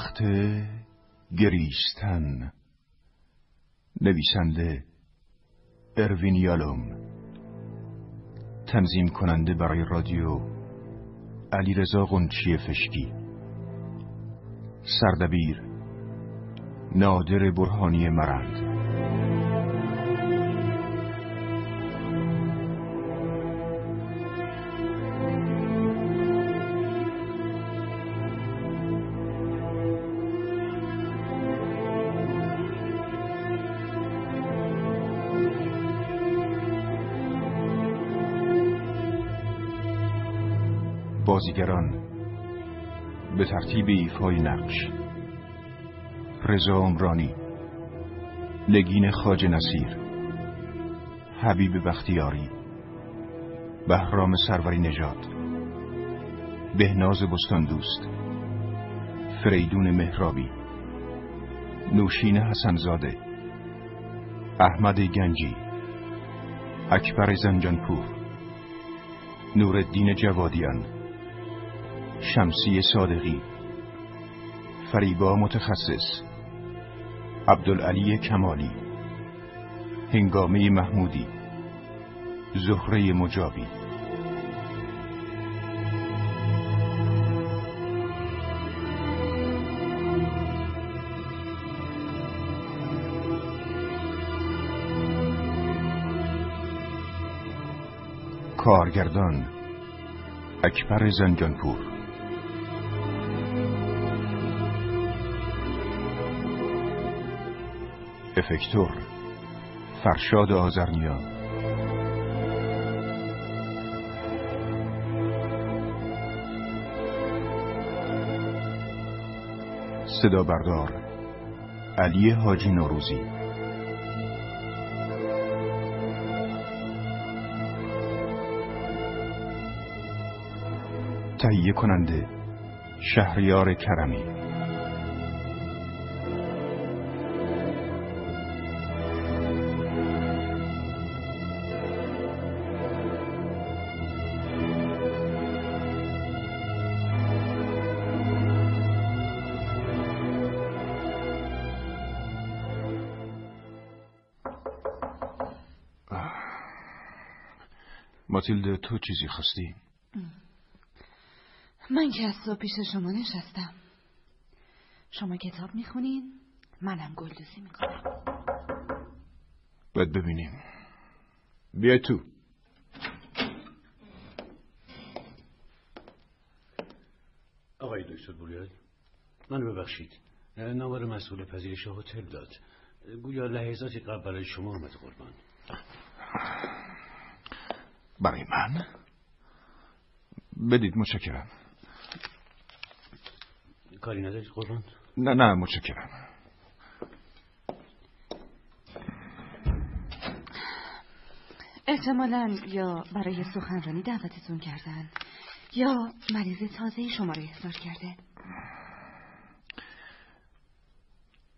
وقت گریستن. نویسنده اروین یالوم. تنظیم کننده برای رادیو علی رضا قنچی فشکی. سردبیر نادر برهانی مرند. بازیگران. به ترتیب ایفای نقش. رضا عمرانی. نگین خاج نصیر. حبیب بختیاری. بهرام سروری نژاد. بهناز بستان دوست. فریدون مهرابی. نوشین حسنزاده. احمد گنجی. اکبر زنجانپور. نورالدین جوادیان. شمسی صادقی. فریبا متخصص. عبدالعلی کمالی. هنگامه محمودی. زهره مجابی. کارگردان. اکبر زنجانپور. افکتور فرشاد آزرنیا صدا بردار علی حاجی نوروزی تهیه کننده شهریار کرمی ماتیلد تو چیزی خواستی؟ من که از صبح پیش شما نشستم. شما کتاب می‌خونین؟ منم گلدوزی می‌کنم باید ببینیم. بیا تو. آقای دکتر بوریال من ببخشید. نامار مسئول پذیرش هتل داد. گویا لحظاتی قبل برای شما آمد قربان برای من؟ بدید متشکرم. کاری ندارید قربان. نه نه متشکرم. احتمالا یا برای سخنرانی دعوتتون کردن یا مریض تازه شما رو احضار کرده.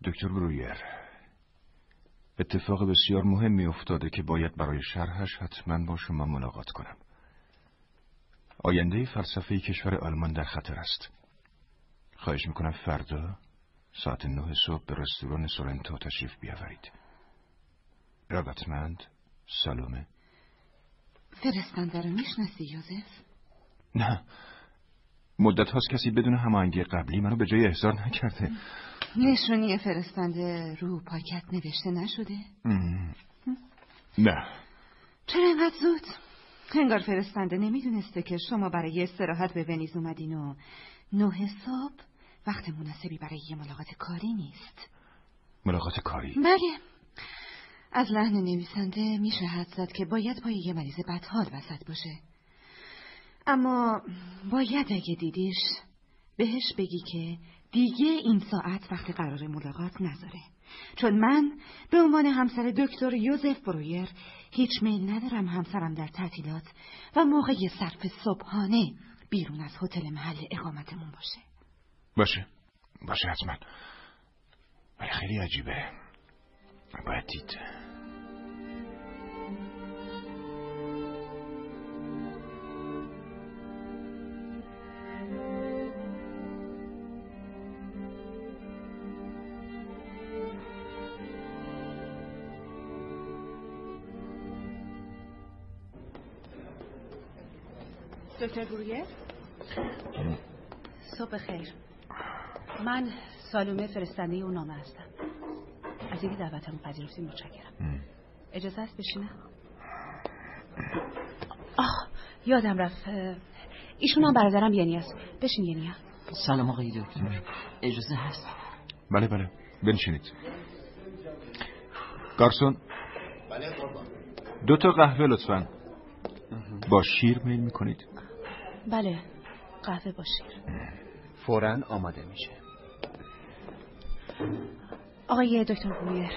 دکتر برویر اتفاق بسیار مهمی افتاده که باید برای شرحش حتما با شما ملاقات کنم. آینده فلسفه کشور آلمان در خطر است. خواهش می‌کنم فردا ساعت نه صبح به رستوران سورنتو تشریف بیاورید. رغبتمند سالومه فرستنده رو می‌شناسی یوزف؟ نه. مدت هاست کسی بدون هماهنگی قبلی منو به جای احضار نکرده. نشونی فرستنده رو پاکت نوشته نشده؟ نه. چرا اینقدر زود؟ انگار فرستنده نمی‌دونسته که شما برای استراحت به ونیز اومدین و نه صبح وقت مناسبی برای یه ملاقات کاری نیست. ملاقات کاری؟ بله. از لحن نویسنده میشه حد زد که باید پای یه مریض بدحال وسط باشه. اما باید اگه دیدیش بهش بگی که دیگه این ساعت وقت قرار ملاقات نذاره چون من به عنوان همسر دکتر یوزف برویر هیچ میل ندارم همسرم در تعطیلات و موقع صرف صبحانه بیرون از هتل محل اقامتمون باشه. باشه. باشه حتما. ولی خیلی عجیبه. باید دید. دکتر گرویر صبح خیر. من سالومه فرستنده اون نامه هستم. از اینکه دعوتمو پذیرفتیم متشکرم. اجازه است بشینم؟ آه یادم رفت. ایشون هم برادرم ینی است. بشین ینی سلام آقای دکتر. اجازه هست؟ بله بله. بنشینید. گارسون دو تا قهوه لطفا. با شیر میل می‌کنید. بله قهوه با شیر فورا آماده میشه. آقای دکتر گویر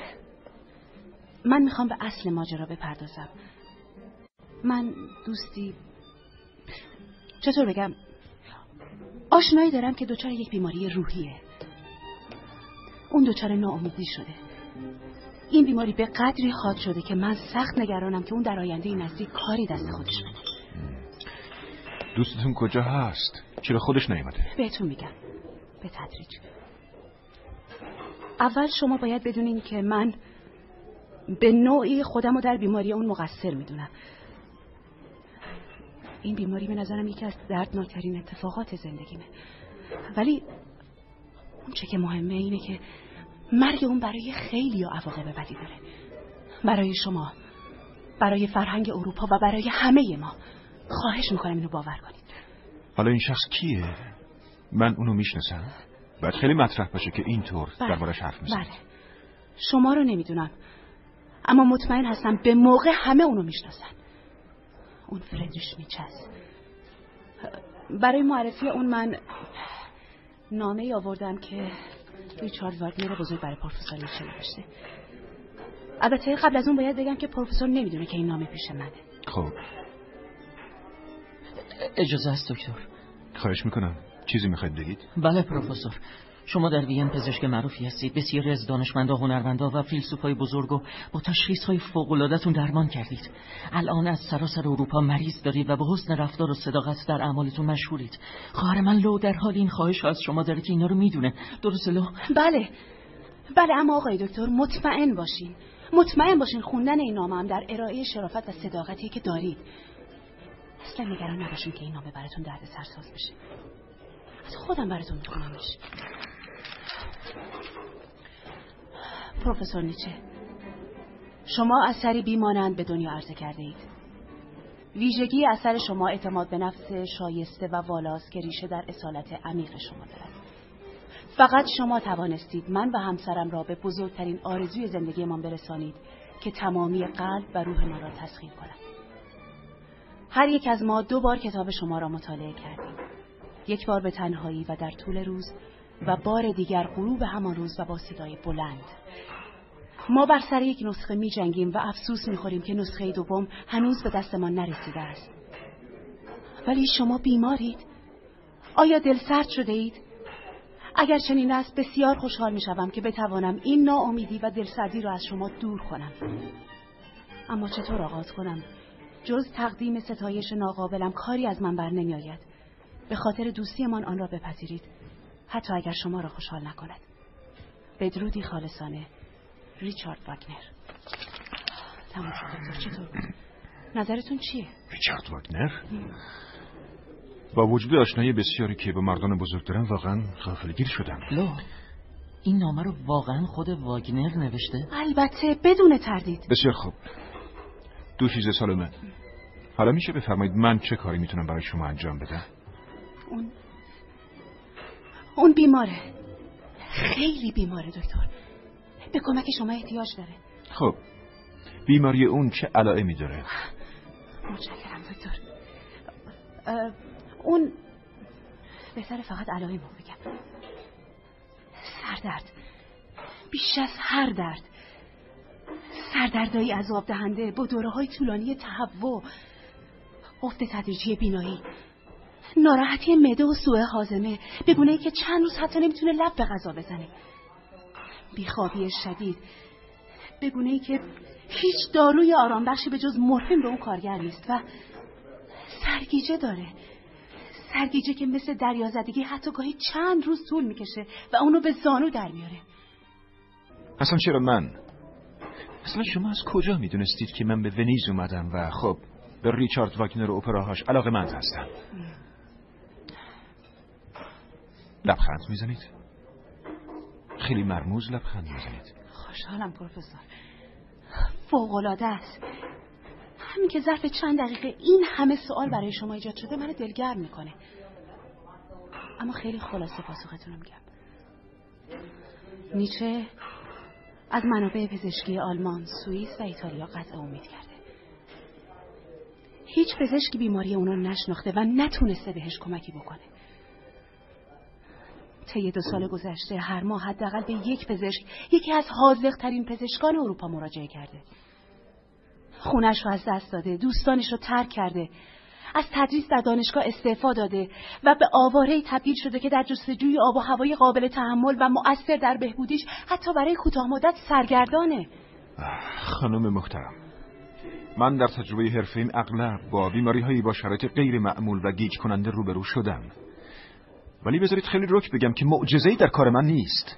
من می‌خوام به اصل ماجرا بپردازم. من دوستی چطور بگم آشنایی دارم که دچار یک بیماری روحیه. اون دچار ناامیدی شده. این بیماری به قدری حاد شده که من سخت نگرانم که اون در آینده نزدیک کاری دست خودش بده. دوستتون کجا هست؟ چرا خودش نیومده؟ بهتون میگم. به تدریج. اول شما باید بدونین که من به نوعی خودم رو در بیماری اون مقصر می‌دونم. این بیماری به نظرم یکی از دردناکترین اتفاقات زندگیمه. ولی اون چه که مهمه اینه که مرگ اون برای خیلی عواقب بدی داره. برای شما برای فرهنگ اروپا و برای همه ما. خواهش می‌کنم اینو باور کنید. حالا این شخص کیه؟ من اونو می‌شناسم. باید خیلی مطرح باشه که اینطور بله. دربارش حرف می‌زنید بله. شما رو نمی‌دونم. اما مطمئن هستم به موقع همه اونو می‌شناسن. اون فردریش میچست برای معرفی اون من نامه ای آوردم که ریچارد واگنر بزرگ برای پروفسور نوشته. البته قبل از اون باید بگم که پروفسور نمی‌دونه که این نامه پیش منه. خب. اجازه است دکتر. خواهش می‌کنم. چیزی می‌خواید بگید؟ بله پروفسور. شما در وین پزشک معروفی هستید. بسیاری از دانشمندا هنرمندا و فیلسوفای بزرگ و با تشخیص های فوق درمان کردید. الان از سراسر اروپا مریض دارید و به حسن رفتار و صداقت در اعمالتون مشهورید. خواهر من لو در حال این خواهش از شما داره که اینا رو می‌دونه. درست لو؟ بله. بله اما آقای دکتر مطمئن باشین. مطمئن باشین خوندن این نامه هم در ارائه شرافت و صداقتی که دارید. اصلا نگران نباشین که این نامه براتون درد سرساز بشه. از خودم براتون میخونمش پروفسور نیچه شما اثری بیمانند به دنیا عرضه کرده اید ویژگی اثر شما اعتماد به نفس شایسته و والاست که ریشه در اصالت عمیق شما دارد. فقط شما توانستید من و همسرم را به بزرگترین آرزوی زندگیمان برسانید که تمامی قلب و روح ما را تسخیر کند. هر یک از ما دو بار کتاب شما را مطالعه کردیم. یک بار به تنهایی و در طول روز و بار دیگر غروب همان روز و با صدای بلند. ما بر سر یک نسخه می جنگیم و افسوس می خوریم که نسخه دوم هنوز به دستمان نرسیده است. ولی شما بیمارید. آیا دل سرد شده اید؟ اگر چنین است بسیار خوشحال می شوم که بتوانم این ناامیدی و دلسردی را از شما دور کنم. اما چطور آغاز کنم؟ جز تقدیم ستایش ناقابلم کاری از من بر نمی آید. به خاطر دوستیمان آن را بپذیرید. حتی اگر شما را خوشحال نکند. بدرودی خالصانه ریچارد واگنر. تمام شد دکتر. چطور بود؟ نظرتون چیه؟ ریچارد واگنر؟ با وجود آشنایی بسیاری که با مردان بزرگ دارم واقعا غافلگیر شدم. لو این نامه رو واقعا خود واگنر نوشته؟ البته بدون تردید. بسیار خوب. دو چیز سالمه. حالا میشه بفرمایید من چه کاری می‌تونم برای شما انجام بدم؟ اون اون بیماره. خیلی بیماره دکتر. به کمک شما احتیاج داره. خب بیماری اون چه علائمی داره؟ متشکرم دکتر. اون بهتر فقط علائم رو بگم. سردرد. بیش از هر درد. سردردایی عذاب دهنده با دوره های طولانی تهوع افت تدریجی بینایی ناراحتی مده و سوء حازمه بگونه که چند روز حتی نمی‌تونه لب به غذا بزنه بیخوابی شدید بگونه ای که هیچ داروی آرام بخشی به جز مورفین به اون کارگر نیست و سرگیجه داره سرگیجه که مثل دریازدگی حتی گاهی چند روز طول می‌کشه و اونو به زانو در میاره اصلا چرا من؟ اصلا شما از کجا می‌دونستید که من به ونیز اومدم و خب به ریچارد واگنر و اپراهاش علاقه مند هستم؟ لبخند می‌زنید؟ خیلی مرموز لبخند می‌زنید. خوشحالم پروفسور. فوقلاده است. همین که ظرف چند دقیقه این همه سوال برای شما ایجاد شده منو دلگرم می‌کنه. اما خیلی خلاصه پاسختون رو نیچه از منابع پزشکی آلمان، سوئیس و ایتالیا قطع امید کرده. هیچ پزشکی بیماری اونو نشناخته و نتونسته بهش کمکی بکنه. طی دو سال گذشته هر ماه حداقل به یک پزشک یکی از حاضق ترین پزشکان اروپا مراجعه کرده. خونش رو از دست داده دوستانش رو ترک کرده. از تدریس در دانشگاه استعفا داده و به آواره تبدیل شده که در جستجوی آب و هوای قابل تحمل و مؤثر در بهبودیش حتی برای کوتاه مدت سرگردانه. خانم محترم من در تجربه حرفیم اغلب با بیماری هایی با شرایط غیر معمول و گیج کننده روبرو شدم. ولی بذارید خیلی رک بگم که معجزه‌ای در کار من نیست.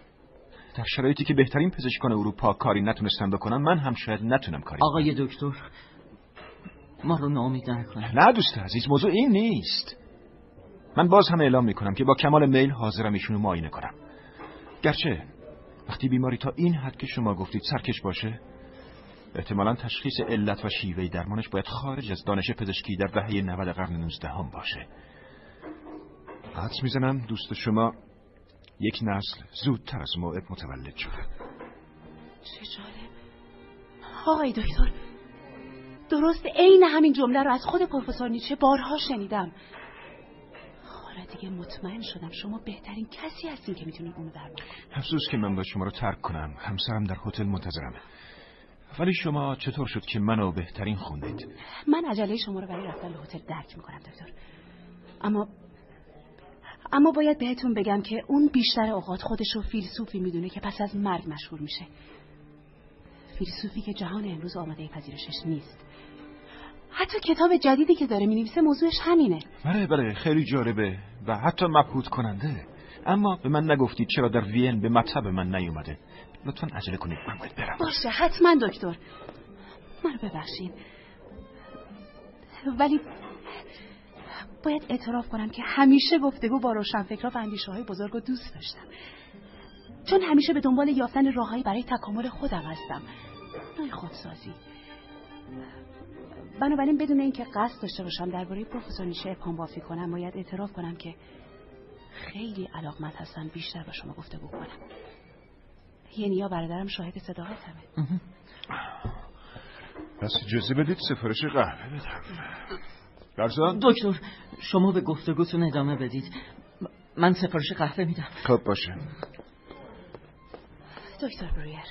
در شرایطی که بهترین پزشکان اروپا کاری نتونستن بکنن من هم شاید نتونم کاری آقای دکتر ما رو ناامید نه دوست عزیز موضوع این نیست. من باز هم اعلام می‌کنم که با کمال میل حاضرم ایشونو معاینه کنم. گرچه وقتی بیماری تا این حد که شما گفتید سرکش باشه احتمالا تشخیص علت و شیوه درمانش باید خارج از دانش پزشکی در دهه 90 قرن 19 هم باشه. حدس می‌زنم دوست شما یک نسل زودتر از موعد متولد شده. چه جالب. آقای دکتر درست عین همین جمله رو از خود پروفسور نیچه بارها شنیدم. حالا دیگه مطمئن شدم شما بهترین کسی هستین که می‌تونین اونو درمان افسوس که من با شما رو ترک کنم. همسرم در هتل منتظرمه ولی شما چطور شد که منو بهترین خوندید؟ من عجله شما رو برای رفتن به هتل درک می‌کنم دکتر. اما اما باید بهتون بگم که اون بیشتر اوقات خودش رو فیلسوفی می‌دونه که پس از مرگ مشهور میشه. فیلسوفی که جهان امروز آماده پذیرشش نیست. حتی کتاب جدیدی که داره می‌نویسه موضوعش همینه. بله بله خیلی جالبه و حتی مبهوت کننده. اما به من نگفتید چرا در وین به مطب من نیومده. لطفا عجله کنید من باید برم. باشه حتما دکتر. منو ببخشید ولی باید اعتراف کنم که همیشه گفتگو با روشنفکرها و اندیشه های بزرگ و دوست داشتم. چون همیشه به دنبال یافتن راههایی برای تکامل خودم هستم. نوع خودسازی. بنابراین بدون اینکه قصد داشته باشم درباره پروفسور نیشه ابهام بافی کنم باید اعتراف کنم که خیلی علاقمند هستم بیشتر با شما گفتگو کنم یعنی یا برادرم شاهد صداقتمه پس اجازه بدید سفارش قهوه بدم. گرزان دکتر شما به گفتگوتون ادامه بدید. من سفارش قهوه میدم. خب باشه. دکتر برویر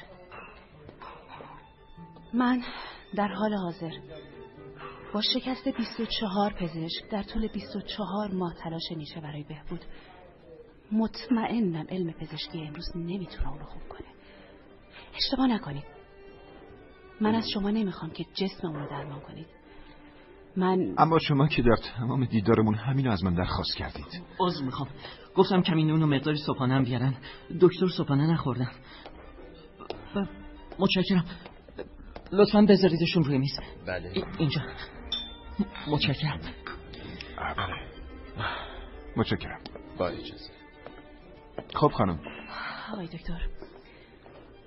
من در حال حاضر. با شکست 24 پزشک در طول 24 ماه تلاش نیچه برای بهبود. مطمئنم علم پزشکی امروز نمی‌تونه اونو خوب کنه. اشتباه نکنید. من از شما نمی‌خوام که جسم اونو درمان کنید. من اما شما که در تمام دیدارمون همینو از من درخواست کردید. عذر می‌خوام. گفتم کمی نون و مقداری صبحانه بیارن. دکتر صبحانه نخوردن. متشکرم. لطفا بذاریدشون روی میز. بله. اینجا. متشکرم. بله. متشکرم. با اجازه. خب خانم. آقای دکتر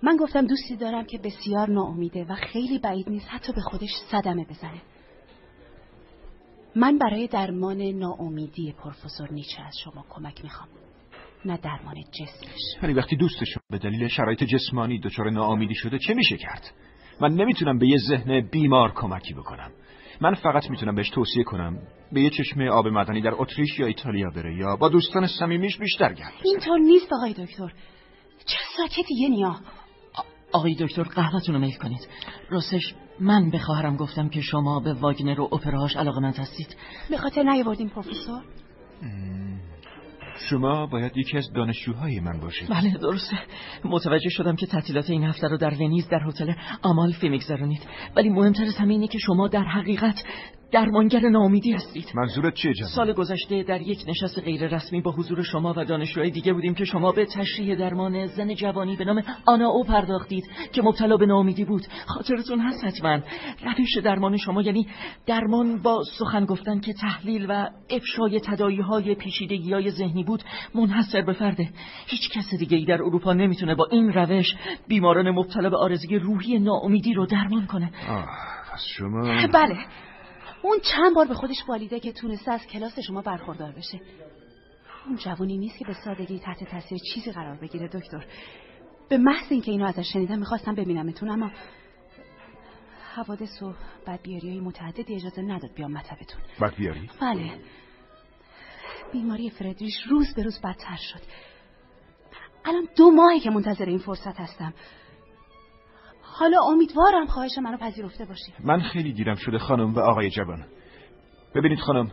من گفتم دوستی دارم که بسیار ناامیده و خیلی بعید نیست حتی به خودش صدمه بزنه. من برای درمان ناامیدی پروفسور نیچه از شما کمک می‌خوام. نه درمان جسمش. ولی وقتی دوستشون به دلیل شرایط جسمانی دچار ناامیدی شده چه میشه کرد؟ من نمی‌تونم به یه ذهن بیمار کمکی بکنم. من فقط می‌تونم بهش توصیه کنم. به یه چشمه آب مدنی در اتریش یا ایتالیا بره یا با دوستان صمیمیش بیشتر گرد اینطور نیست آقای دکتر. چه ساکتی یه نیا. آقای دکتر قهوهتون رو میل کنید. راستش من به خواهرم گفتم که شما به واگنر و اپراهاش علاقه من هستید. به خاطر نیاوردیم پروفسور؟ شما باید یکی از دانشجوهای من باشید. بله درسته. متوجه شدم که تعطیلات این هفته رو در ونیز در هتل آمالفی میگذرونید ولی مهمتر از همه اینه که شما در حقیقت درمانگر ناامیدی هستید. منظورت چیه جناب؟ سال گذشته در یک نشست غیر رسمی با حضور شما و دانشجوهای دیگه بودیم که شما به تشریح درمان زن جوانی به نام آنا او پرداختید که مبتلا به ناامیدی بود. خاطرتون هست حتما. روش درمان شما یعنی درمان با سخن گفتن که تحلیل و افشای تدایی های پیچیدگی های ذهنی بود منحصر به فرده. هیچ کس دیگه ای در اروپا نمی‌تونه با این روش بیماران مبتلا به آرزوی روحی ناامیدی رو درمان کنه. آه پس شما بله. اون چند بار به خودش بالیده که تونسته از کلاس شما برخوردار بشه. اون جوونی نیست که به سادگی تحت تاثیر چیزی قرار بگیره دکتر. به محض اینکه اینو ازش شنیدم می‌خواستم ببینمتون اما حوادث و بدبیاری های متعددی اجازه نداد بیام مطبتون. بدبیاری؟ بله. بیماری فردریش روز به روز بدتر شد. الان دو ماهی که منتظر این فرصت هستم. حالا امیدوارم خواهش منو پذیرفته باشی. من خیلی دیرم شده خانم و آقای جوان. ببینید خانم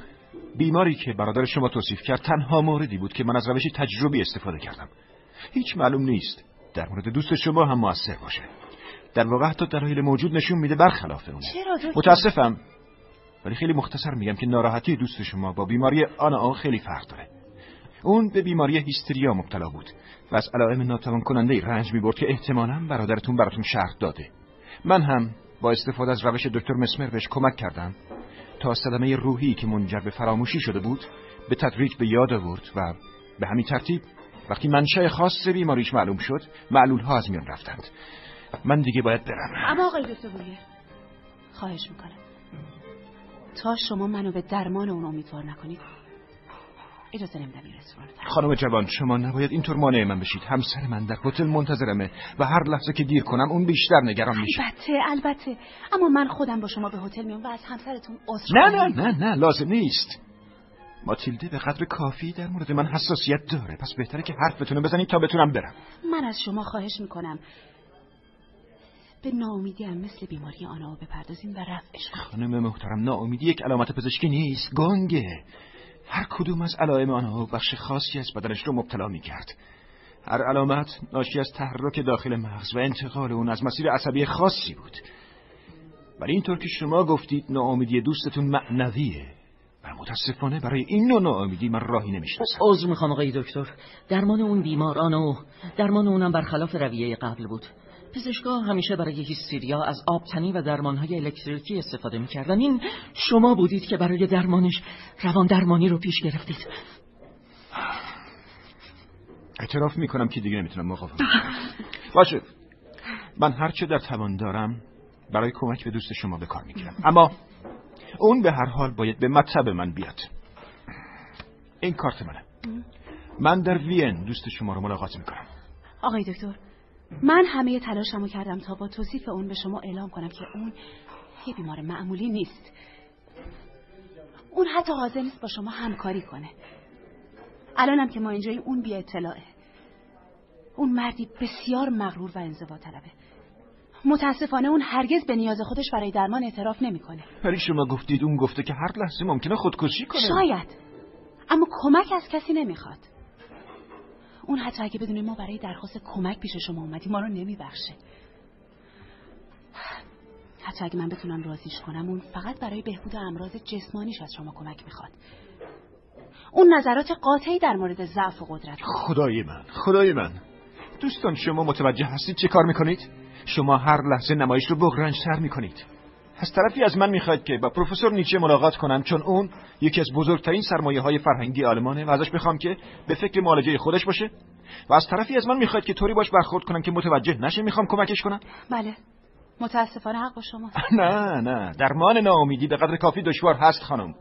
بیماری که برادر شما توصیف کرد تنها موردی بود که من از روش تجربی استفاده کردم. هیچ معلوم نیست. در مورد دوست شما هم موثر باشه. در واقع حتی دلایل موجود نشون میده برخلاف چرا متاسفم. ولی خیلی مختصر میگم که ناراحتی دوست شما با بیماری آنا آن خیلی فرق داره. اون به بیماری هیستریا مبتلا بود. و از علائم ناتوان کننده رنج می برد که احتمالا برادرتون براتون شرح داده. من هم با استفاده از روش دکتر مسمر بهش کمک کردم تا صدمه روحی که منجر به فراموشی شده بود به تدریج به یاد آورد و به همین ترتیب وقتی منشأ خاص بیماریش معلوم شد معلول ها از میان رفتند. من دیگه باید برم. اما آقای دکتر بویر خواهش می‌کنم. تا شما منو به درمان اون امیدوار نکنید اجازه نمیدم این رستوران خانم جوان شما نباید اینطور مانع من بشید. همسر من در هتل منتظرمه و هر لحظه که دیر کنم اون بیشتر نگران میشه. البته البته. اما من خودم با شما به هتل میام و از همسرتون نه نه نه نه لازم نیست. ماتیلده به قدر کافی در مورد من حساسیت داره. پس بهتره که حرفتون بزنید تا بتونم برم. من از شما خواهش می‌کنم. به ناامیدی هم مثل بیماری آنها بپردازیم و رفعش خانم محترم ناامیدی یک علامت پزشکی نیست. گنگه. هر کدوم از علائم آنها بخش خاصی از بدنش رو مبتلا می کرد. هر علامت ناشی از تحرک داخل مغز و انتقال اون از مسیر عصبی خاصی بود. ولی اینطور که شما گفتید ناامیدی دوستتون معنویه و متاسفانه برای این نوع ناامیدی من راهی نمی‌شناسم. عذر می‌خوام آقای دکتر. درمان اون بیماران و درمان اونم برخلاف رویه قبل بود. پزشکا همیشه برای هیستریا از آبتنی و درمانهای الکتریکی استفاده می‌کردن. این شما بودید که برای درمانش روان درمانی رو پیش گرفتید. اعتراف می‌کنم که دیگه نمی‌تونم مقاومت باشه. من هرچه در توان دارم برای کمک به دوست شما به کار می‌گیرم. اما اون به هر حال باید به مطب من بیاد. این کارت منه. من در وین دوست شما رو ملاقات می‌کنم. آقای دکتر من همه تلاشمو کردم تا با توصیف اون به شما اعلام کنم که اون یه بیمار معمولی نیست اون حتی حاضر نیست با شما همکاری کنه الانم که ما اینجاییم اون بی اطلاعه اون مردی بسیار مغرور و انزوا طلبه متاسفانه اون هرگز به نیاز خودش برای درمان اعتراف نمی‌کنه. ولی شما گفتید اون گفته که هر لحظه ممکنه خودکشی کنه. شاید. اما کمک از کسی نمی‌خواد. اون حتی اگه بدونه ما برای درخواست کمک پیش شما اومدیم ما رو نمیبخشه. حتی اگه من بتونم رازیش کنم اون فقط برای بهبود امراض جسمانیش از شما کمک می‌خواد. اون نظرات قاطعی در مورد ضعف و قدرت. خدای من خدای من. دوستان شما متوجه هستید چه کار می‌کنید؟ شما هر لحظه نمایش رو بغرنج تر می‌کنید. از طرفی از من می‌خواید که با پروفسور نیچه ملاقات کنم چون اون یکی از بزرگترین سرمایه های فرهنگی آلمانه و ازش می‌خوام که به فکر معالجه خودش باشه. و از طرفی از من می‌خواید که طوری باش برخورد کنم که متوجه نشه می‌خوام کمکش کنم. بله. متاسفانه حق با شما نه نه. درمان ناامیدی به قدر کافی دشوار هست خانم.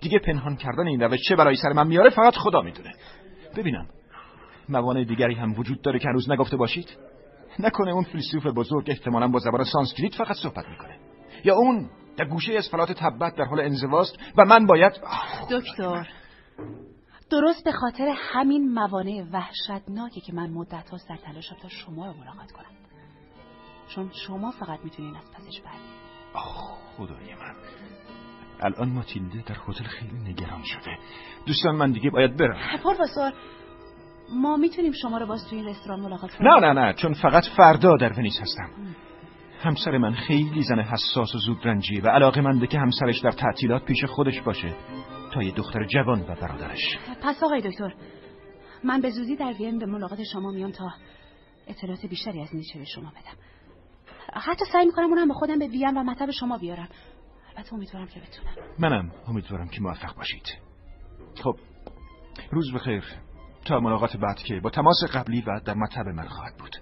دیگه پنهان کردن این روش چه بلایی سر من میاره فقط خدا می‌دونه. ببینم. موانع دیگری هم وجود داره که هنوز نگفته باشید؟ نکنه اون فیلسوف بزرگ احتمالا با زبان سانسکریت فقط صحبت می‌کنه. یا اون در گوشه‌ای از فلات تبت در حال انزواست و من باید دکتر درست به خاطر همین موانع وحشتناکی که من مدت ها در تلاشم تا شما رو ملاقات کنم. چون شما فقط می‌تونین از پسش بربیاید آه خدای من. الان ماتیلده در هتل خیلی نگران شده. دوستان من دیگه باید برم پروفسور ما می‌تونیم شما رو باز توی این رستوران ملاقات کنیم؟ نه نه نه چون فقط فردا در ونیس هستم. همسر من خیلی زن حساس و زودرنجیه و علاقه منده که همسرش در تعطیلات پیش خودش باشه. تا یه دختر جوان و برادرش. پس آقای دکتر من به زودی در وین به ملاقات شما میام تا اطلاعات بیشتری از نیچه به شما بدم. حتی سعی می‌کنم اونم به خودم به وین و مطب شما بیارم. البته امیدوارم که بتونم. منم امیدوارم که موفق باشید. خب روز بخیر. تا ملاقات بعد که با تماس قبلی و در مطب من خواهد بود.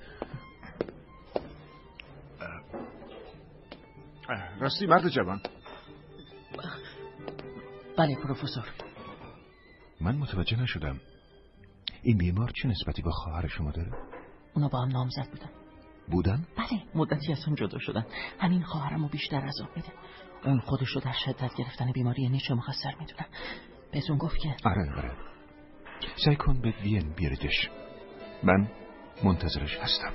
راستی مرد جوان. بله پروفسور. من متوجه نشدم. این بیمار چه نسبتی با خواهر شما داره؟ اونا با هم نامزد بودن. بودن؟ بله مدتی از هم جدا شدن. همین خواهرمو بیشتر عذاب میده. اون خودش رو در شدت گرفتن بیماری نیچه مخصر می‌دونم بهتون گفت که آره آره. سعی کن به وین بیاریدش من منتظرش هستم.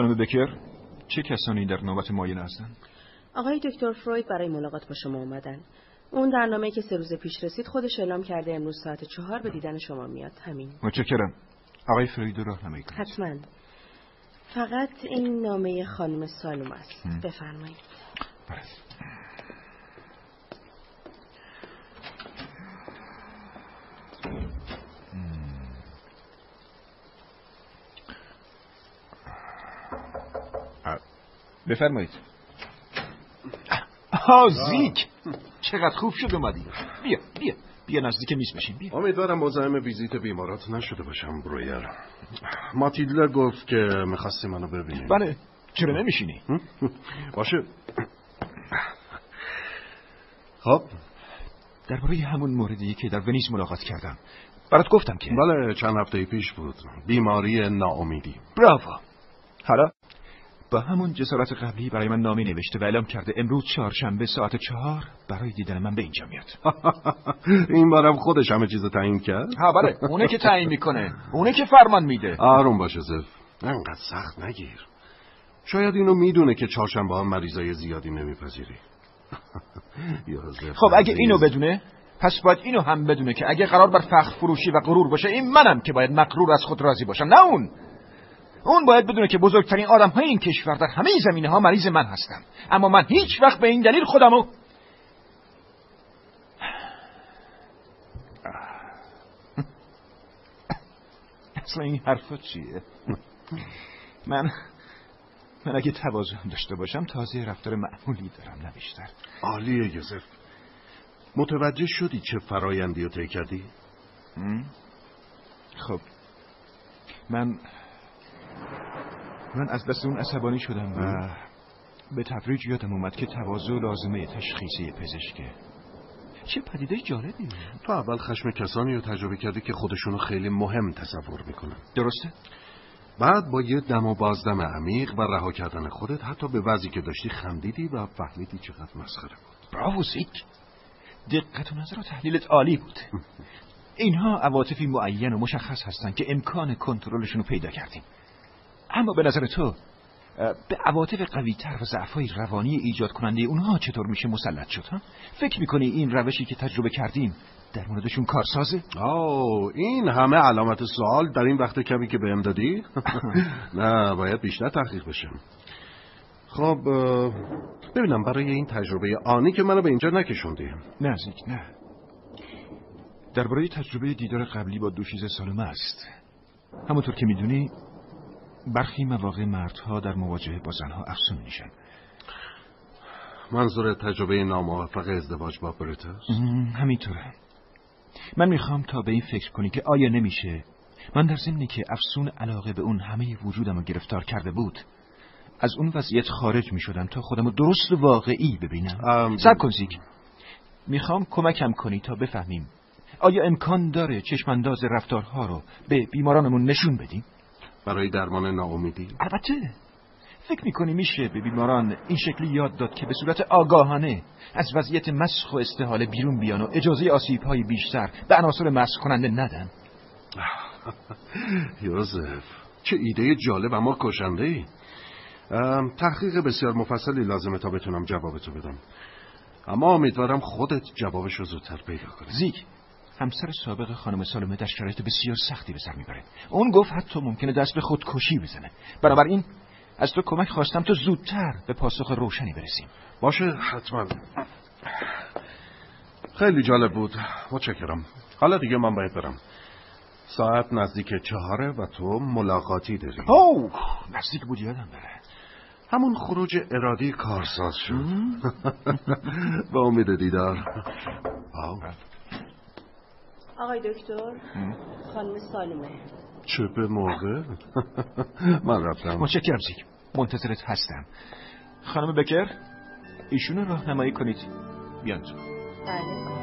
خانم بکر چه کسانی در نوبت معاینه هستند؟ آقای دکتر فروید برای ملاقات با شما اومدن اون در نامه که سه روز پیش رسید خودش اعلام کرده امروز ساعت چهار به دیدن شما میاد. همین. متشکرم. آقای فروید رو راهنمایی کنید. حتما. فقط این نامه خانم سالوم است. بفرمایید. بفرمایید. آزیک چقدر خوب شد اومدی. بیا بیا. بیا نزدیک میز بشین بیا. امیدوارم مزاحم ویزیت بیمارات نشده باشم برویر ماتیلدا گفت که می‌خواستی منو ببینی. بله. چرا نمیشینی؟ باشه. خب. درباره همون موردی که در ونیز ملاقات کردم. برات گفتم که بله چند هفته پیش بود. بیماری ناامیدی. براو حالا؟ با همون جسارت قبلی برای من نامه نوشته و اعلام کرده امروز چهارشنبه ساعت چهار برای دیدن من به اینجا میاد. این بارم خودش همه چیز تعیین کرد؟ ها بله. اونه که تعیین می‌کنه. اونه که فرمان میده. آروم باش زف انقدر سخت نگیر. شاید اینو می‌دونه که چهارشنبه ها مریضای زیادی نمیپذیری. خب اگه اینو بدونه پس باید اینو هم بدونه که اگه قرار بر فخر فروشی و غرور باشه این منم که باید مقرور از خود راضی باشم. نه اون! اون باید بدونه که بزرگترین آدم های این کشور در همه زمینه ها مریض من هستم اما من هیچ وقت به این دلیل خودمو اصلا این حرفا چیه؟ من من اگه توازن داشته باشم تازه رفتار معمولی دارم نه بیشتر. عالیه یوزف متوجه شدی چه فرایندی رو طی کردی؟ خب. من من از دست اون عصبانی شدم و به تدریج یادم اومد که تواضع لازمه تشخیصی پزشکه. چه پدیده جالبی تو اول خشم کسانی رو تجربه کردی که خودشونو خیلی مهم تصور می‌کنن. درسته؟ بعد با یه دم و بازدم عمیق و رها کردن خودت حتی به وضعی که داشتی خندیدی و فهمیدی چقدر مسخره بود. براو سیک. دقت و نظر و تحلیلت عالی بود. اینها عواطفی معین و مشخص هستند که امکان کنترلشون رو پیدا کردیم. اما به نظر تو به عواطف قوی تر و ضعفای روانی ایجاد کننده اونها چطور میشه مسلط شد ها؟ فکر می‌کنی این روشی که تجربه کردیم در موردشون کارسازه؟ آه این همه علامت سوال در این وقت کمی که بهم دادی؟ نه باید بیشتر تحقیق بشم خب ببینم برای این تجربه آنی که منو به اینجا نکشوندی نزدیک نه درباره تجربه دیدار قبلی با دوشیزه سالمه است همونطور که می‌دونی برخی مواقع مردها در مواجهه با زنها افسون میشن. منظور تجربه ناموفق ازدواج با برت است؟ همینطوره. من می‌خوام تا به این فکر کنی که آیا نمیشه؟ من در ضمنی که افسون علاقه به اون همه وجودم رو گرفتار کرده بود از اون وضعیت خارج می‌شدم تا خودم رو درست واقعی ببینم. سب کن زیک می‌خوام کمکم کنی تا بفهمیم. آیا امکان داره چشمانداز رفتارها رو به بیمارانمون نشون بدیم؟ برای درمان ناامیدی؟ البته. فکر می‌کنی میشه به بیماران این شکلی یاد داد که به صورت آگاهانه از وضعیت مسخ و استحاله بیرون بیان و اجازه آسیب های بیشتر به عناصر مسخ کننده ندن؟ یوزف چه ایده جالب اما کشنده ای تحقیق بسیار مفصلی لازمه تا بتونم جوابتو بدم. اما امیدوارم خودت جوابش رو زودتر پیدا کنی. زیک. همسر سابق خانم سالمه در شرایط بسیار سختی به سر می‌بره. اون گفت حتی ممکنه دست به خودکشی بزنه. بنابراین از تو کمک خواستم تو زودتر به پاسخ روشنی برسیم. باشه حتما. خیلی جالب بود. متشکرم. حالا دیگه من باید برم. ساعت نزدیک چهاره و تو ملاقاتی داری اوه نزدیک بود یادم بره. همون خروج ارادی کارساز شد. با امید دیدار. آقای دکتر خانم سالمه چه به موقع من رفتم. متشکرم زیک منتظرت هستم. خانم بکر ایشونو راهنمایی کنید. بیان تو بله.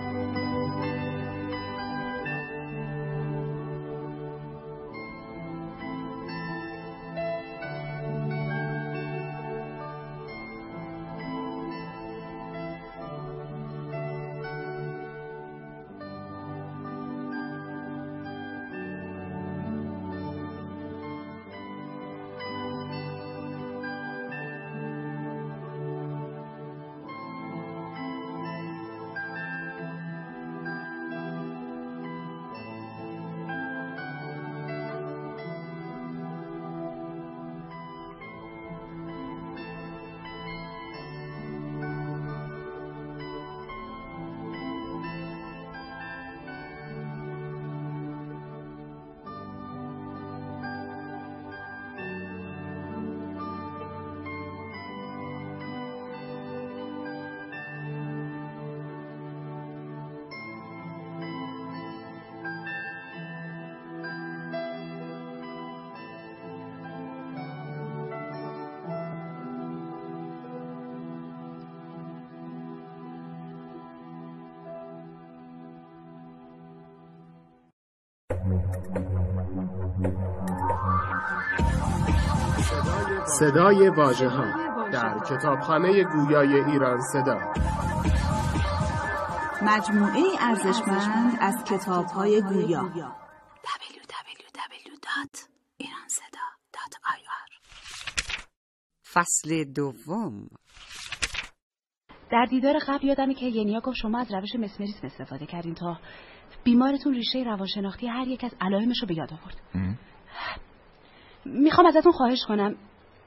صدای واژه ها در کتابخانه گویای ایران صدا. مجموعه ارزشمند از کتاب های گویا www.iranseda.ir فصل دوم. در دیدار قبل یادمه که ینیا گفت شما از روش مسمریسم استفاده کردین تا بیمارتون ریشه روانشناختی هر یک از علائمش رو به یاد آورد. می‌خوام ازتون خواهش کنم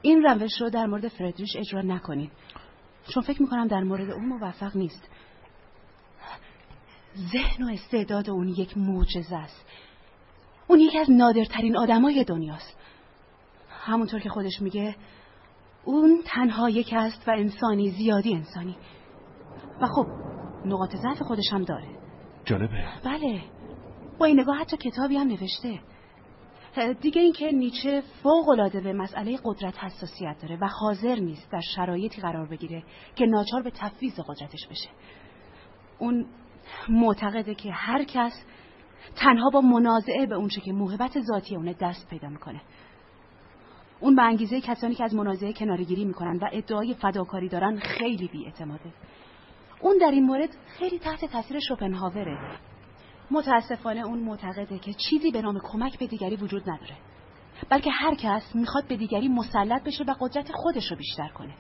این روش رو در مورد فردریش اجرا نکنین. چون فکر می‌کنم در مورد اون موفق نیست. ذهن و استعداد اون یک معجزه است. اون یکی از نادرترین آدمای دنیاست. همونطور که خودش میگه اون تنها یک است و انسانی زیادی انسانی. و خب نقاط ضعف خودش هم داره. جالبه. بله. با این نگاه حتی کتابی هم نوشته. دیگه اینکه نیچه فوق العاده به مسئله قدرت حساسیت داره و حاضر نیست در شرایطی قرار بگیره که ناچار به تفویض قدرتش بشه. اون معتقده که هر کس تنها با منازعه به اونچه که موهبت ذاتی اونه دست پیدا می‌کنه. اون به انگیزه کسانی که از منازعه کنارگیری می‌کنن و ادعای فداکاری دارن خیلی بیاعتماده. اون در این مورد خیلی تحت تاثیر شوپنهاوره. متاسفانه اون معتقده که چیزی به نام کمک به دیگری وجود نداره. بلکه هر کس می‌خواد به دیگری مسلط بشه و قدرت خودش رو بیشتر کنه.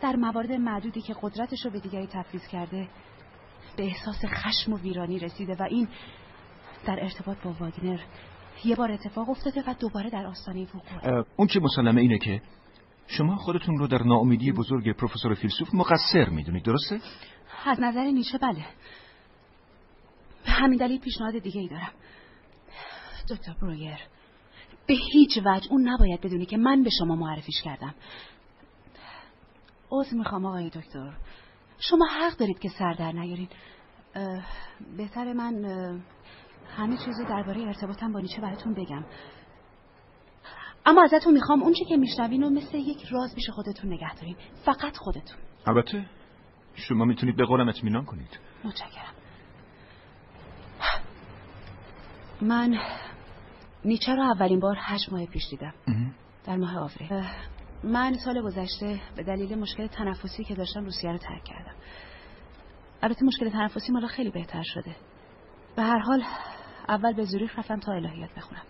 در موارد معدودی که قدرتش رو به دیگری تفویض کرده به احساس خشم و ویرانی رسیده و این در ارتباط با واگنر یه بار اتفاق افتاده و دوباره در آستانه وقوع. اون چه مسلمه اینه که شما خودتون رو در ناامیدی بزرگ پروفسور فیلسوف مقصر می‌دونید درسته؟ از نظر نیچه بله. به همین دلیل پیشنهاد دیگه ای دارم. دکتر برویر به هیچ وجه اون نباید بدونی که من به شما معرفیش کردم. عذر می‌خوام آقای دکتر. شما حق دارید که سر در نیارین. بهتر من همه چیز رو درباره ارتباطم با نیچه براتون بگم. اما ازتون می‌خوام اونچه که میشنوین و مثل یک راز پیش خودتون نگه دارین. فقط خودتون. البته شما می‌تونید به قولم اطمینان کنید. متشکرم. من نیچه رو اولین بار هشت ماه پیش دیدم. در ماه آوریل. من سال گذشته به دلیل مشکل تنفسی که داشتم روسیه رو ترک کردم. البته مشکل تنفسی مالا خیلی بهتر شده. به هر حال اول به زوریخ رفتم تا الهیات بخونم.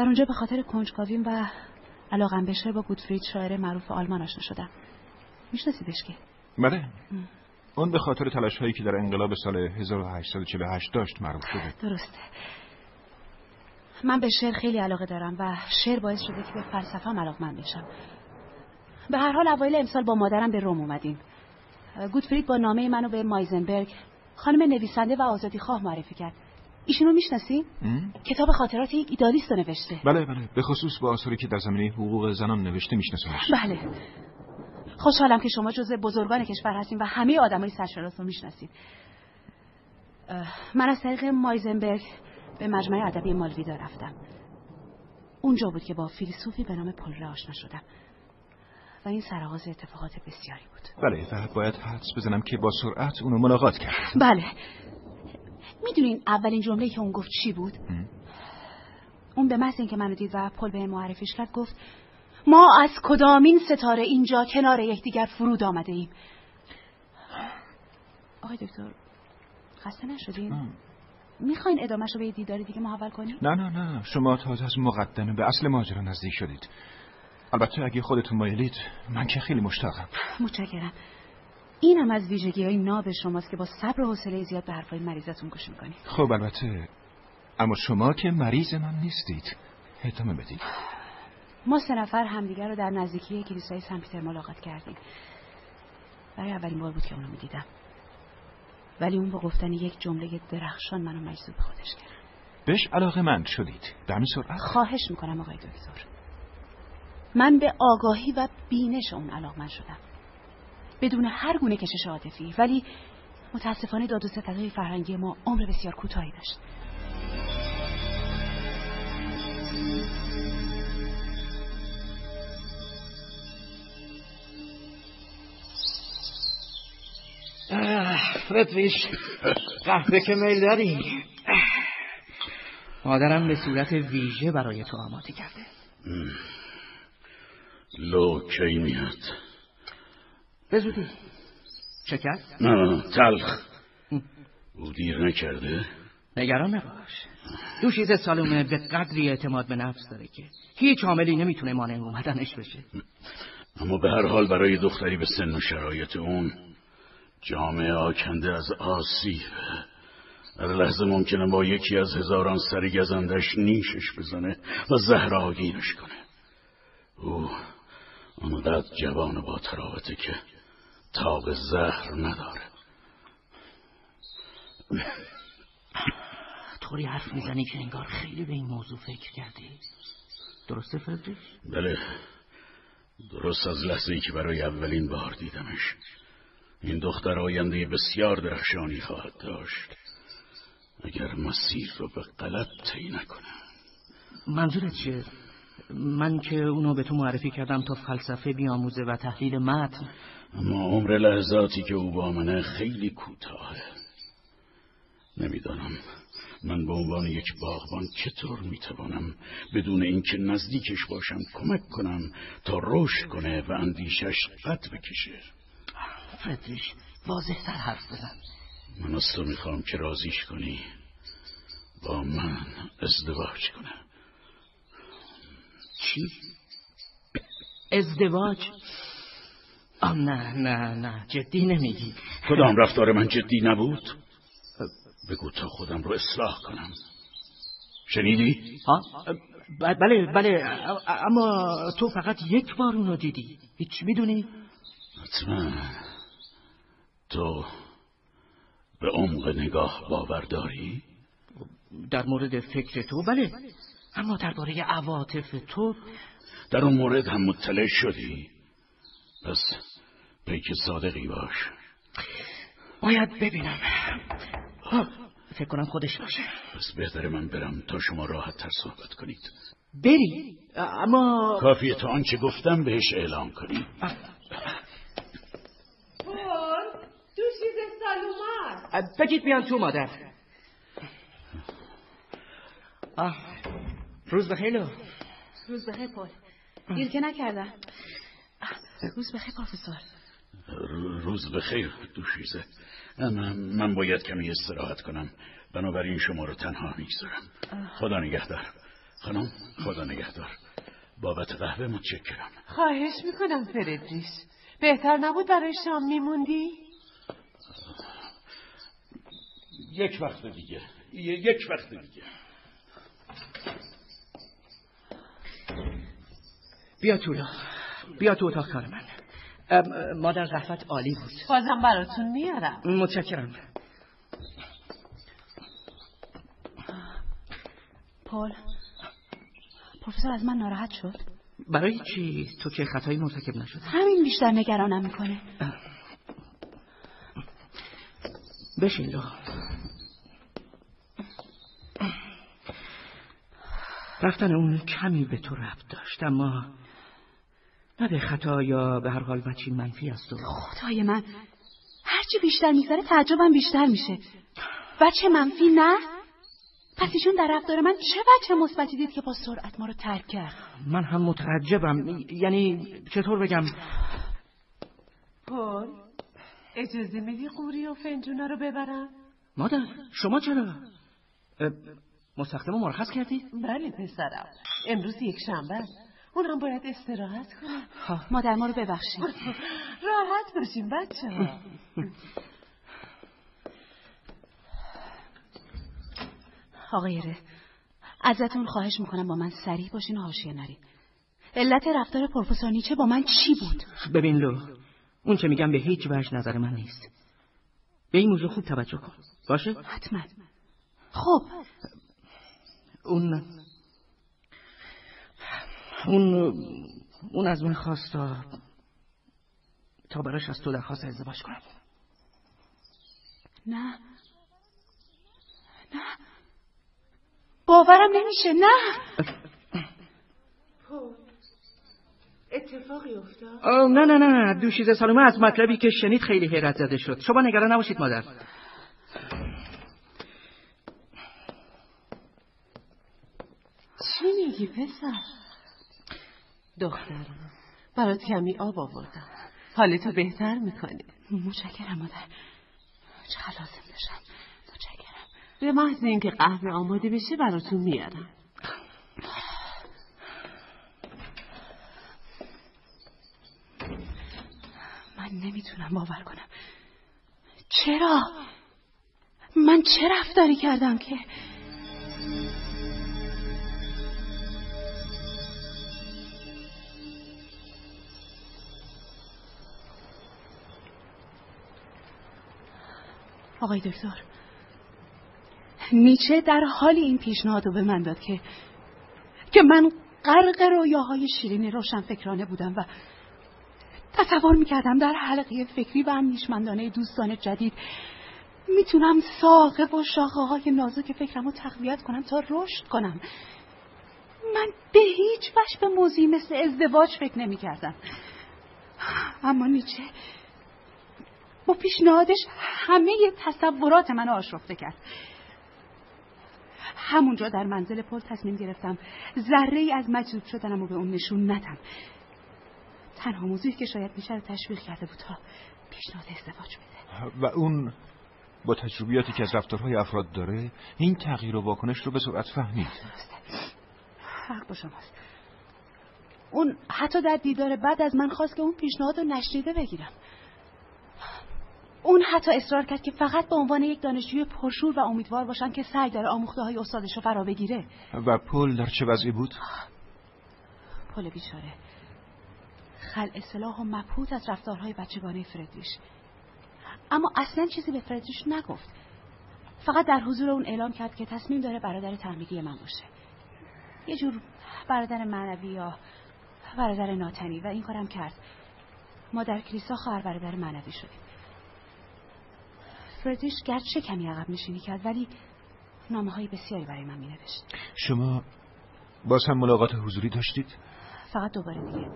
در اونجا به خاطر کنجکاویم و علاقم به شعر با گودفرید شاعر معروف آلمان آشنا شدم. میشناسیدش که؟ بله. اون به خاطر تلاش هایی که در انقلاب سال 1848 داشت معروف شده. درسته. من به شعر خیلی علاقه دارم و شعر باعث شده که به فلسفه علاقمند بشم. به هر حال اوایل امسال با مادرم به روم اومدیم. گودفرید با نامه منو به مایزنبرگ خانم نویسنده و آزادی خواه معرفی کرد. ایشونو می‌شناسی؟ کتاب خاطرات یک ایدالیست نوشته. بله بله. به خصوص با آثاری که در زمینه حقوق زنان نوشته میشناسمش. بله. خوشحالم که شما جزء بزرگان کشور هستین و همه آدمای سرشناس رو می‌شناسید. من از طریق مایزنبرگ به مجمع ادبی مالویدا رفتم. اونجا بود که با فیلسوفی به نام پل آشنا شدم. و این سرآغاز اتفاقات بسیاری بود. بله و باید حدس بزنم که با سرعت اونو ملاقات کرد. بله. می‌دونین اولین جمله که اون گفت چی بود؟ اون به محض اینکه منو دید و پل به معرفیش کرد گفت ما از کدامین ستاره اینجا کنار یکدیگر فرود آمده ایم آقای دکتر خسته نشدین؟ می‌خواین ادامهش رو به دیداری دیگه محول کنیم؟ نه نه نه شما تازه از مقدمه به اصل ماجرا نزدیک شدید. البته اگه خودتون مایلید من که خیلی مشتاقم. متشکرم. این هم از ویژگی های ناب شماست که با صبر و حوصله زیاد به حرفای مریضتون گوش می‌کنید خب البته. اما شما که مریض من نیستید. ادامه بدید. ما سه نفر همدیگر رو در نزدیکی کلیسای سن پیتر ملاقات کردیم. برای اولین بار بود که اونو می‌دیدم. ولی اون با گفتن یک جمله درخشان منو مجذوب خودش کرد. بهش علاقه من شدید در سرعت. خواهش می‌کنم آقای دکتر. من به آگاهی و بینش اون علاقمند شدم. بدون هر گونه کشش عاطفی. ولی متاسفانه داد و ستدهای فرهنگی ما عمر بسیار کوتاهی داشت. فردریش قهوه که میل داری؟ مادرم به صورت ویژه برای تو آماده کرده. لو کی میاد؟ به زودی شکر؟ نه تلخ. او دیر نکرده. نگران نباش. دوشیز سالومه به قدری اعتماد به نفس داره که هیچ عاملی نمی‌تونه مانع اومدنش بشه. اما به هر حال برای دختری به سن و شرایط اون جامعه آکنده از آسیب. هر لحظه ممکنه با یکی از هزاران سر گزندش نیشش بزنه و زهر آگینش کنه. او آنقدر جوان با تراوته که تاب زهر نداره. طوری حرف می‌زنی که انگار خیلی به این موضوع فکر کردی. درسته فردریش؟ بله. درست از لحظه ای که برای اولین بار دیدمش. این دختر آینده بسیار درخشانی خواهد داشت. اگر مسیر رو به غلط طی نکنم منظورت چیه؟ من که اونو به تو معرفی کردم تا فلسفه بیاموزه و تحلیل متن. اما عمر لحظاتی که او با منه خیلی کوتاهه نمی‌دانم. من به عنوان یک باغبان چطور می‌توانم بدون اینکه نزدیکش باشم کمک کنم تا رشد کنه و اندیشش قد بکشه؟ فردریش واضح تر حرف بزن. من از تو می‌خوام که رازیش کنی. با من ازدواج کنه. چی؟ ازدواج؟ آه نه نه نه جدی نمیگی کدام رفتار من جدی نبود؟ بگو تا خودم رو اصلاح کنم شنیدی؟ ها؟ بله بله اما تو فقط یک بار اونو دیدی هیچ می‌دونی؟ حتما تو به عمق نگاه باور داری؟ در مورد فکر تو بله اما درباره عواطف تو در اون مورد هم مطلع شدی پس پیک صادقی باش. باید ببینم. فکر کنم خودش باشه. پس بهتر من برم تا شما راحت تر صحبت کنید. بری. اما کافیه تا آنچه گفتم بهش اعلام کنی بگید بیان تو مادر. آه. روز بخیر روز بخیر پل دیر که نکردم. روز بخیر پروفسور. روز بخیر دوشیزه. من, من باید کمی استراحت کنم. بنابراین شما رو تنها می‌گذارم. خدا نگهدار. خانم خدا نگهدار. بابت قهوه متشکرم. خواهش می‌کنم فردریش بهتر نبود برای شام میموندی؟ یک وقت دیگه. یک وقت دیگه. بیا تو بیا تو اتاق کار من. مادر زحمت عالی بود. بازم براتون میارم. متشکرم. پول پروفسور از من ناراحت شد؟ برای چی؟ تو که خطایی مرتکب نشد همین بیشتر نگرانم می‌کنه. بشین لو رفتن اون کمی به تو رفت داشت اما نه به خطا یا به هر حال بچی منفی است و خدای من هرچی بیشتر میگذره تعجبم بیشتر میشه. بچه منفی نه؟ پس ایشون در رفتار من چه بچه مثبتی دید که با سرعت ما رو ترک کرد؟ من هم متعجبم. یعنی چطور بگم؟ پل اجازه میدی قوری و فنجونا رو ببرم؟ مادر شما چرا؟ مستخدم مرخص کردی؟ بله پسرم. امروز یک شنبه است. اونم باید استراحت کنه. مادر ما رو ببخشید. راحت باشیم بچه ها آقای ره ازتون خواهش می‌کنم با من سریع باشین و حاشیه نرین. علت رفتار پروفسور نیچه با من چی بود؟ ببین لو اون چه میگم به هیچ وجه نظر من نیست. به این موضوع خوب توجه کن. باشه؟ حتما. خب. اون اون اون از من خواست تا تا براش از تو درخواست ازدواج کنم. نه. نه. باورم نمیشه. نه. اتفاقی افتاد؟ نه نه نه دوشیزه سالومه از مطلبی که شنید خیلی حیرت زده شد. شما نگران نباشید مادر. چی میگی پسر؟ دخترم برات کمی آب آوردم. حالتو بهتر می‌کنه متشکرم مادر. چقدر لازم داشتم. متشکرم. به محض اینکه قهوه آماده بشه براتون میارم. من نمی‌تونم باور کنم. چرا؟ من چه رفتاری کردم که؟ آقای دکتر. نیچه در حال این پیشنهاد رو به من داد که که من غرق رویاهای شیرین روشن فکرانه بودم و تصور می‌کردم در حلقه فکری و اندیشمندانه دوستان جدید می‌تونم ساقه و شاخه های نازک فکرم رو تقویت کنم تا رشد کنم. من به هیچ وجه به موضوعی مثل ازدواج فکر نمی‌کردم. اما نیچه با پیشنهادش همه تصورات منو آشفته کرد. همونجا در منزل پل تصمیم گرفتم ذره ای از مجذوب شدنم و به اون نشون ندم. تنها موضوعی که شاید میشه رو تشویق کرده بود تا پیشنهاد ازدواج بده. و اون با تجربیاتی که از رفتارهای افراد داره این تغییر و واکنش رو به سرعت فهمید. حق با شماست. اون حتی در دیدار بعد از من خواست که اون پیشنهاد رو نشنیده بگیرم. اون حتی اصرار کرد که فقط به عنوان یک دانشجوی پرشور و امیدوار باشم که سعی داره آموخته های استادش رو فرا بگیره. و پل در چه وضعی بود؟ پل بیچاره. خل اصلاح و مبهوت از رفتارهای بچگانه فردریش. اما اصلا چیزی به فردریش نگفت. فقط در حضور اون اعلام کرد که تصمیم داره برادر تحمیلی من باشه. یه جور برادر معنوی یا برادر ناتنی و این کارم کرد. ما در کلیسا خواهر برادر معنوی شدیم. فردریش گرچه کمی عقب نشینی کرد ولی نامه های بسیاری برای من می نوشت شما باز هم ملاقات حضوری داشتید؟ فقط دوباره دیگه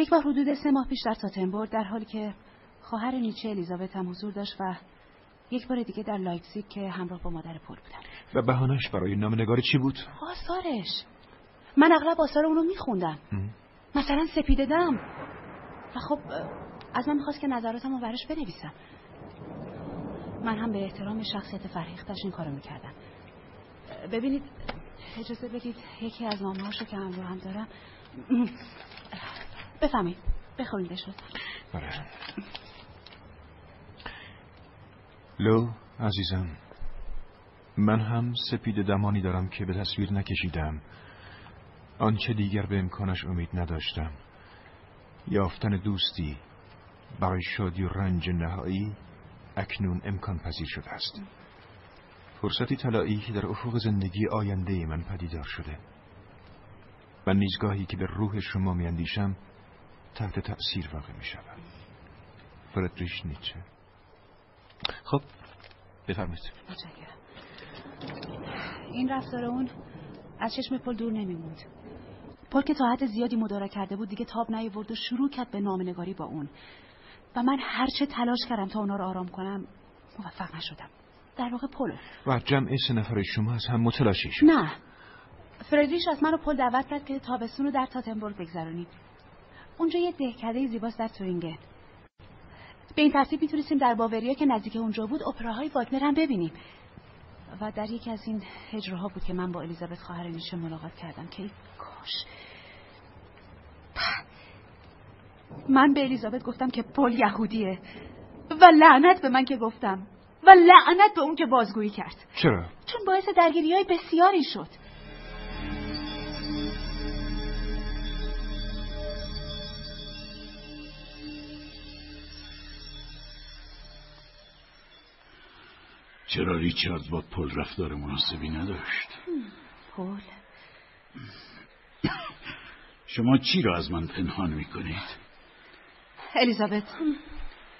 یک بار حدود سه ماه پیش در تاتنبورگ در حالی که خواهر نیچه الیزابت هم حضور داشت و یک بار دیگه در لایپزیگ که همراه با مادر پل بودن و بهانش برای نامه‌نگاری چی بود؟ آثارش. من اغلب آثار اونو میخوندم. مثلا سپیده دم. و خب از من می‌خواست که نظراتمو براش بنویسم. من هم به احترام شخصیت فرهیختش این کارو می‌کردم. ببینید اجازه بدید یکی از نامه هاشو که همراه هم دارم. بفهمید. بخونیدش بله لو عزیزم من هم سپید دمانی دارم که به تصویر نکشیدم. آنچه دیگر به امکانش امید نداشتم. یافتن دوستی برای شادی و رنج نهایی اکنون امکان پذیر شده است. فرصتی طلایی که در افق زندگی آینده من پدیدار شده. و نیزگاهی که به روح شما میاندیشم تحت تأثیر واقع می شود فردریش نیچه. خب بفرمایید. این رفتار اون از چشم پل دور نمیموند. پل که تا حد زیادی مدارا کرده بود دیگه تاب نیورد و شروع کرد به نامنگاری با اون. و من هرچه تلاش کردم تا اونا رو آرام کنم موفق نشدم. در واقع پل. و جمع سه نفر شما از هم متلاشی شد. نه. فردریش از من رو پل دعوت کرد که تابستون رو در تاتنبورگ بگذرونیم. اونجا یه دهکده زیباست در تورینگن به این ترتیب می‌تونستیم در باوریا که نزدیک اونجا بود اپراهای واگنر هم ببینیم. و در یکی از این هجرها بود که من با الیزابت خواهر نیشه ملاقات کردم که کاش. من به الیزابت گفتم که پل یهودیه و لعنت به من که گفتم و لعنت به اون که بازگویی کرد چرا؟ چون باعث درگیری های بسیاری شد چرا ریچارد با پل رفتار مناسبی نداشت؟ پل شما چی را از من پنهان می‌کنید؟ الیزابت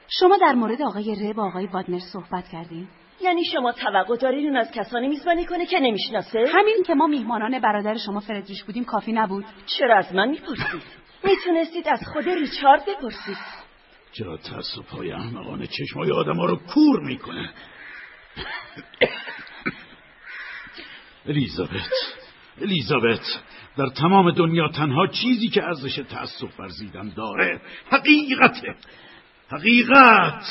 شما در مورد آقای ره با آقای وادنر صحبت کردین؟ یعنی شما توقع دارید اون از کسانی میزبانی کنه که نمی‌شناسه؟ همین که ما میهمانان برادر شما فردریش بودیم کافی نبود چرا از من می‌پرسید؟ می‌تونستید از خود ریچارد بپرسید چرا تأصف های احمقانه چشمای آدم ها رو کور می‌کنه الیزابت الیزابت در تمام دنیا تنها چیزی که ارزش تأسف ورزیدن داره حقیقته حقیقت.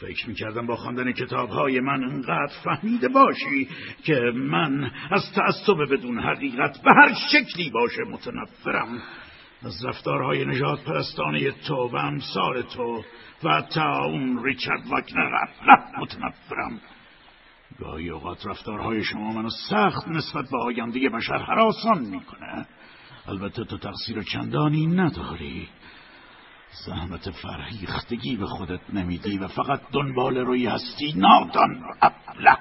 فکر می‌کردم با خواندن کتاب های من انقدر فهمیده باشی که من از تعصب بدون حقیقت به هر شکلی باشه متنفرم. از رفتارهای نجات پرستانه تو و امثال تو و تا اون ریچارد واکنر متنفرم. گاهی اوقات رفتارهای شما منو سخت نسبت به آینده بشر حراسان می‌کنه. البته تو تقصیر چندانی نداری. زحمت فرهیختگی به خودت نمیدی و فقط دنبال روی هستی نادان ابله.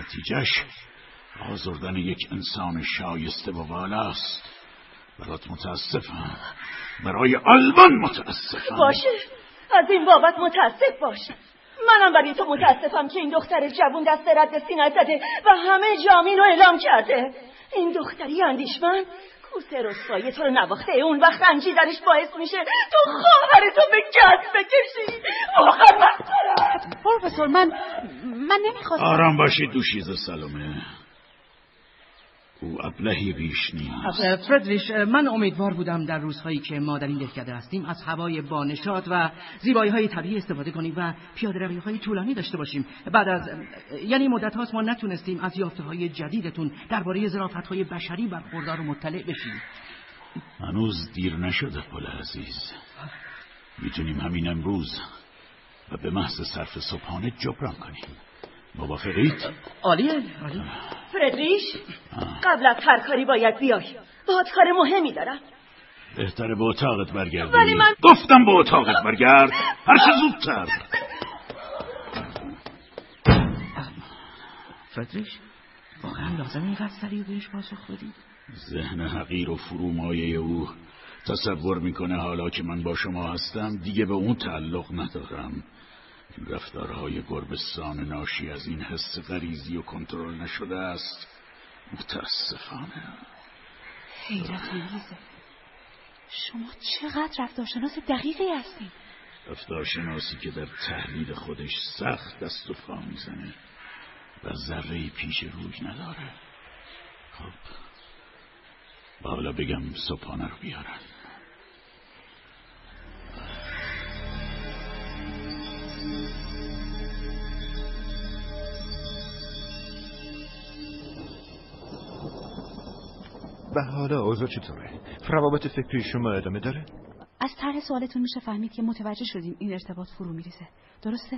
نتیجهش آزردن یک انسان شایسته و والاست برات متاسفم. برای آلمان متاسفم. باشه. از این بابت متاسف باش. منم برای تو متاسفم که این دختر جوون دست رد سینه زده و همه جامین رو اعلام کرده. این دختری اندیشمند کوسه رسوایی تو رو نواخته. اون وقت درش باعث میشه تو خواهر تو به گز بکشی. آخر پروفسور من من نمی‌خواستم آرام باشید دوشیز سلامه. او ابلهی بیش نیست. فردریش من امیدوار بودم در روزهایی که ما در این دهکده هستیم از هوای بانشاد و زیبایی های طبیعی استفاده کنیم و پیاده روی های طولانی داشته باشیم. بعد از یعنی مدت هاست ما نتونستیم از یافته های جدیدتون درباره ظرافت های بشری برخوردار و مطلع بشیم. هنوز دیر نشده پل عزیز. می‌تونیم همین امروز و به محض صرف صبحانه جبران کنیم. موافقید؟ عالیه عالی فردریش قبل از هر کاری باید بیای. باید کار مهمی دارم. بهتره به اتاقت برگردی. ولی من گفتم به اتاقت برگرد. هر چه زودتر. فردریش واقعا لازم اینقدر سریع بهش پاسخ بدی؟ ذهن حقیر و فرومایه او تصور می‌کنه حالا که من با شما هستم دیگه به اون تعلق ندارم. رفتارهای گربستان ناشی از این حس غریزی و کنترل نشده است متاسفانه. حیرت انگیزه شما چقدر رفتارشناس دقیقی هستید رفتارشناسی که در تحلیل خودش سخت دست و پا می‌زنه و ذره پیش روی نداره. خب حالا بگم صبحانه رو بیارن. و حالا اوضاع چطوره؟ روابط فکری شما ادامه داره؟ از طرح سوالتون میشه فهمید که متوجه شدیم این ارتباط فرو میریزه. درسته؟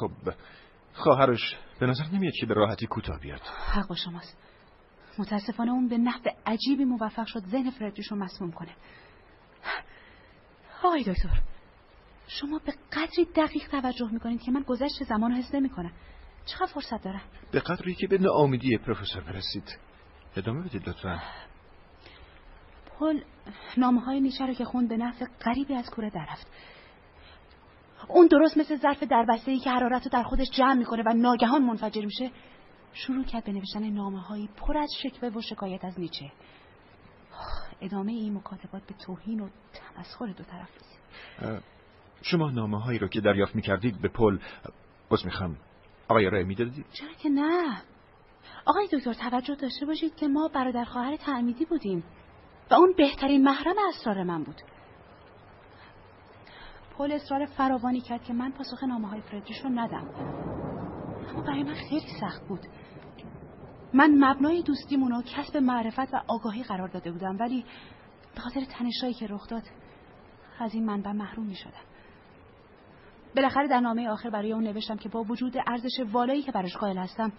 خب. خواهرش به نظر نمیاد که به راحتی کوتاه بیاد. حق با شماست. متاسفانه اون به نحو عجیبی موفق شد ذهن فردریش رو مسموم کنه. آقای دکتر شما به قدری دقیق توجه می‌کنید که من گذشت زمان رو حس نمی‌کنم. چقدر فرصت دارم؟ به قدری که به ناامیدی پروفسور برسید. ادامه بدید لطفا. پل نامه های نیچه رو که خوند به نفع قریبی از کوره درفت اون درست مثل ظرف دربسته ای که حرارت رو در خودش جمع می‌کنه و ناگهان منفجر میشه شروع کرد به نوشتن نامه هایی پر از شکوه و شکایت از نیچه. ادامه این مکاتبات به توهین و تمسخر دو طرف رسید. شما نامه هایی رو که دریافت می‌کردید به پل باز می‌خوام. آقای رای می‌دادید؟ چرا که نه. آقای دکتر توجه داشته باشید که ما برادر خواهر تعمیدی بودیم. و اون بهترین محرم اسرار من بود. پل اصرار فراوانی کرد که من پاسخ نامه های فردریش رو ندم. اما برای من خیلی سخت بود. من مبنای دوستیمون رو کسب معرفت و آگاهی قرار داده بودم ولی به خاطر تنشایی که رخ داد از این منبع محروم می شدم بالاخره در نامه آخر برای اون نوشتم که با وجود ارزش والایی که براش قائل هستم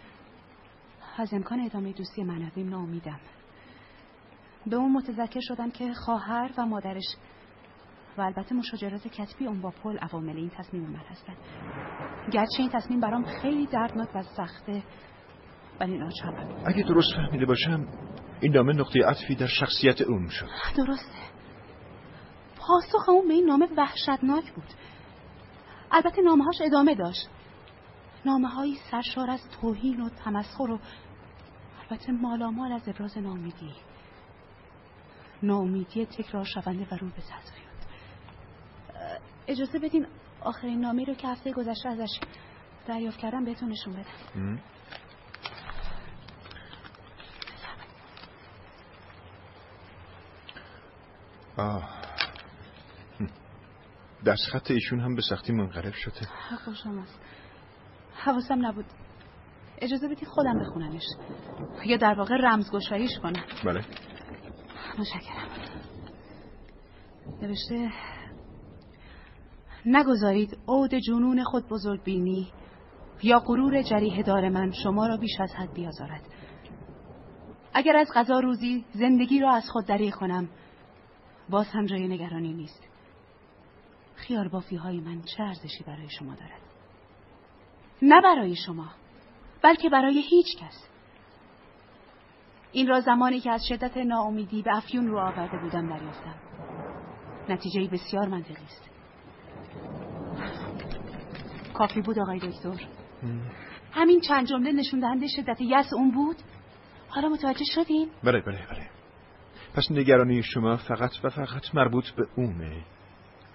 از امکان ادامه دوستی معنویم ناامیدم. به اون متذکر شدم که خواهر و مادرش و البته مشاجرات کتبی اون با پل عوامل این تصمیم من هستن. گرچه این تصمیم برام خیلی دردناک و سخته ولی ناچارم. اگه درست فهمیده باشم این نامه نقطه عطفی در شخصیت اون شد. درسته. پاسخ اون به این نامه وحشتناک بود. البته نامه هاش ادامه داشت. نامه هایی سرشار از توهین و تمسخر و البته مالامال از ابراز نامیدی ناامیدی تکرار شونده و رو به تضفیات اجازه بدین آخرین نامی رو که هفته گذشته ازش دریافت کردم بهتون نشون بدم. آه. دست خط ایشون هم به سختی منقلب شده. حق شماست. حواسم نبود. اجازه بدید خودم بخونمش. یا در واقع رمزگشاییش کنم. بله. مشکرم نوشته نگذارید عود جنون خود بزرگ بینی یا غرور جریه دار من شما را بیش از حد بیازارد. اگر از غذا روزی زندگی را از خود دریغ کنم باز هم جای نگرانی نیست. خیال بافی های من چه ارزشی برای شما دارد؟ نه برای شما بلکه برای هیچ کس. این را زمانی که از شدت ناامیدی به افیون رو آورده بودم دریافتم. نتیجه بسیار منطقی است. کافی بود آقای دکتر. همین چند جمله نشون دهنده شدت یس اون بود. حالا متوجه شدین؟ بله بله بله. پس نگرانی شما فقط و فقط مربوط به اونه.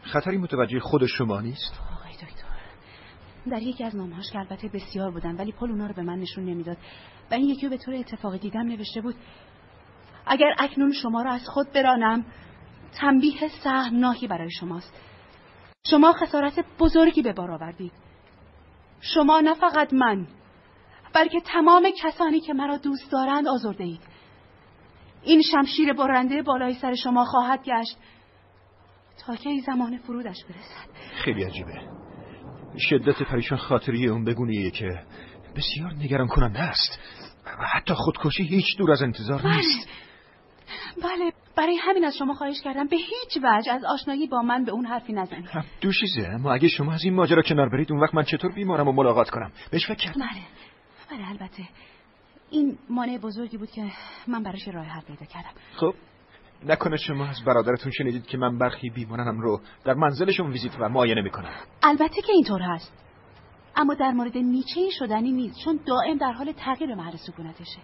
خطری متوجه خود شما نیست؟ آقای دکتر. در یکی از نامهاش که البته بسیار بودن ولی پل اونا رو به من نشون نمی‌داد. و این یکی به طور اتفاقی دیدم نوشته بود اگر اکنون شما را از خود برانم تنبیه سهمناکی برای شماست. شما خسارت بزرگی به بار آوردید. شما نه فقط من بلکه تمام کسانی که مرا دوست دارند آزرده اید این شمشیر برنده بالای سر شما خواهد گشت تا که زمان فرودش برسد. خیلی عجیبه. شدت پریشان خاطری اون بگونیه که بسیار نگران کننده است. و حتی خودکشی هیچ دور از انتظار بله. نیست. بله برای همین از شما خواهش کردم. به هیچ وجه از آشنایی با من به اون حرفی نزنید. دو چیزه اما اگه شما از این ماجرا کنار برید اون وقت من چطور بیمارم و ملاقات کنم؟ بهش فکر بله. بله البته. این مانع بزرگی بود که من براش راه حل پیدا کردم. خب. نکنه شما از برادرتون شنیدید که من برخی بیمارانم رو در منزلشون ویزیت و معاینه می‌کنم. البته که اینطور هست. اما در مورد نیچه این شدنی نیست چون دائم در حال تغییر محل سکونتشه.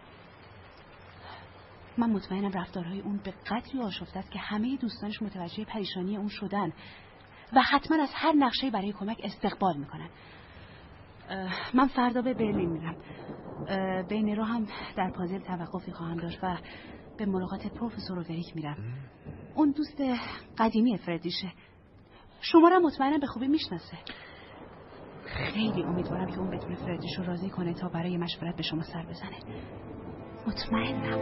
من مطمئنم رفتارهای اون به قدری آشفته است که همه دوستانش متوجه پریشانی اون شدن و حتما از هر نقشه برای کمک استقبال می‌کنن. من فردا به برلین میرم. بین رو هم در پازل توقفی خواهم داشت و به ملاقات پروفسور وریک میرم. اون دوست قدیمی فردیشه. شما را مطمئنم به خوبی می‌شناسه. خیلی امیدوارم که اون بتونه فردیش رو راضی کنه تا برای مشورت به شما سر بزنه. مطمئنم.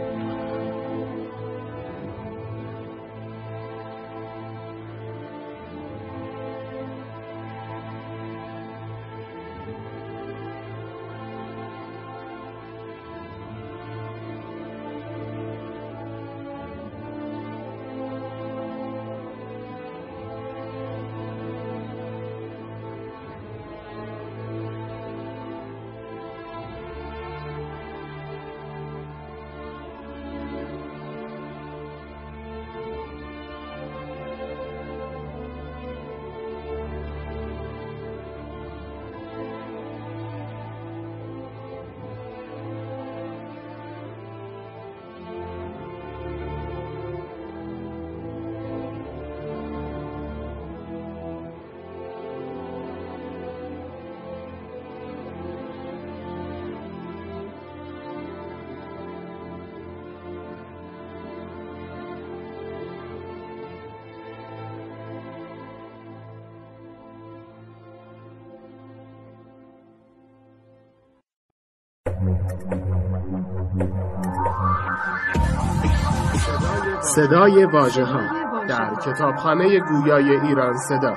صدای واژه ها در کتابخانه گویای ایران صدا.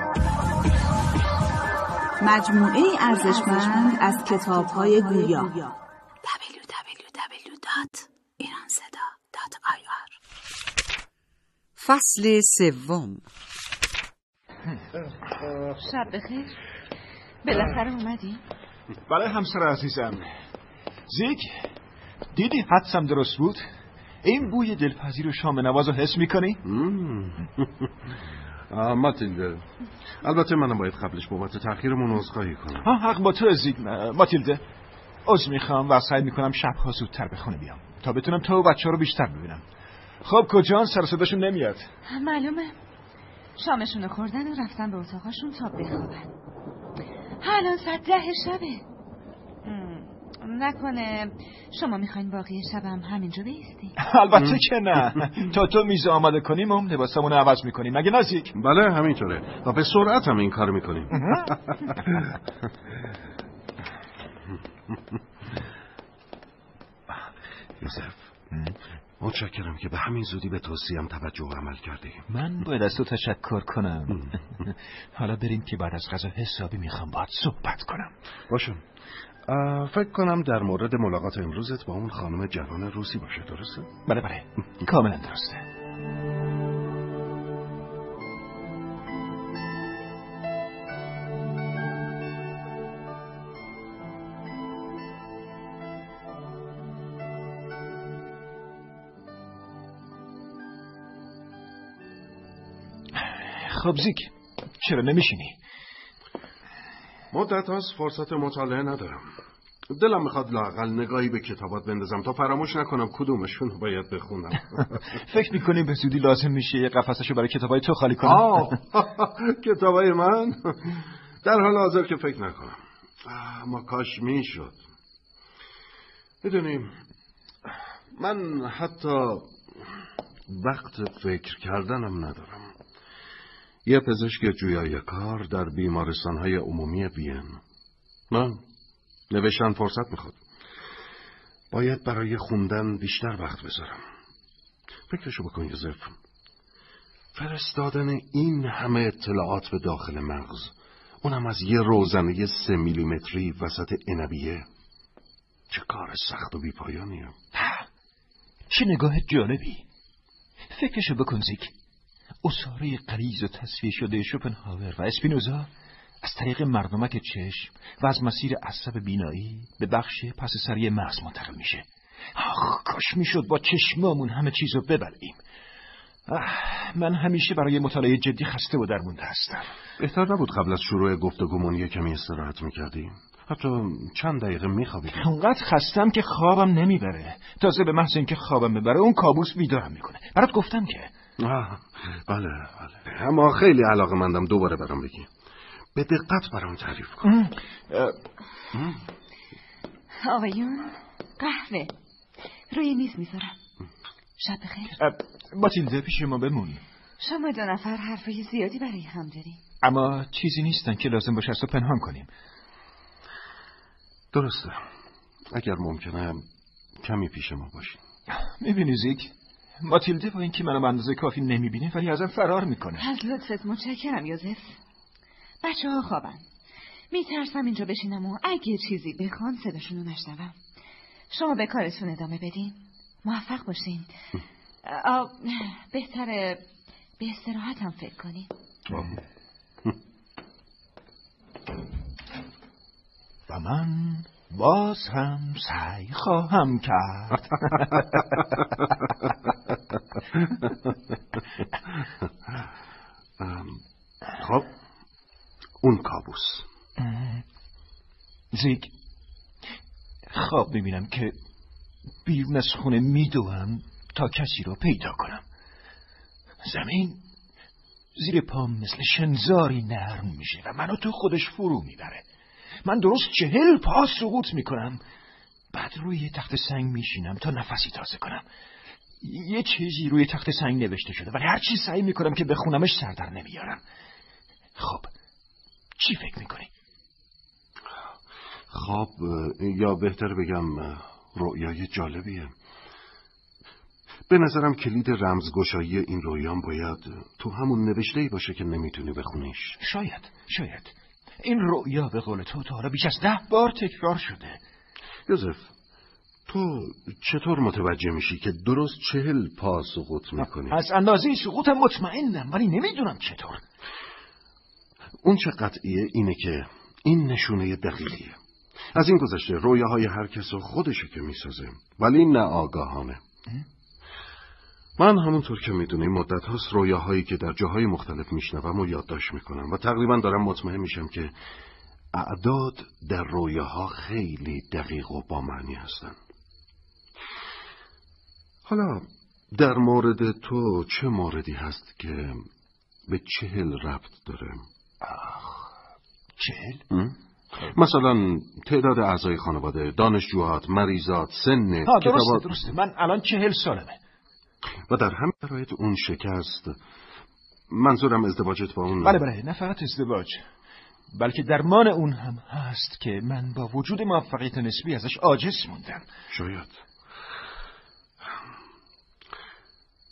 مجموعه ارزشمند از کتاب های گویا www.iranseda.ir فصل سوم. شب بخیر. بالاخره اومدی؟ بله همسر عزیزم. زیگ دیدی حدسم درست بود؟ این بوی دلپذیر و شام نواز رو حس می‌کنی؟ ماتیلده. البته منم باید قبلش بابت تأخیرمون عذرخواهی کنم. ها حق با تو زیگ ماتیلده عذر می‌خوام و سعی می‌کنم شبها زودتر به خونه بیام. تا بتونم تو و بچه رو بیشتر ببینم. خب کجان سر صداشون نمیاد. معلومه. شامشون خوردن و رفتن به اتاقاشون تا بخوابن. الان ساعت ده شبه. نکنه. شما می‌خواین باقی شبم همینجا بیستی البته که نه. تا تو میز آماده کنیم هم لباسمون رو عوض می‌کنیم. مگه نزدیک بله همینطوره. و به سرعت هم این کار می‌کنیم. یوسف متشکرم که به همین زودی به توصیم توجه و عمل کردی من باید از تو تشکر کنم. حالا بریم که بعد از غذا حسابی می‌خوام باید صحبت کنم. باشم. فکر کنم در مورد ملاقات امروزت با اون خانم جوان روسی باشه درسته؟ بله بله کاملا درسته خب زیک چرا نمیشینی؟ مدت از فرصت مطالعه ندارم. دلم می‌خواد لاقل نگاهی به کتابات بندازم تا فراموش نکنم کدومشون رو باید بخونم. فکر می‌کنی به زودی لازم میشه یه قفسشو برای کتابای تو خالی کنم. آه! کتابای من؟ در حال حاضر که فکر نکنم. اما کاش می‌شد. می‌دونیم من حتی وقت فکر کردنم ندارم. یه پزشک جویای کار در بیمارستان های عمومی وین. نه نوشتن فرصت می‌خواد. باید برای خوندن بیشتر وقت بذارم. فکرشو بکن یوزف فرستادن این همه اطلاعات به داخل مغز اونم از یه روزنه سه میلیمتری وسط انبیه. چه کار سخت و بیپایانیه. چه نگاه جالبی. فکرشو بکن زیک. اصاره قریز و تصفیه شده شوپنهاور و اسپینوزا از طریق مردمک چشم و از مسیر عصب بینایی به بخش پس سری مغز منتقل میشه. آخ کاش می‌شد با چشمامون همه چیزو ببلیم من همیشه برای مطالعه جدی خسته و درمونده هستم. بهتر نبود قبل از شروع گفتگومون یه کمی استراحت می‌کردیم؟ حتی چند دقیقه میخوابیدیم. اونقدر خستم که خوابم نمی‌بره. تازه به محض اینکه خوابم ببره اون کابوس بیدارم می‌کنه. برات گفتم که آه بله بله. اما خیلی علاقه مندم دوباره برام بگی. به دقت برام تعریف کن. آقایون قهوه. روی میز می‌ذارم. شب بخیر. ماتیلده پیش ما بمون. شما دو نفر حرفای زیادی برای هم داریم اما چیزی نیستن که لازم باشه از تو پنهان کنیم. درسته. اگر ممکنه کمی پیش ما باشیم می‌بینی زیک؟ ماتیلده با اینکه منو اندازه کافی نمی‌بینه ولی ازم فرار می‌کنه. از لطفت متشکرم یوزف. بچه ها خوابن. میترسم اینجا بشینم و اگه چیزی بخوان صداشونو نشنوم. شما به کارتون ادامه بدین. موفق باشین. بهتره به استراحت هم فکر کنین. و من باز هم سعی خواهم کرد. خب اون کابوس. زیگ. خواب می‌بینم که بیرون از خونه میدوهم تا کسی رو پیدا کنم. زمین زیر پام مثل شنزاری نرم میشه و منو تو خودش فرو می‌بره. من درست چهل پا سقوط می‌کنم. بعد روی تخت سنگ میشینم تا نفسی تازه کنم. یه چیزی روی تخت سنگ نوشته شده ولی هر چی سعی می‌کنم که بخونمش سردر نمیارم. خب چی فکر می‌کنی؟ خواب یا بهتر بگم رؤیای جالبیه. به نظرم کلید رمزگشایی این رویان باید تو همون نوشته ای باشه که نمی‌تونی بخونیش. شاید شاید. این رؤیا به قول تو تا حالا بیش از ده بار تکرار شده. یوزف تو چطور متوجه میشی که درست چهل پا سقوط می‌کنی؟ از اندازه سقوطم مطمئنم ولی نمی‌دونم چطور. اون چه قطعیه اینه که این نشونه دقیقیه. از این گذشته رویاهای هر کس رو خودشه که می‌سازه ولی نه آگاهانه. من همونطور که می‌دونی مدت هاست رویاهایی که در جاهای مختلف میشنوم و یادداشت می‌کنم و تقریبا دارم مطمئن میشم که اعداد در رویاها خیلی دقیق و با معنی هستن حالا در مورد تو چه موردی هست که به چهل ربط داره؟ آخ چهل؟ مثلا تعداد اعضای خانواده دانشجوهات مریضات سن ها درسته درسته. من الان چهل سالمه. و در همین شرایط اون شکست. منظورم ازدواجت با اون بله بله نه فقط ازدواج بلکه درمان اون هم هست که من با وجود موفقیت نسبی ازش عاجز موندم. شاید.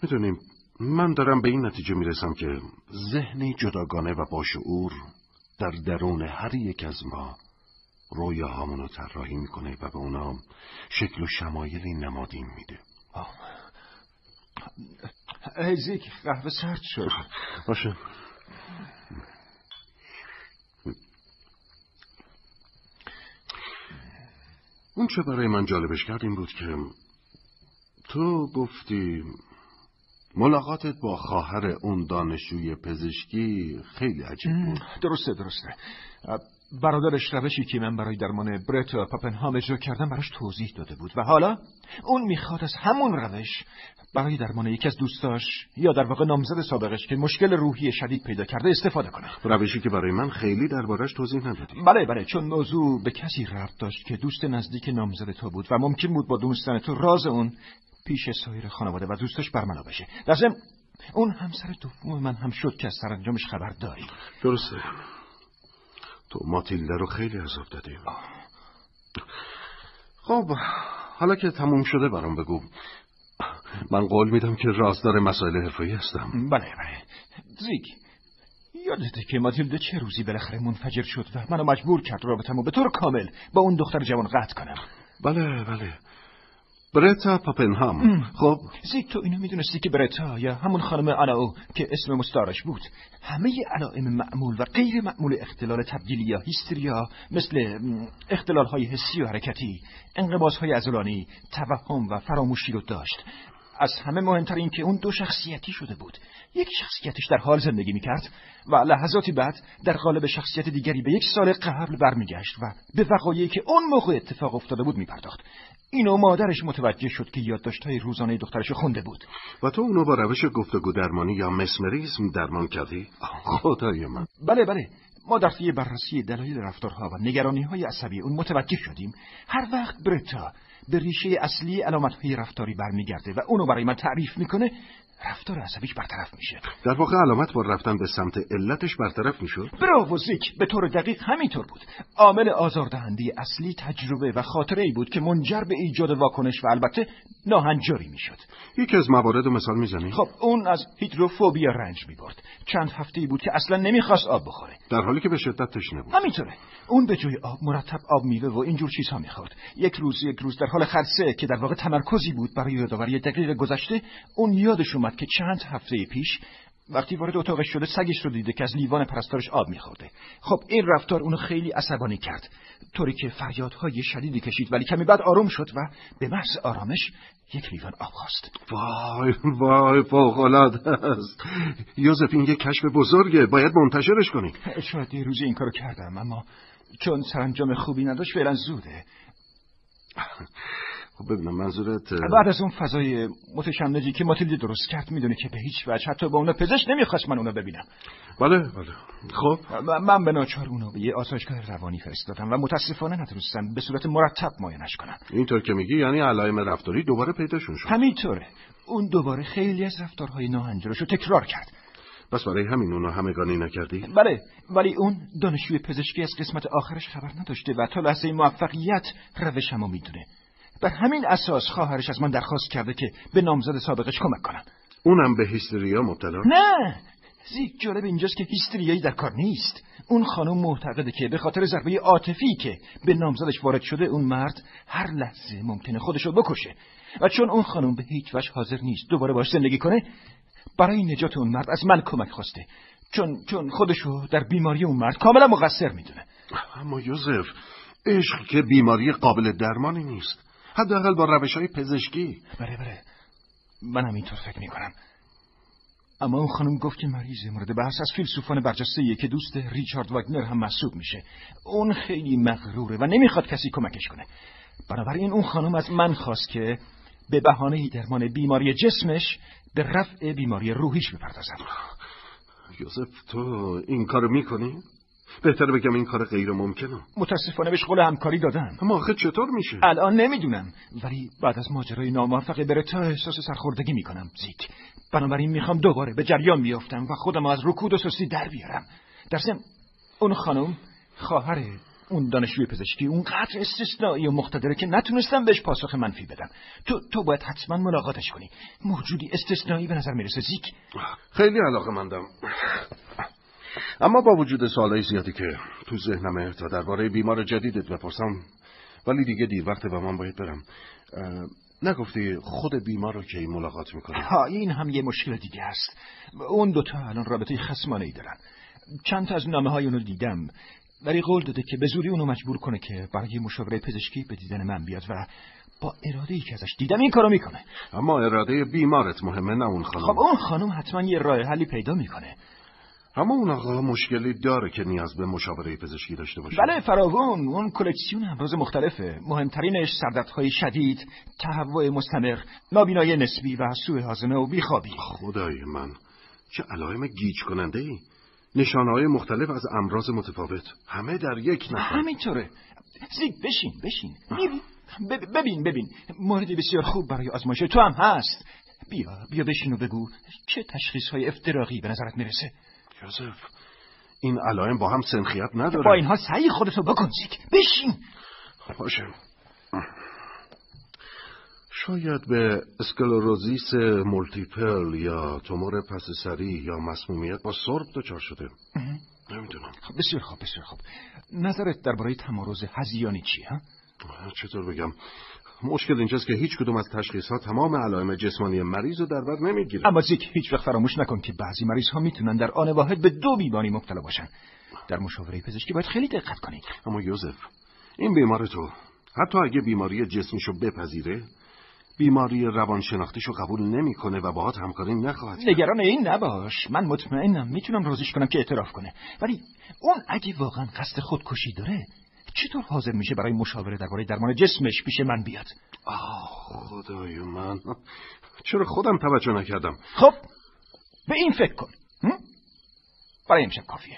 می‌دونیم من دارم به این نتیجه می‌رسم که ذهنی جداگانه و باشعور در درون هر یک از ما رویاهامون رو طراحی می‌کنه و به اونا شکل و شمایلی نمادین میده. ایزیک قهوه سرد شد. باشه. اون چه برای من جالبش کرد این بود که تو گفتی ملاقاتت با خواهر اون دانشجوی پزشکی خیلی عجیب بود. درسته درسته. برادرش روشی که من برای درمان برت و پاپنهام اجرا کردم براش توضیح داده بود. و حالا اون می‌خواد از همون روش برای درمان یکی از دوستاش یا در واقع نامزد سابقش که مشکل روحی شدید پیدا کرده استفاده کنه. روشی که برای من خیلی دربارش توضیح ندادی. بله بله چون موضوع به کسی ربط داشت که دوست نزدیک نامزد تو بود و ممکن بود با دونستن تو راز اون پیش سایر خانواده و دوستش برملا بشه. لازم اون همسر دوم من هم شد که از سرانجامش خبر داری درسته. تو. ماتیلده رو خیلی عذاب دادی خب حالا که تموم شده برام بگو. من قول میدم که رازدار مسائل حرفایی هستم. بله بله. زیگ. یادته که ماتیلده چه روزی بالاخره منفجر شد و منو مجبور کرد رابطمو به طور کامل با اون دختر جوان قطع کنم؟ بله بله. برتا پاپنهام. خب. زیگ تو اینو می‌دونستی که برتا یا همون خانم آناو که اسم مستارش بود. همه علائم معمول و غیر معمول اختلال تبدیلی یا هیستریا مثل اختلال های حسی و حرکتی انقباض های ازولانی توهم و فراموشی رو داشت. از همه مهمتر این که اون دو شخصیتی شده بود. یک شخصیتش در حال زندگی می‌کرد و لحظاتی بعد در قالب شخصیت دیگری به یک سال قبل برمیگشت و به وقایعی که اون موقع اتفاق افتاده بود میپرداخت. اینو مادرش متوجه شد که یادداشت‌های روزانه دخترش خونده بود. و تو اونو با روش گفتگو درمانی یا مسمریزم درمان کردی؟ خدای من. بله بله. ما در طی بررسی دلایل رفتارها و نگرانی های عصبی اون متوجه شدیم. هر وقت برتا به ریشه اصلی علامتهای رفتاری برمیگرده و اونو برای من تعریف می‌کنه رفتار عصبیش برطرف میشه. در واقع علامت با رفتن به سمت علتش برطرف می‌شد؟ براو زیک به طور دقیق همینطور بود. عامل آزاردهنده اصلی تجربه و خاطره ای بود که منجر به ایجاد واکنش و البته ناهنجاری می‌شد. یکی از موارد مثال می‌زنی؟ خب اون از هیدروفوبیا رنج می‌برد. چند هفته ای بود که اصلا نمی‌خواست آب بخوره. در حالی که به شدت تشنه بود. همینطوره. اون به جای آب مرتب آب میوه و اینجور چیزها می‌خورد. یک روز یک روز در حال خرسه که در واقع تمرکزی بود برای یادآوری دقیق گذشته اون یادش اومد که چند هفته پیش وقتی وارد اتاقش شده سگش رو دیده که از لیوان پرستارش آب میخورده. خب این رفتار اونو خیلی عصبانی کرد. طوری که فریادهای شدیدی کشید ولی کمی بعد آروم شد و به محض آرامش یک لیوان آب خواست. وای وای فوقالعاده است. یوزف این یک کشف بزرگه. باید منتشرش کنی. شاید یه روزی این کارو کردم اما چون سرانجام خوبی نداشت فعلا زوده. خب ببینم منظورت بعد از اون فضای متشنجی که ماتیلدی درست کرد می‌دونه که به هیچ وجه حتی با اون پزشک نمی‌خواست من اونو ببینم. بله بله. خب. من به ناچار اونو به یه آسایشگاه روانی فرستادم و متاسفانه نتونستم به صورت مرتب ماینش کنم. اینطور که میگی یعنی علائم رفتاری دوباره پیداشون شد. همینطوره. اون دوباره خیلی از رفتارهای ناهنجارش رو تکرار کرد. پس برای همین اونو همگانی نکردی؟ بله ولی اون دانشجوی پزشکی از قسمت آخرش خبر نداشته و تا لحظه موفقیت روشمو می‌دونه. بر همین اساس خواهرش از من درخواست کرده که به نامزد سابقش کمک کنم. اونم به هیستریا مبتلا؟ نه! زیگ جالب اینجاست که هیستریایی در کار نیست. اون خانم معتقده که به خاطر ضربه عاطفی که به نامزدش وارد شده اون مرد هر لحظه ممکنه خودشو بکشه. و چون اون خانم به هیچ وجه حاضر نیست دوباره باش زندگی کنه برای نجات اون مرد از من کمک خواسته. چون چون خودشو در بیماری اون مرد کاملا مقصر می‌دونه. اما یوزف عشق که بیماری قابل درمانی نیست. حداقل با روش های پزشکی. بله بله. من هم اینطور فکر می‌کنم. اما اون خانم گفت که مریض مورد بحث از فیلسوفان برجسته که دوست ریچارد واگنر هم محسوب میشه. اون خیلی مغروره و نمی‌خواد کسی کمکش کنه. بنابراین اون خانم از من خواست که به بهانه درمان بیماری جسمش به رفع بیماری روحیش بپردازم. یوسف تو این کارو می‌کنی؟ بهتر بگم این کار غیر ممکنه. متاسفانه بهش قول همکاری دادم اما آخه چطور میشه؟ الان نمی‌دونم. ولی بعد از ماجرای ناموفق برتا احساس سرخوردگی می‌کنم زیک. بنابراین می‌خوام دوباره به جریان بیافتم و خودم از رکود و سستی در بیارم. در اون خانم خواهر اون دانشجوی پزشکی اون قدر استثنایی و مقتدره که نتونستم بهش پاسخ منفی بدم. تو تو باید حتما ملاقاتش کنی. موجودی استثنایی به نظر می‌رسه زیک. خیلی علاقه مندم اما با وجود سوالای زیادی که تو ذهنمه تا درباره بیمار جدیدت بپرسم ولی دیگه دیر وقت و من باید برم. نگفتی خود بیمار رو که این ملاقات می‌کنه؟ ها این هم یه مشکل دیگه است. اون دوتا الان رابطه خسمانه ای دارن. چند تا از نامه های اونو دیدم. ولی قول داده که به زوری اونو مجبور کنه که برای مشاوره پزشکی به دیدن من بیاد و با اراده ای که ازش دیدم این کارو می‌کنه. اما اراده بیمارت مهمه نه اون خانم. خب اون خانم حتما یه راه حلی پیدا می‌کنه. اما اون آقا مشکلی داره که نیاز به مشاوره پزشکی داشته باشه. بله فراوون اون کلکسیون امراض مختلفه. مهمترینش سردردهای شدید تهوع مستمر نابینایی نسبی و سوء هاضمه و بیخوابی. خدای من چه علائم گیج کننده ای نشانه های مختلف از امراض متفاوت. همه در یک نفر. همینطوره. زیگ بشین بشین. ببین ببین. موردی بسیار خوب برای آزمایش تو هم هست. بیا بیا بشین و بگو چه تشخیص های افتراقی به نظرت می‌رسه. یوزف این علائم با هم سنخیت نداره با این حال سعی خودتو بکن زیگ بشین. باشه. شاید به اسکلروزیس مولتیپل یا تومور پس سری یا مسمومیت با سرب دچار شده. نمی‌دونم. خب بسیار خوب بسیار خوب نظرت درباره تمارز هزیانی چی ها؟ چطور بگم؟ مشکل اینجاست که هیچ کدوم از تشخیص ها تمام علائم جسمانی مریض رو در بر نمی‌گیره اما زیک هیچ وقت فراموش نکن که بعضی مریض ها می‌تونن در آن واحد به دو بیماری مبتلا باشن. در مشاوره پزشکی باید خیلی دقت کنید. اما یوزف این بیمار تو حتی اگه بیماری جسمیشو بپذیره بیماری روانشناختیشو قبول نمی‌کنه و باهات همکاری نخواهد کرد. نگران این نباش. من مطمئنم می‌تونم راضیش کنم که اعتراف کنه. ولی اون اگه واقعا قصد خودکشی داره چطور حاضر میشه برای مشاوره درباره درمان جسمش پیش من بیاد؟ آه خدای من. چرا خودم توجه نکردم؟ خب به این فکر کن. برای امشب کافیه.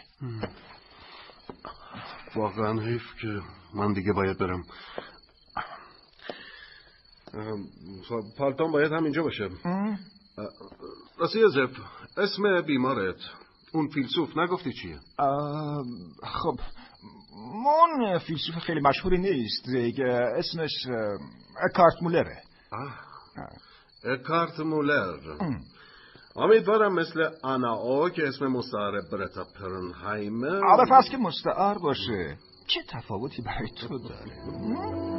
واقعا حیف که من دیگه باید برم. خب پالتون باید هم اینجا باشه راستی یوزف اسم بیمارت. اون فیلسوف نگفتی چیه؟ خب اون فیلسوف خیلی مشهوری نیست. اسمش اکارت مولره اکارت مولر. امیدوارم مثل آنا او که اسم مستعار برتا پرنهایمه آره پس که مستعار باشه. چه تفاوتی برای تو داره؟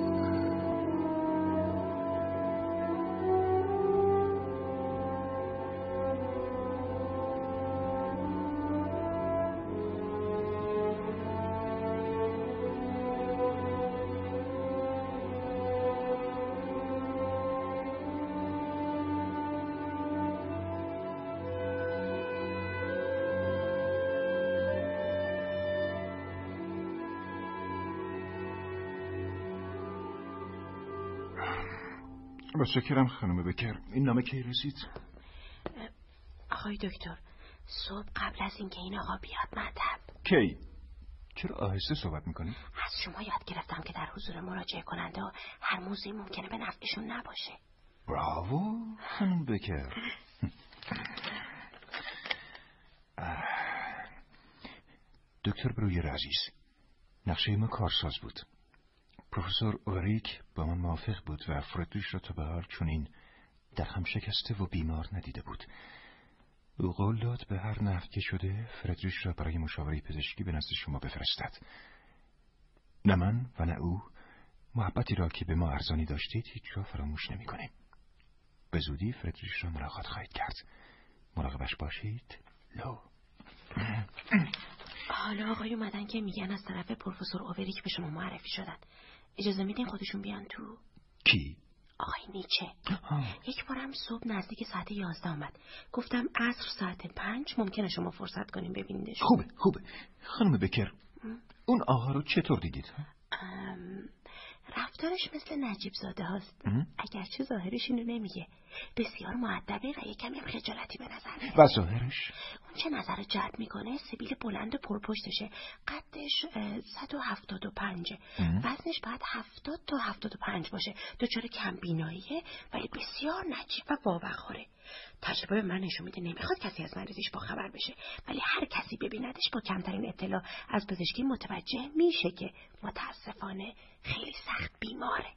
متشکرم خانم بکر این نامه کی رسید؟ آقای دکتر صبح قبل از اینکه این آقا بیاد مطب کی؟ چرا آهسته صحبت می‌کنی؟ از شما یاد گرفتم که در حضور مراجعه کننده هر موضوعی ممکنه به نفعشون نباشه. براوو خانم بکر دکتر برویر عزیز نقشه ما کارساز بود. پروفسور اوریک با من موافق بود و فردریش را تا به حال چنین در هم شکسته و بیمار ندیده بود. او قول داد به هر نفت که شده فردریش را برای مشاوره پزشکی به نزد شما بفرستد. نه من و نه او محبتی را که به ما ارزانی داشتید هیچ را فراموش نمی کنیم. به زودی فردریش را ملاقات خواهید کرد. مراقبش باشید. لو. حالا آقای اومدن که میگن از طرف پروفسور اووریک به شما معرفی شدن. اجازه میدین خودشون بیان تو؟ کی؟ آقای نیچه. یک بارم صبح نزدیک ساعت یازده آمد. گفتم عصر ساعت پنج ممکنه شما فرصت کنیم ببینیدش خوبه خوبه. خانم بکر اون آقا رو چطور دیدید؟ رفتارش مثل نجیب زاده هاست اگرچه ظاهرش اینو نمیگه. بسیار معدبه و یک کمی خجالتی به نظر و ظاهرش؟ چه نظر جلب می‌کنه؟ سبیل بلند و پرپشتشه قدش 175 وزنش باید 70 تا 75 باشه. دچار کم بیناییه ولی بسیار نجیب و باوقاره. تجربه به من نشون میده نمی‌خواد کسی از مریضیش با خبر بشه. ولی هر کسی ببیندش با کمترین اطلاع از پزشکی متوجه میشه که متاسفانه خیلی سخت بیماره.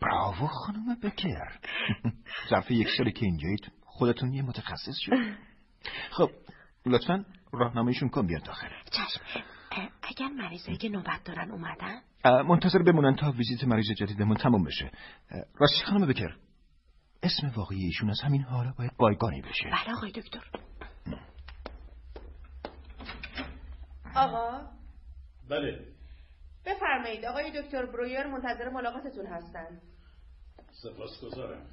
براوو خانم بکر. ظرف یک سالی که اینجایید خودتون یه متخصص شد خب لطفا راهنمایشون کن بیاد داخل چشم. اگر مریضایی که نوبت دارن اومدن؟ منتظر بمونن تا ویزیت مریض جدیدمون تموم بشه. راستی خانم بکر اسم واقعی ایشون از همین حالا باید بایگانی بشه. بله آقای دکتر. آقا. بله. بفرمایید آقای دکتر برویر منتظر ملاقاتتون هستند سپاسگزارم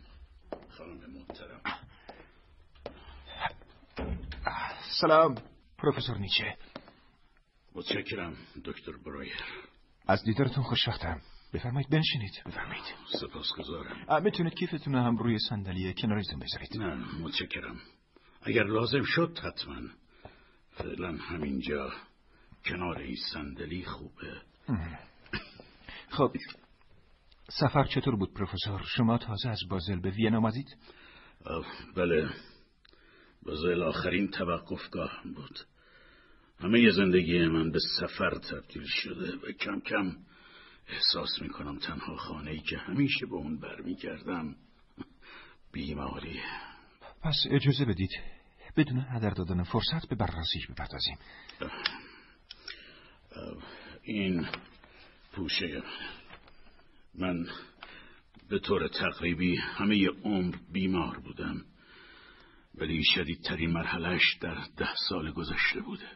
خانم محترم. سلام پروفسور نیچه. متشکرم دکتر برویر از دیدارتون خوشبختم. بفرمایید بنشینید. بفرمایید. سپاسگزارم. می‌تونید کیفتون هم روی صندلی کناریتون بذارید. نه متشکرم. اگر لازم شد حتما. فعلا همینجا کنار این صندلی خوبه. خب سفر چطور بود پروفسور؟ شما تازه از بازل به وین آمدید بله. بازل آخرین توقفگاه بود. همه زندگی من به سفر تبدیل شده و کم کم احساس می‌کنم تنها خانه ای که همیشه به اون برمیگردم بیماریه پس اجازه بدید بدون هدر دادن فرصت به بررسیش بپردازیم. این پوشه من به طور تقریبی همه عمر بیمار بودم. ولی شدیدترین مرحلش در ده سال گذشته بوده.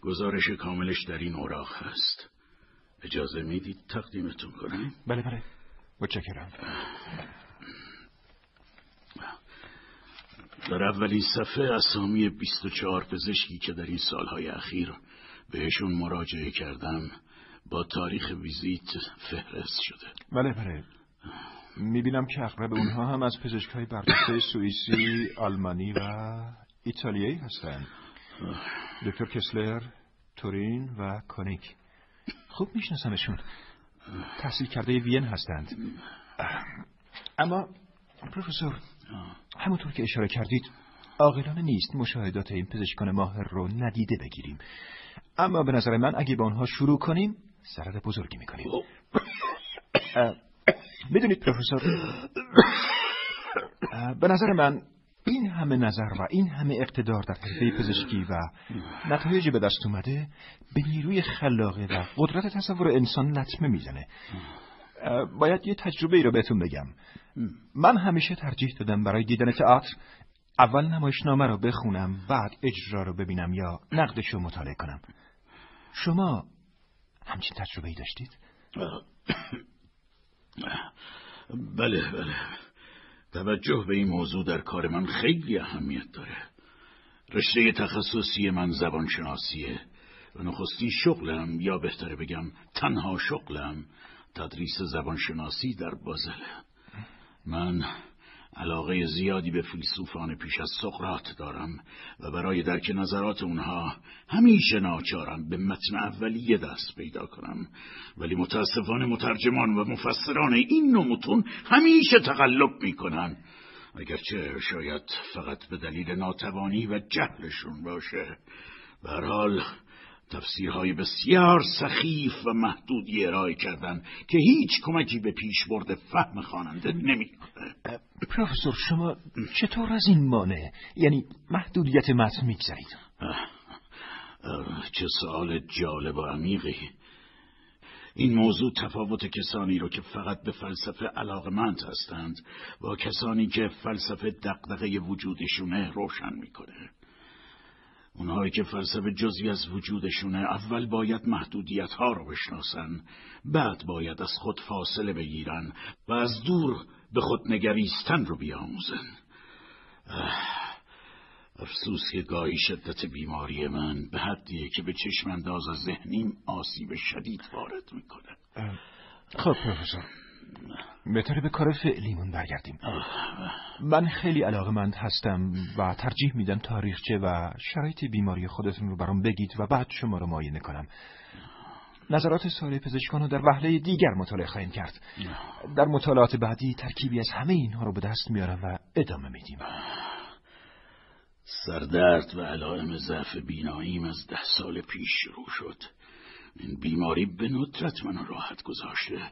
گزارش کاملش در این اوراق هست. اجازه می‌دید تقدیمتون کنم؟ بله بله. متشکرم. در اولین صفحه اسامی 24 پزشکی که در این سالهای اخیر بهشون مراجعه کردم با تاریخ ویزیت فهرست شده. بله بله. می‌بینم که اغلب اونها هم از پزشک های برجسته سوئیسی، آلمانی و ایتالیایی هستند. دکتر کسلر، تورین و کونیک. خوب میشناسمشون. تحصیل کرده وین هستند. اما پروفسور همونطور که اشاره کردید عاقلانه نیست مشاهدات این پزشکان ماهر رو ندیده بگیریم. اما به نظر من اگه با آنها شروع کنیم ضرر بزرگی می‌کنیم. می‌دونید پروفسور؟ به نظر من این همه نظر و این همه اقتدار در حرفه پزشکی و نتایج به دست اومده به نیروی خلاقه و قدرت تصور انسان لطمه می‌زنه. باید یه تجربه ای رو بهتون بگم. من همیشه ترجیح دادم برای دیدن تئاتر اول نمایشنامه رو بخونم بعد اجرا رو ببینم یا نقدش رو مطالعه کنم. شما همچین تجربه ای داشتید؟ بله بله. توجه به این موضوع در کار من خیلی اهمیت داره. رشته تخصصی من زبانشناسیه و نخستی شغلم یا بهتره بگم تنها شغلم تدریس زبانشناسی در بازله. من علاقه زیادی به فیلسوفان پیش از سقرات دارم و برای درک نظرات اونها همیشه ناچارم به متن اولیه دست پیدا کنم. ولی متاسفانه مترجمان و مفسران این نوع همیشه تقلب می‌کنن. اگرچه شاید فقط به دلیل ناتوانی و جهلشون باشه. به حال تفسیرهای بسیار سخیف و محدودی ارائه کردن که هیچ کمکی به پیش برده فهم خواننده نمی‌کنه. پروفسور شما چطور از این مانع یعنی محدودیت متن میگذرید؟ چه سوال جالب و عمیقی. این موضوع تفاوت کسانی رو که فقط به فلسفه علاقمند هستند با کسانی که فلسفه دقدقه وجودشونه روشن می‌کنه. اونهایی که فلسفه جزی از وجودشونه اول باید محدودیت ها رو بشناسن بعد باید از خود فاصله بگیرن و از دور به خود نگریستن رو بیاموزن. افسوس که گاهی شدت بیماری من به حدیه که به چشم انداز ذهنیم آسیب شدید وارد می‌کنه خب پروفسور. بهتره به کار فعلیمون برگردیم. من خیلی علاقمند هستم و ترجیح میدم تاریخچه و شرایط بیماری خودتون رو برام بگید و بعد شما رو معاینه کنم. نظرات سال پزشکان رو در وحله دیگر مطالعه خواهیم کرد. در مطالعات بعدی ترکیبی از همه اینها رو به دست میارم و ادامه میدیم. سردرد و علائم ضعف بیناییم از ده سال پیش شروع شد. این بیماری به ندرت منو راحت گذاشته.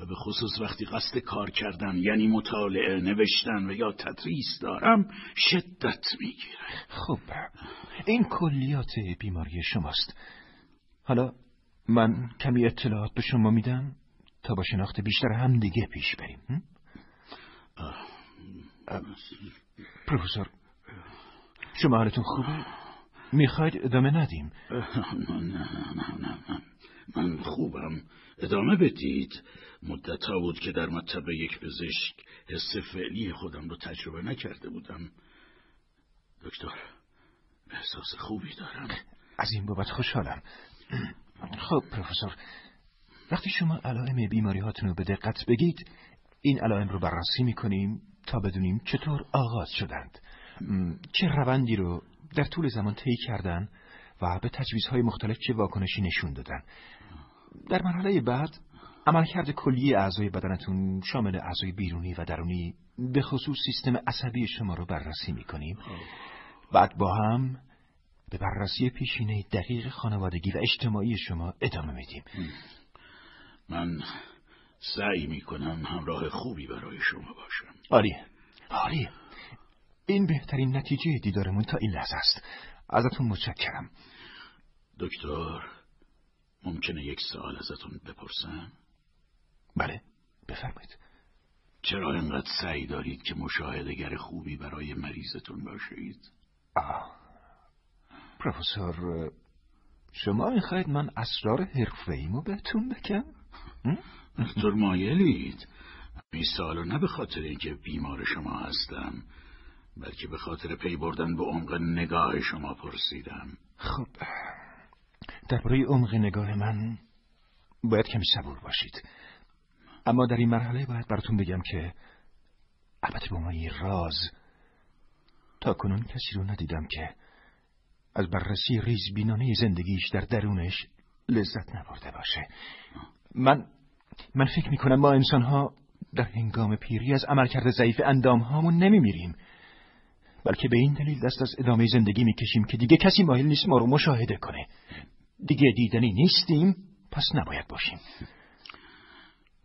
و به خصوص وقتی قصد کار کردن یعنی مطالعه نوشتن و یا تدریس دارم شدت می‌گیره. خب این کلیات بیماری شماست. حالا من کمی اطلاعات به شما میدم تا با شناخت بیشتر هم دیگه پیش بریم. پروفسور شما حالتون خوبه؟ می‌خواید ادامه ندیم؟ نه نه نه نه. من خوبم. ادامه بدید. مدت ها بود که در مطب یک پزشک حس فعلی خودم رو تجربه نکرده بودم. دکتر احساس خوبی دارم. از این بابت خوشحالم. خب پروفسور وقتی شما علائم بیماری هاتون رو به دقت بگید این علائم رو بررسی می‌کنیم تا بدونیم چطور آغاز شدند. چه روندی رو در طول زمان طی کردن و به تجویزهای مختلف چه واکنشی نشون دادن. در مرحله بعد عملکرد کلی اعضای بدنتون شامل اعضای بیرونی و درونی به خصوص سیستم عصبی شما رو بررسی می‌کنیم. بعد با هم به بررسی پیشینه دقیق خانوادگی و اجتماعی شما ادامه میدیم. من سعی می‌کنم همراه خوبی برای شما باشم. عالی عالی این بهترین نتیجه دیدارمون تا این لحظه است. ازتون متشکرم. دکتر ممکنه یک سوال ازتون بپرسم؟ بله. بفرمایید. چرا اینقدر سعی دارید که مشاهدگر خوبی برای مریضتون باشید؟ آه. پروفسور شما می‌خواید من اسرار حرفه ایمو بهتون بگم؟ دکتر مایلید. این سالو نه به خاطر اینکه بیمار شما هستم بلکه به خاطر پی بردن به عمق نگاه شما پرسیدم. خب. درباره عمق نگاه من باید کمی صبور باشید. اما در این مرحله باید براتون بگم که البته به ما راز تا کنون کسی رو ندیدم که از بررسی ریزبینانه زندگیش در درونش لذت نبرده باشه. من من فکر می‌کنم ما انسان ها در هنگام پیری از عملکرد ضعیف اندام هامون نمیمیریم. بلکه به این دلیل دست از ادامه زندگی می‌کشیم که دیگه کسی مایل نیست ما رو مشاهده کنه. دیگه دیدنی نیستیم پس نباید باشیم.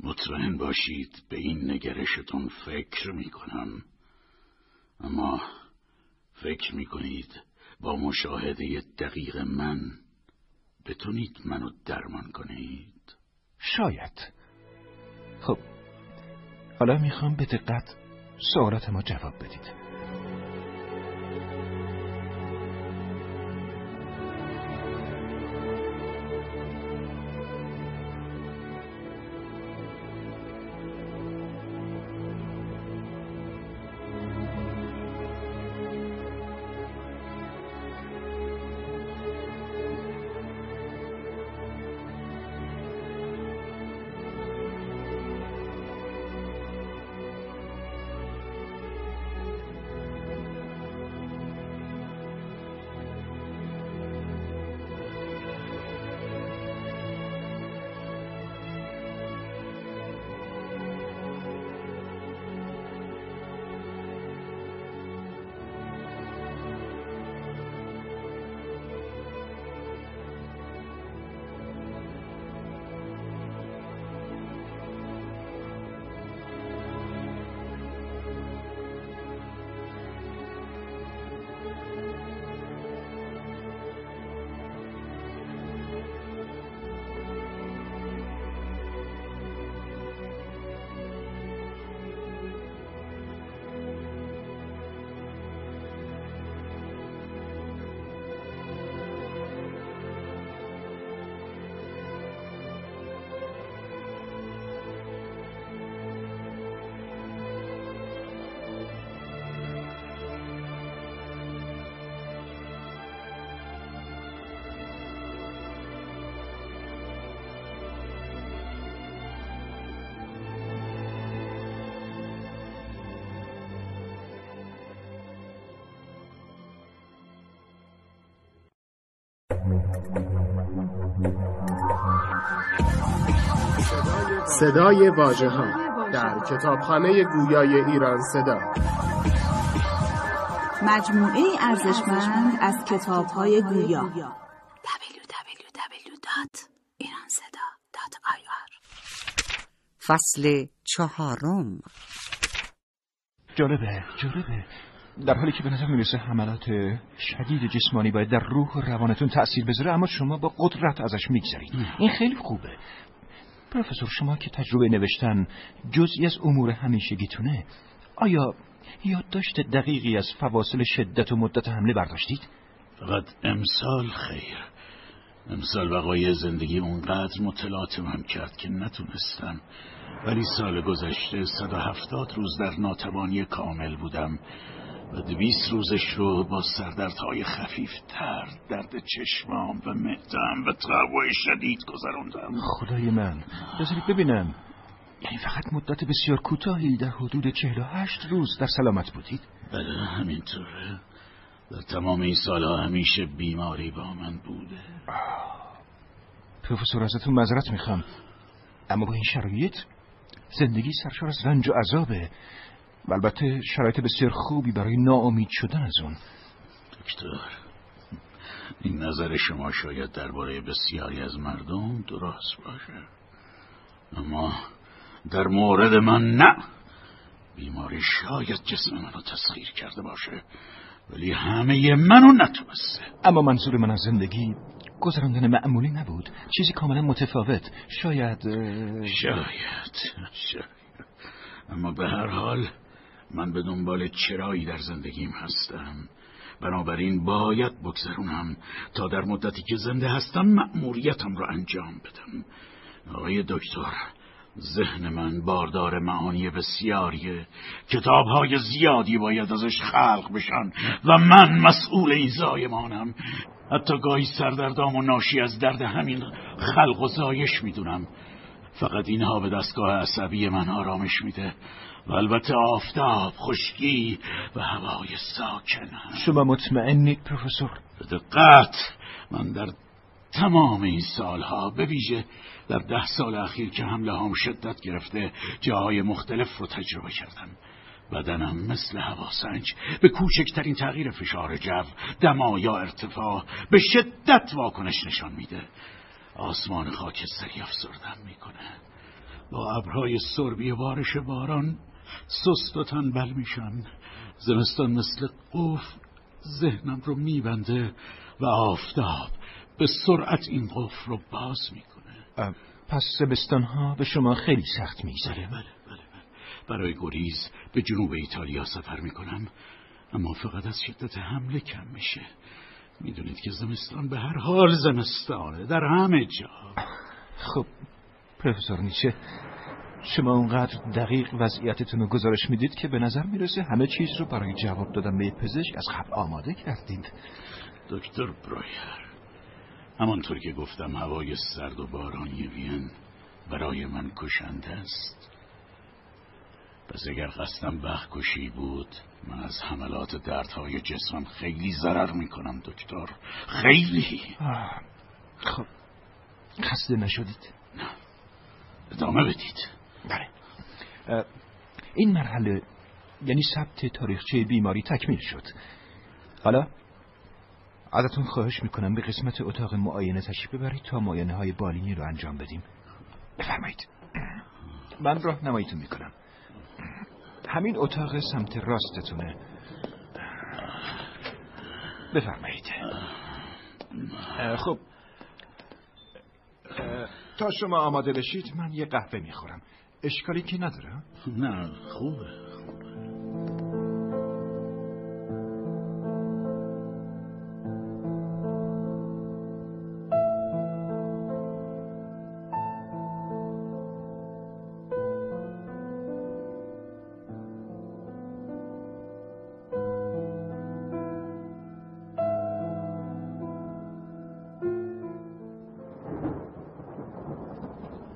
مطمئن باشید به این نگرشتون فکر می‌کنم. اما فکر می‌کنید با مشاهده دقیق من بتونید منو درمان کنید؟ شاید. خب حالا می‌خوام به دقت سوالات ما جواب بدید. صدای واژه ها در کتابخانه گویای ایران صدا. مجموعه ارزشمند از کتاب های گویا www.iranseda.ir فصل چهارم. جالبه جالبه. در حالی که به نظر می‌رسه حملات شدید جسمانی باید در روح و روانتون تأثیر بذاره اما شما با قدرت ازش میگذرید. این خیلی خوبه. پروفسور شما که تجربه نوشتن جزئی از امور همیشگیتونه آیا یادداشت دقیقی از فواصل شدت و مدت حمله برداشتید؟ فقط امسال خیر. امسال وقایع زندگی اونقدر متلاطمم کرد که نتونستم. ولی سال گذشته 170 روز در ناتوانی کامل بودم. و دویست روزش رو با سردردهای خفیف تر درد چشمام و معدم و تقوی شدید گذراندم خدای من بذارید ببینم. یعنی فقط مدت بسیار کوتاهی در حدود چهل و هشت روز در سلامت بودید؟ بله همینطوره. در تمام این سالها همیشه بیماری با من بوده. پروفسور ازتون مذرت می‌خوام. اما با این شرایط زندگی سرشار از رنج و عذابه. و البته شرایط بسیار خوبی برای ناامید شدن از اون. دکتر این نظر شما شاید درباره بسیاری از مردم درست باشه. اما در مورد من نه. بیماری شاید جسم منو تسخیر کرده باشه ولی همه منو نتونسته. اما منظور من از زندگی گذراندن معمولی نبود. چیزی کاملا متفاوت. شاید شاید شاید. اما به هر حال من به دنبال چرایی در زندگیم هستم. بنابراین باید بگذرونم تا در مدتی که زنده هستم مأموریتم را انجام بدم. آقای دکتر ذهن من باردار معانی بسیاریه. کتابهای زیادی باید ازش خلق بشن و من مسئول این زایمانم. حتی گاهی سردردام و ناشی از درد همین خلق و زایش می‌دونم. فقط اینها به دستگاه عصبی من آرامش میده. و البته آفتاب خشکی و هوای ساکن شما مطمئنید پروفسور؟ به دقت من در تمام این سالها به ویژه در ده سال اخیر که حمله هم شدت گرفته جاهای مختلف رو تجربه کردم. بدنم مثل هواسنج به کوچکترین تغییر فشار جو دما یا ارتفاع به شدت واکنش نشان میده. آسمان خاکستری افسردم می‌کنه با ابرهای سربی بارش باران سست و تنبل میشن زمستان مثل قفل ذهنم رو میبنده و آفتاب به سرعت این قفل رو باز می‌کنه. پس زمستان ها به شما خیلی سخت میگذره. بله بله بله. برای گریز به جنوب ایتالیا سفر می‌کنم. اما فقط از شدت حمله کم میشه. می‌دونید که زمستان به هر حال زمستانه در همه جا. خب پروفسور نیچه شما اونقدر دقیق وضعیتتون رو گزارش می‌دید که به نظر می‌رسه همه چیز رو برای جواب دادن به پزشک از قبل آماده کردید. دکتر برایر همانطور که گفتم هوای سرد و بارانی وین برای من کشنده است. پس اگر قصدم وقت کشی بود من از حملات دردهای جسمم خیلی ضرر می‌کنم دکتر. خیلی. خب خسته نشدید. نه. ادامه بدید. بله. این مرحله یعنی ثبت تاریخچه بیماری تکمیل شد. حالا ازتون خواهش می‌کنم به قسمت اتاق معاینه تشریف ببرید تا معاینه های بالینی رو انجام بدیم. بفرمایید. من راه نماییتون می‌کنم. همین اتاق سمت راستتونه. بفرمایید. خب. تا شما آماده بشید من یه قهوه می‌خورم. اشکالی که نداره نه خوبه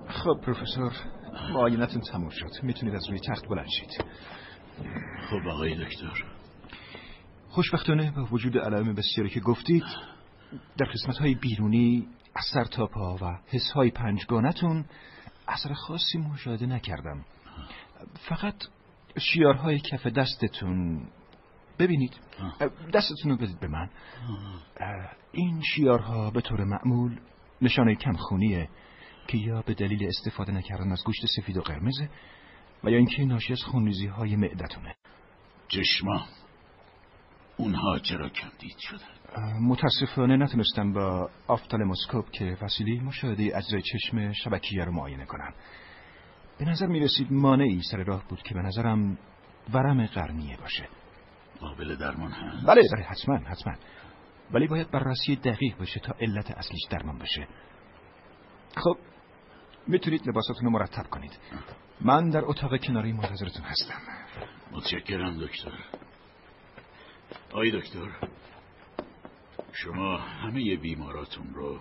خب پروفسور معاینتون تموم شد. می‌تونید از روی تخت بلند شید. خب آقای دکتر. خوشبختانه با وجود علائم بسیاری که گفتید در قسمت های بیرونی از سر تا پا و حس های پنجگانتون اثر خاصی مشاهده نکردم. فقط شیارهای کف دستتون. ببینید. دستتون رو بدید به من. این شیارها به طور معمول نشانه کمخونیه. که یا به دلیل استفاده نکردن از گوشت سفید و قرمزه و یا اینکه ناشی از خونریزی های معدتونه. چشما اونها چرا کمدید شدن؟ متاسفانه نتونستم با آفتالموسکوپ که وسیله مشاهده اجزای چشم شبکیه رو معاینه کنم. به نظر می رسید مانعی سر راه بود که به نظرم ورم قرنیه باشه. قابل درمان هست؟ بله بله حتما حتما. ولی باید بررسی دقیق بشه تا علت اصلیش درمان بشه. خب می‌تونید لباساتون رو مرتب کنید. من در اتاق کناری منتظرتون هستم. متشکرم دکتر. آی دکتر شما همه بیماراتون رو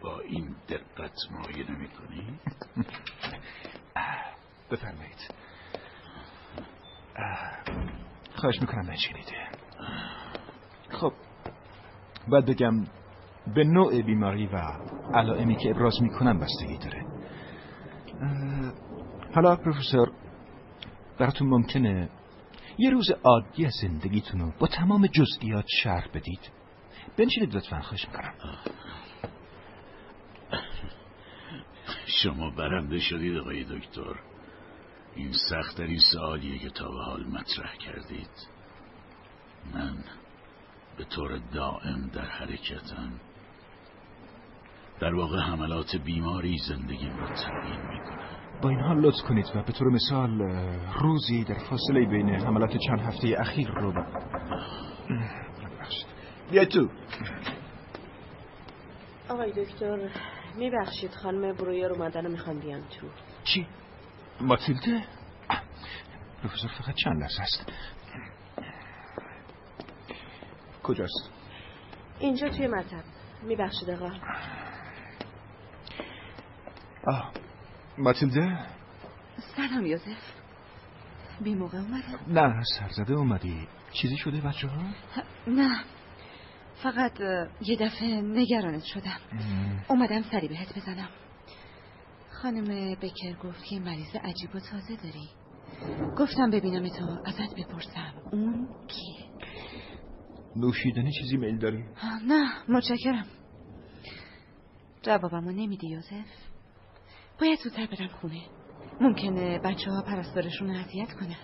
با این دقت معاینه می‌کنی؟ بفرمایید. خواهش می‌کنم نشینید خب باید بگم به نوع بیماری و علائمی که ابراز می‌کنم بستگی داره. حالا پروفسور براتون ممکنه یه روز عادی زندگیتون رو با تمام جزئیات شرح بدید. بنشینید لطفا خواهش می‌کنم شما برنده شدید آقای دکتر. این سختترین سوالیه که تا به حال مطرح کردید. من به طور دائم در حرکتم در واقع حملات بیماری زندگیم را تبیین می‌کنه. با این حال لطف کنید و به طور مثال روزی در فاصله بین حملات چند هفته اخیر رو ب... بیا تو. آقای دکتر میبخشید خانم برویر اومدن و می‌خوان بیان تو. چی؟ ماتیلده؟ پروفسور فقط چند لحظه است. کجاست؟ اینجا توی مطب. میبخشید آقا. آه. ماتیلده؟ سلام یوزف. بی موقع اومده؟ نه سرزده اومدی. چیزی شده بچه ها؟ نه. فقط یه دفعه نگرانت شدم. اومدم سری بهت بزنم. خانم بکر گفت که مریض عجیب و تازه داری. گفتم ببینم تو ازت بپرسم. اون کیه؟ نوشیدنی چیزی میل داری؟ نه متشکرم. جوابمو نمیدی یوزف. باید زودتر برم خونه. ممکنه بچه ها پرستارشون اذیت کنن.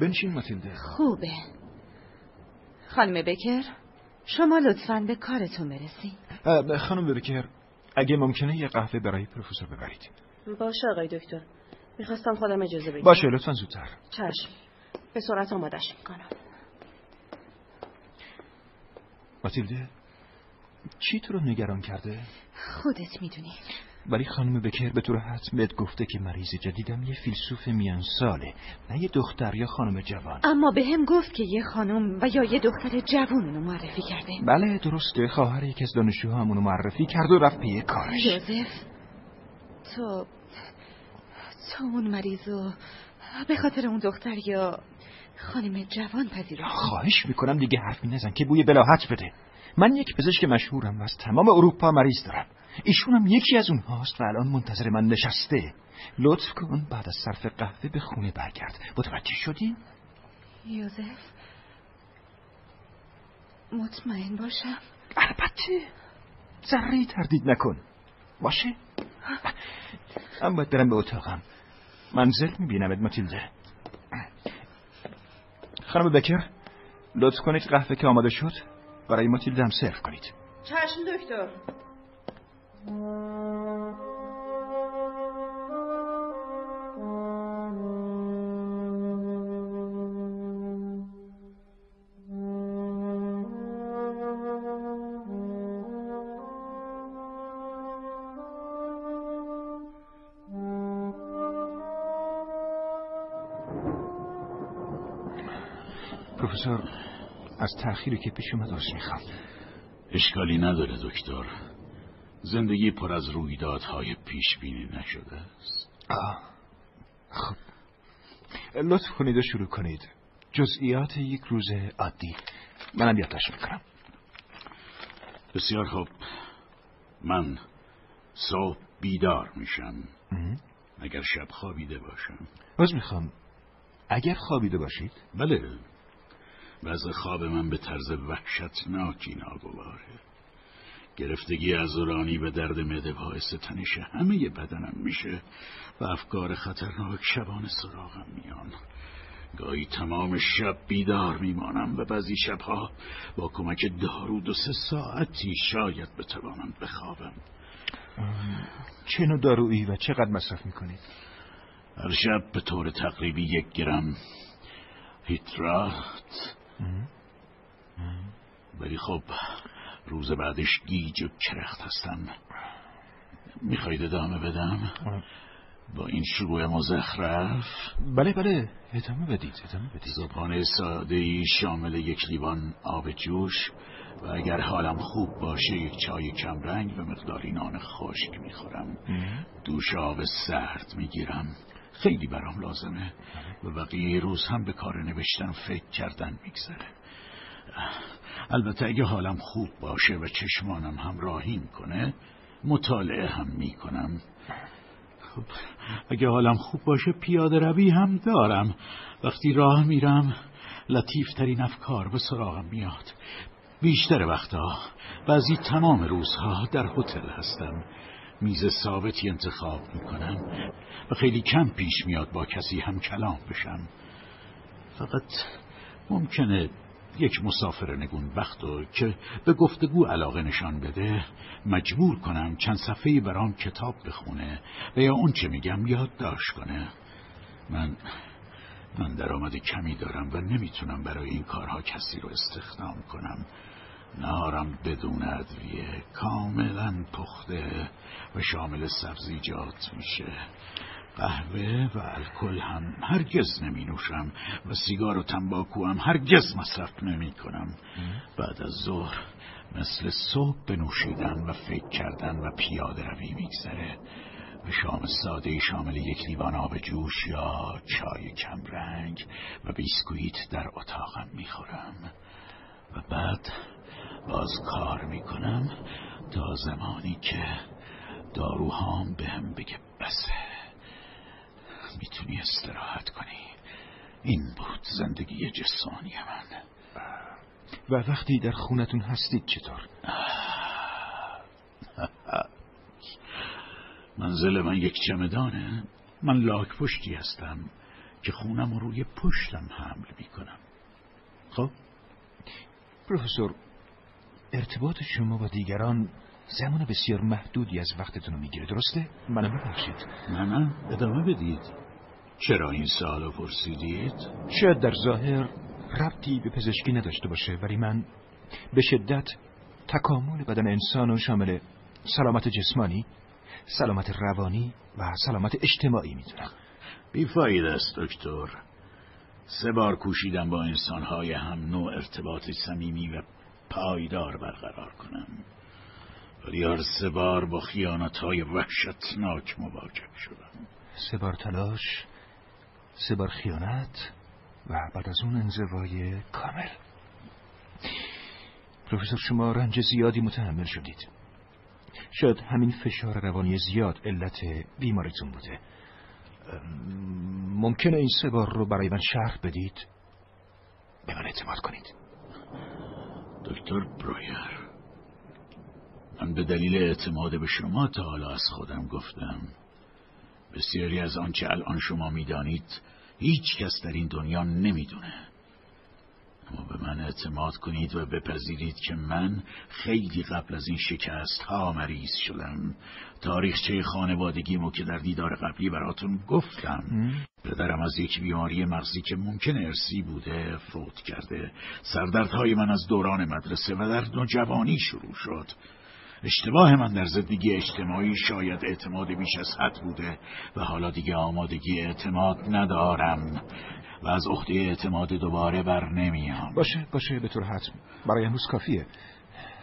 بنشین ماتیلده. خوبه. خانم بکر شما لطفا به کارتون برسید خانم بکر اگه ممکنه یه قهوه برای پروفسور ببرید. باشه آقای دکتر. می‌خواستم خودم اجازه بگیرم باشه لطفا زودتر. چشم. به سرعت آمادش می‌کنم. ماتیلده چی تو رو نگران کرده؟ خودت می‌دونی. ولی خانم بکر به طور حتم بهت گفته که مریض جدیدم یه فیلسوف میان ساله نه یه دختر یا خانم جوان. اما به هم گفت که یه خانم و یا یه دختر جوان اونو معرفی کرده. بله درسته. خواهر یکی از دانشجوها همونو معرفی کرد و رفت پی کارش. یوزف تو تو اون مریضو به خاطر اون دختر یا خانم جوان پذیرفتی؟ خواهش می‌کنم دیگه حرفی نزن که بوی بلاحت بده. من یک پزشک مشهورم و از تمام اروپا مریض دارم. ایشون هم یکی از اونهاست و الان منتظر من نشسته. لطف کن بعد از صرف قهوه به خونه برگرد. متوجه شدین؟ یوزف مطمئن باشم. البته ذره تردید نکن. باشه؟ من باید برم به اتاقم. منزل میبینمت ماتیلده. خانم بکر لطف کنید قهوه که آماده شد. برای ماتیلده هم سرو کنید. چشم دکتر. پروفسور از تأخیری که پیش اومد عذر می‌خوام. اشکالی نداره دکتر. زندگی پر از رویدادهای پیش بینی نشده است؟ آه. خب. لطف کنید و شروع کنید. جزئیات یک روز عادی. منم یادداشت می‌کنم. بسیار خوب. من صبح بیدار میشم. اگر شب خوابیده باشم. باز می‌خوام. اگر خوابیده باشید؟ بله. وضع خواب من به طرز وحشتناکی ناگواره. گرفتگی ازورانی به درد معده باعث تنش همه بدنم میشه و افکار خطرناک شبانه سراغم میان. گاهی تمام شب بیدار میمانم و بعضی شبها با کمک دارو دو سه ساعتی شاید بتوانم بخوابم. چه نوع دارویی و چقدر مصرف می‌کنید؟ هر شب به طور تقریبی یک گرم هیترات ولی خب روز بعدش گیج و کرخت هستم. می‌خواید ادامه بدم؟ با این شروع مزخرف؟ بله بله. ادامه بدید ادامه بدید. صبحانه ساده ای شامل یک لیوان آب جوش و اگر حالم خوب باشه یک چای کمرنگ و مقداری نان خشک می‌خورم. دوش آب سرد می‌گیرم. خیلی برام لازمه. و بقیه روز هم به کار نوشتن و فکر کردن میگذره. البته اگه حالم خوب باشه و چشمانم هم راهیم کنه مطالعه هم می‌کنم. خب اگه حالم خوب باشه پیاده روی هم دارم. وقتی راه میرم لطیف ترین افکار به سراغم میاد. بیشتر وقتا بعضی تمام روزها در هتل هستم. میز ثابتی انتخاب می‌کنم و خیلی کم پیش میاد با کسی هم کلام بشم. فقط ممکنه یک مسافر نگون وقت و که به گفتگو علاقه نشان بده مجبور کنم چند صفحه برام کتاب بخونه و یا اون چه میگم یادداشت کنه. من من درآمد کمی دارم و نمی‌تونم برای این کارها کسی رو استخدام کنم. نارم بدون ادویه کاملا پخته و شامل سبزیجات میشه. قهوه و الکل هم هرگز نمی نوشم و سیگار و تنباکو هم هرگز مصرف نمی کنم بعد از ظهر مثل صبح بنوشیدن و فکر کردن و پیاده روی میگذره. و شام ساده شامل یک لیوان آب جوش یا چای کمرنگ و بیسکویت در اتاقم می‌خورم. و بعد باز کار می‌کنم تا زمانی که داروهام بهم بگه بسه می‌تونی استراحت کنی. این بود زندگی جسمانی من. و وقتی در خونتون هستید چطور؟ منزل من یک چمدانه. من لاک پشتی هستم که خونم روی پشتم حمل می‌کنم. خب؟ پروفسور ارتباط شما با دیگران زمان بسیار محدودی از وقتتون رو می‌گیره درسته؟ منو ببخشید. نه نه ادامه بدید. چرا این سال پرسیدید؟ شاید در ظاهر ربطی به پزشکی نداشته باشه ولی من به شدت تکامل بدن انسان و شامل سلامت جسمانی سلامت روانی و سلامت اجتماعی می‌دونم بیفاید است دکتر. سه بار کوشیدم با انسانهای هم نوع ارتباط صمیمی و پایدار برقرار کنم. ولی هر سه بار با خیانت های وحشتناک مواجه شدم. سه بار تلاش سه بار خیانت و بعد از اون انزوای کامل. پروفسور شما رنج زیادی متحمل شدید. شاید همین فشار روانی زیاد علت بیماریتون بوده. ممکنه این سه بار رو برای من شرح بدید؟ به من اعتماد کنید. دکتر برویر. من به دلیل اعتماد به شما تا حالا از خودم گفتم. بسیاری از آنچه الان شما می‌دانید هیچ کس در این دنیا نمی‌دونه. اما به من اعتماد کنید و بپذیرید که من خیلی قبل از این شکست ها مریض شدم. تاریخچه خانوادگیمو که در دیدار قبلی براتون گفتم. پدرم از یک بیماری مغزی که ممکن ارسی بوده فوت کرده. سردردهای من از دوران مدرسه و در نوجوانی شروع شد. اشتباه من در زندگی اجتماعی شاید اعتماد بیش از حد بوده و حالا دیگه آمادگی اعتماد ندارم و از عهده اعتماد دوباره بر نمیام. باشه باشه به طور حتم. برای امروز کافیه.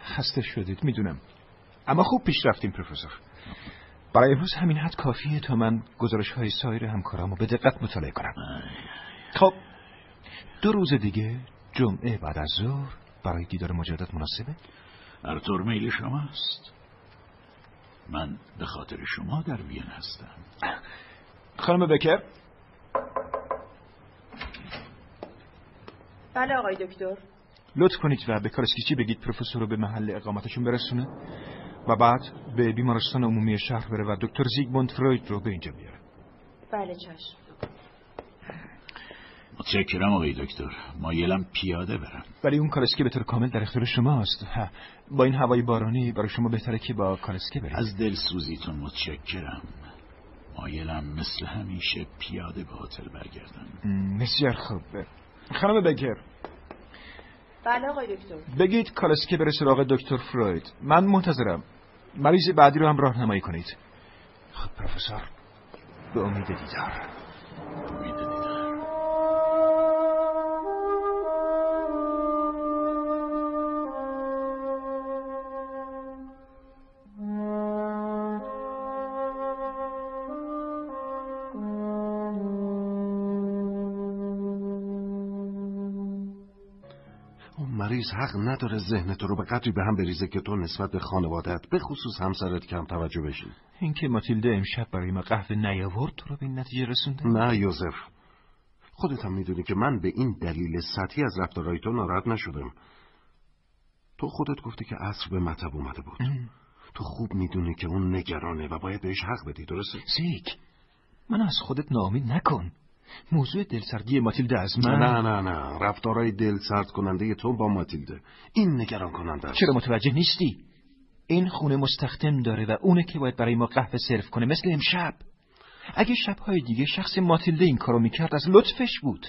خسته شدید می‌دونم. اما خوب پیش رفتیم پروفسور. برای امروز همین حد کافیه تا من گزارش های سایر همکارامو به دقت مطالعه کنم. خب دو روز دیگه جمعه بعد از ظهر برای دیدار مجدد مناسبه؟ هر طور میل شماست من به خاطر شما در وین هستم. خانم بکر. بله آقای دکتر. لطف کنید و به کارسکیچی بگید پروفسور رو به محل اقامتشون برسونه و بعد به بیمارستان عمومی شهر بره و دکتر زیگموند فروید رو به اینجا بیاره. بله چشم. متشکرم آقای دکتر. مایلم پیاده برم. ولی اون کالسکه به طور کامل در اختیار شماست ها. با این هوای بارانی برای شما بهتره که با کالسکه برید. از دل سوزیتون متشکرم. مایلم مثل همیشه پیاده به هتل برگردم. بسیار خوب. خانم بکر بله آقای دکتر. بگید کالسکه بره سراغ دکتر فروید. من منتظرم. مریض بعدی رو هم راهنمایی کنید. خب پروفسور. به امید دیدار. مریض حق نداره ذهن تو رو به قدری به هم بریزه که تو نسبت به خانوادت به خصوص همسرت کم توجه بشی. اینکه ماتیلده امشب برای ما قهوه نیاورد تو رو به این نتیجه رسونده؟ نه یوزف. خودت هم می‌دونی که من به این دلیل سطحی از رفتارهای تو ناراحت نشدم. تو خودت گفتی که عصر به مطب اومده بود. ام. تو خوب می‌دونی که اون نگرانه و باید بهش حق بدی درسته؟ سیک. من از خودت ناامید نکن. موضوع دلسردی ماتیلده از من؟ نه نه نه. رفتارهای دل سرد کننده تو با ماتیلده این نگران کننده است. چرا متوجه نیستی؟ این خونه مستخدم داره و اونه که باید برای ما قهوه سرو کنه مثل امشب. اگه شبهای دیگه شخص ماتیلده این کارو می‌کرد از لطفش بود.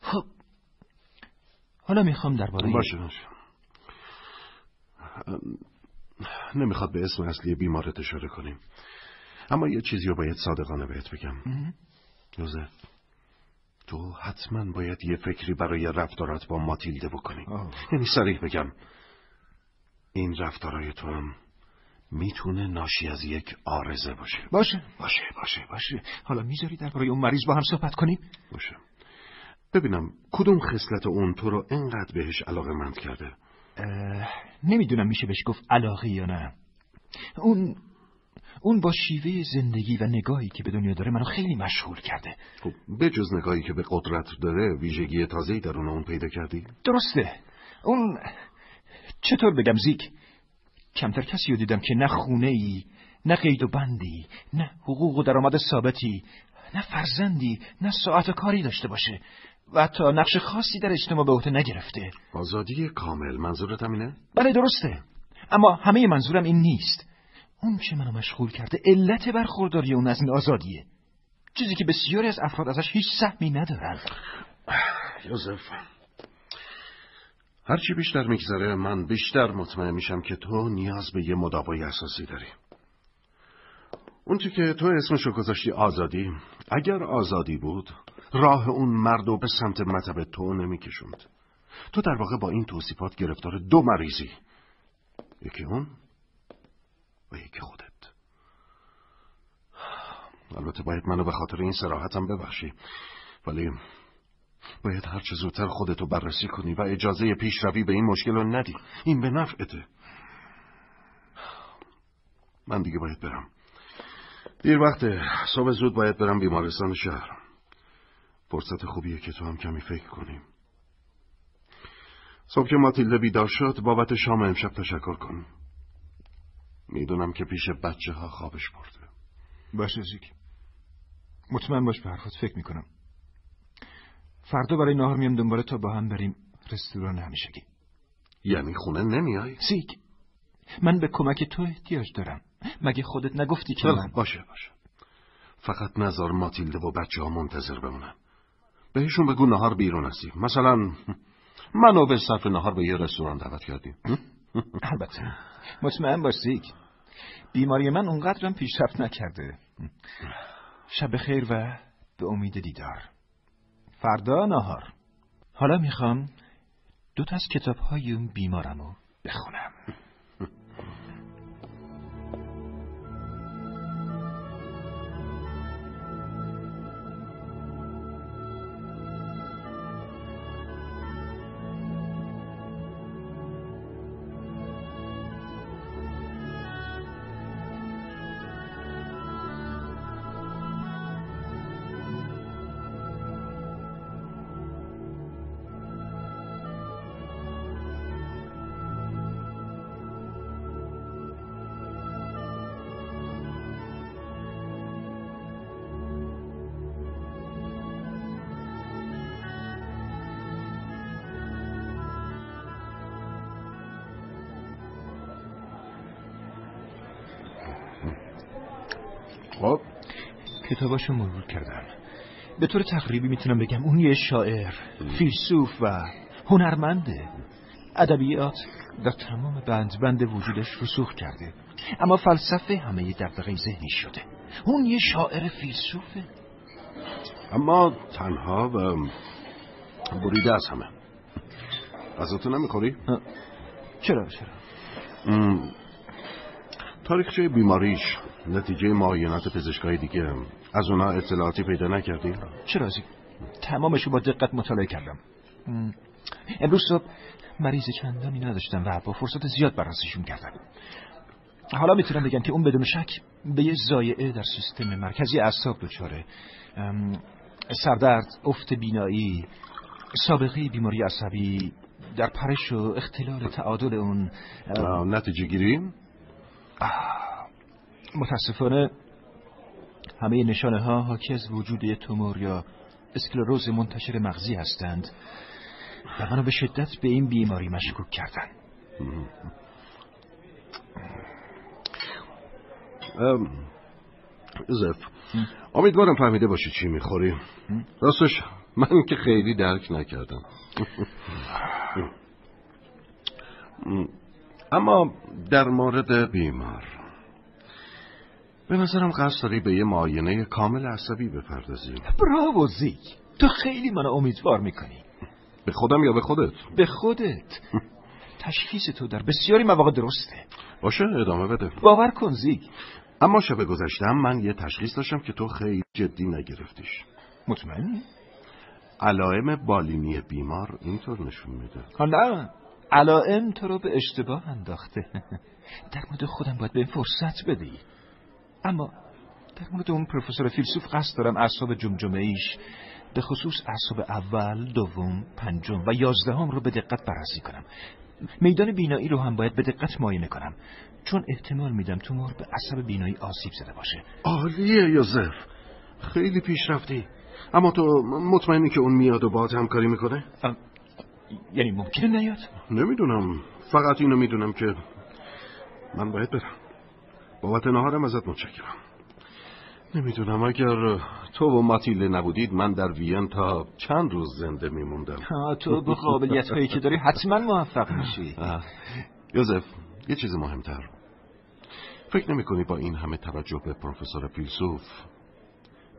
خب حالا می‌خوام درباره باشه باشه. نمی‌خواد به اسم اصلی بیمارت اشاره کنیم. اما یه چیزی رو باید صادقانه بهت بگم. یوزف تو حتما باید یه فکری برای رفتارات با ماتیلده بکنی. یعنی سریح بگم این رفتارای تو هم می‌تونه ناشی از یک آرزه باشه. باشه. باشه باشه باشه. حالا می‌ذاری درباره اون مریض با هم صحبت کنیم؟ باشه. ببینم کدوم خصلت اون تو رو انقدر بهش علاقه مند کرده نمی‌دونم میشه بهش گفت علاقه یا نه. اون اون با شیوه زندگی و نگاهی که به دنیا داره منو خیلی مشغول کرده. خب بجز نگاهی که به قدرت داره ویژگی تازه‌ای درون اون پیدا کردی؟ درسته. اون چطور بگم زیک؟ کمتر کسی رو دیدم که نه خونه ای نه قید و بندی نه حقوق و درآمد ثابتی نه فرزندی نه ساعت کاری داشته باشه و حتی نقش خاصی در اجتماع به عهده نگرفته. آزادی کامل منظورت همینه؟ بله درسته. اما همه منظورم این نیست. اون چه منو مشغول کرده علت برخورداری اون از این آزادیه. چیزی که بسیاری از افراد ازش هیچ سهمی ندارن. یوزف هرچی بیشتر میگذره من بیشتر مطمئن میشم که تو نیاز به یه مداوای اساسی داری. اون که تو اسمشو گذاشتی آزادی اگر آزادی بود راه اون مرد و به سمت مطب تو نمیکشوند. تو در واقع با این توصیفات گرفتار دو مریضی. یکی اون و یکی خودت. البته باید منو به خاطر این سراحتم ببخشی ولی باید هرچه زودتر خودتو بررسی کنی و اجازه پیشروی به این مشکل رو ندی. این به نفعته. من دیگه باید برم. دیر وقته. صبح زود باید برم بیمارستان شهر. فرصت خوبیه که تو هم کمی فکر کنیم صبح که ماتیلده بیدار شد بابت شام امشب تشکر کن. می‌دونم که پیش بچه ها خوابش برده. باشه زیک. مطمئن باش به حرفت فکر می‌کنم. فردا برای نهار میام دنباله تا با هم بریم رستوران همیشگی. یعنی خونه نمیای؟ سیک من به کمک تو احتیاج دارم. مگه خودت نگفتی که من... باشه باشه. فقط نظر ماتیلده و بچه ها منتظر بمونن. بهشون بگو نهار بیرون هستی مثلا منو به صرف نهار به یه رستوران دعوت کردیم البته. مطمئن باش سیک بیماری من اونقدرم پیشرفت نکرده. شب خیر و به امید دیدار. فردا نهار. حالا می‌خوام دو تا از کتاب های اون بیمارمو بخونم. کتاباشو مرور کردم به طور تقریبی می‌تونم بگم اون یه شاعر فیلسوف و هنرمنده. ادبیات در تمام بند بند وجودش رسوخ کرده. اما فلسفه همه دقدقه ذهنی شده. اون یه شاعر فیلسوفه. اما تنها و بریده از همه. ازتون نمی‌خوری؟ چرا چرا؟ تاریخچه بیماریش نتیجه معاینات پزشکای دیگه از اونا اطلاعاتی پیدا نکردی؟ چرا ازی؟ تمامشو با دقت مطالعه کردم امروز صبح مریض چندانی نداشتم و با فرصت زیاد بررسیشون کردم حالا می‌تونم بگم که اون بدون شک به یه زایعه در سیستم مرکزی اعصاب دچاره سردرد، افت بینایی، سابقه بیماری عصبی در پرش و اختلال تعادل اون نتیجه گیری؟ متاسفانه همه نشانه ها حاکی از وجود تومور یا اسکلروز منتشر مغزی هستند و منو به شدت به این بیماری مشکوک کردن. زف امیدوارم فهمیده باشی چی می‌خوری. راستش من که خیلی درک نکردم. اما در مورد بیمار. به نظرم قصد داری به یه معاینه کامل عصبی بپردازی. براو زیگ تو خیلی منو امیدوار می‌کنی. به خودم یا به خودت؟ به خودت. تشخیص تو در بسیاری مواقع درسته. باشه ادامه بده. باور کن زیگ اما شب گذشتم من یه تشخیص داشتم که تو خیلی جدی نگرفتیش. مطمئنی؟ علائم بالینی بیمار اینطور نشون میده. نه. علائم تو رو به اشتباه انداخته. در مورد خودم باید به فرصت بدی. اما در مورد اون پروفسور فیلسوف قصد دارم اعصاب جمجمه ایش به خصوص اعصاب اول، دوم، پنجم و یازدهم رو به دقت بررسی کنم. میدان بینایی رو هم باید به دقت معاینه کنم. چون احتمال میدم تومور به عصب بینایی آسیب زده باشه. عالیه یوزف. خیلی پیشرفتی اما تو مطمئنی که اون میاد و باید همکاری می‌کنه؟ یعنی ممکنه نیاد؟ نمی‌دونم. فقط اینو می‌دونم که من باید برم. بابت نهارم ازت متشکرم. نمی‌دونم اگر تو و ماتیله نبودید من در وین تا چند روز زنده میموندم. تو به قابلیت هایی که داری حتما موفق میشی. یوزف یه چیز مهمتر. فکر نمی کنی با این همه توجه به پروفسور فیلسوف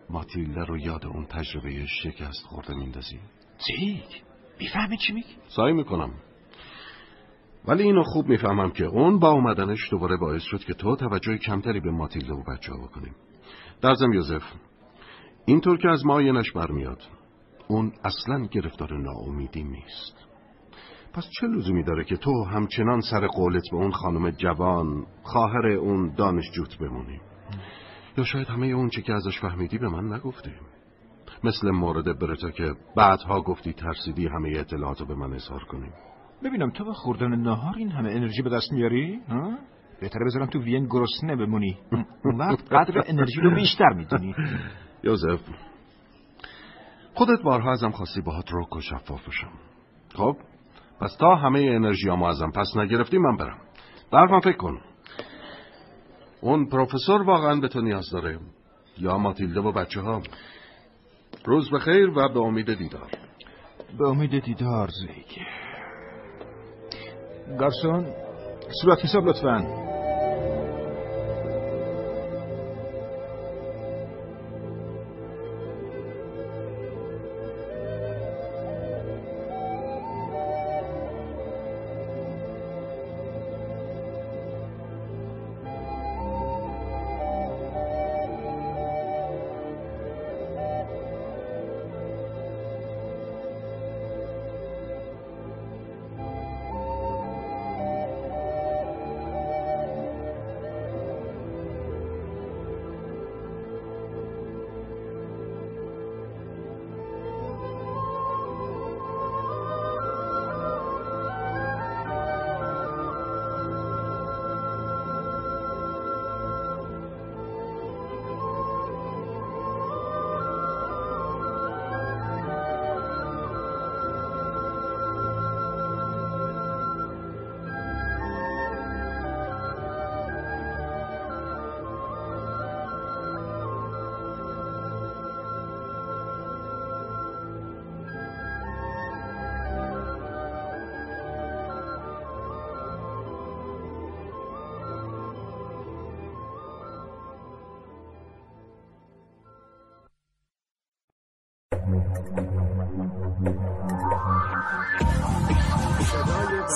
ماتیله رو یاد اون تجربه شکست خورده میندازی؟ زیگ می‌فهمی چی میگی؟ سعی می‌کنم. ولی اینو خوب می‌فهمم که اون با اومدنش دوباره باعث شد که تو توجه کمتری به ماتیلده و بچه ها بکنیم. درزم یوزف اینطور که از معاینش برمیاد اون اصلا گرفتار ناامیدی نیست. پس چه لزومی داره که تو همچنان سر قولت به اون خانم جوان خواهر اون دانشجوت بمونی؟ یا شاید همه اون چی که ازش فهمیدی به من نگفتی؟ مثل مورد برتا که بعدها گفتی ترسیدی همه اطلاعاتو به من اظهار کنیم ببینم تو به خوردن نهار این همه انرژی به دست میاری؟ بهتره بذارم تو وین گرسنه بمونی. اون وقت قدر انرژی رو بیشتر می‌دونی. یوزف خودت بارها ازم خواستی باهات روک و شفاف بشم. خب پس تا همه انرژی ما ازم پس نگرفتی من برم. برفم فکر کن. اون پروفسور واقعا به تو نیاز داره. یا ماتیلده و بچه ها روز بخیر و به امید دیدار. به امید دیدار زیگ گارسون صورت حساب لطفاً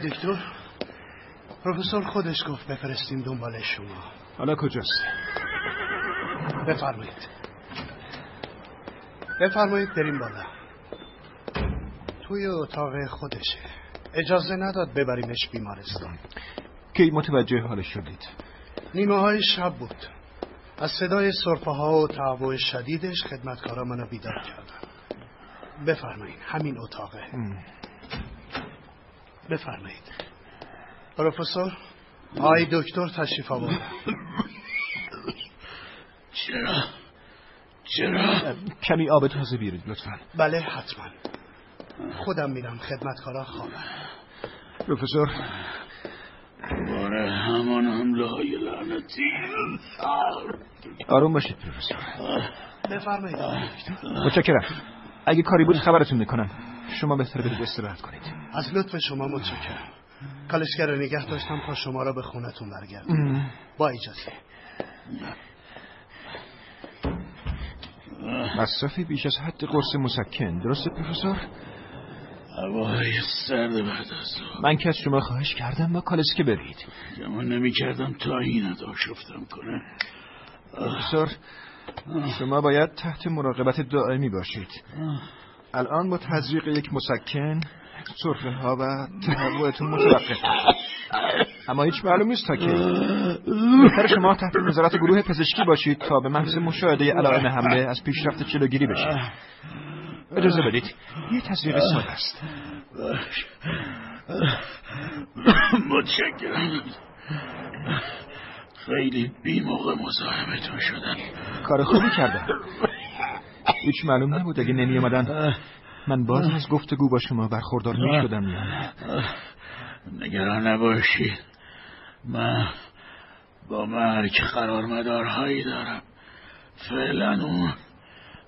آقای دکتر پروفسور خودش گفت بفرستیم دنبال شما. حالا کجاست؟ بفرمایید. بفرمایید بریم بالا. توی اتاق خودشه. اجازه نداد ببریمش بیمارستان. کی متوجه حالش شدید؟ نیمه های شب بود. از صدای سرفه ها و تعوع شدیدش خدمتکارا منو بیدار کردن بفرمایید همین اتاقه. بفرمایید. پروفسور آی دکتر تشریف آوردن چرا؟ چرا؟ کمی آب تازه بیارید لطفا. بله حتما. خودم میرم خدمتکارا خوابم پروفسور. باره همان حمله های لعنتی. آروم باشید پروفسور. بفرمایید. متشکرم. اگه کاری بود خبرتون می‌کنم. شما بهتر برید استراحت کنید. از لطف شما متشکرم. کالشگر رو نگه داشتم تا شما را به خونتون برگردم. با اجازه. مصرفی بیش از حد قرص مسکن. درسته پروفسور؟ هوای سرد بعد از من که از شما خواهش کردم با کالسکه برید. گمان نمی کردم تا این شفتم کنه. پروفسور شما باید تحت مراقبت دائمی باشید. الان با تزریق یک مسکن سرخه ها و تهوعتون متوقف اما هیچ معلوم نیست تا که بهتر شما تحت نظارت گروه پزشکی باشید تا به محض مشاهده علائم حمله از پیشرفت جلوگیری بشید. اجازه بدید. یه تزریق ساده است. متشکرم. خیلی بی موقع مزاحمتون شدن. کار خوبی کردم. هیچ معلوم نبود. اگه نمی آمدن من باز از گفتگو با شما برخوردار می شدم یا نگران نباشید. من با مرگ قرار مدارهایی دارم. فعلا اون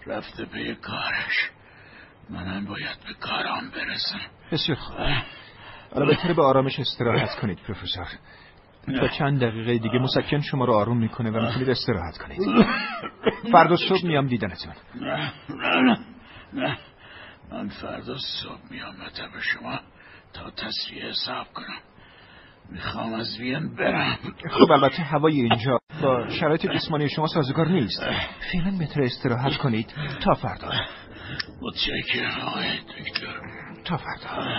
رفته پی کارش. منم باید به کارام برسم. بسیار خوب. حالا بهتره به آرامش استراحت کنید پروفسور. تا چند دقیقه دیگه مسکن شما رو آروم می‌کنه و می‌تونید استراحت کنید. فردا صبح میام دیدنتون. نه. نه. نه. من فردا صبح میام مطب شما تا تصویه حساب کنم. می‌خوام از وین برم. خب البته هوای اینجا با شرایط جسمانی شما سازگار نیست. فعلا بهتر استراحت کنید تا فردا. متشکرم آقای دکتر. تا فردا.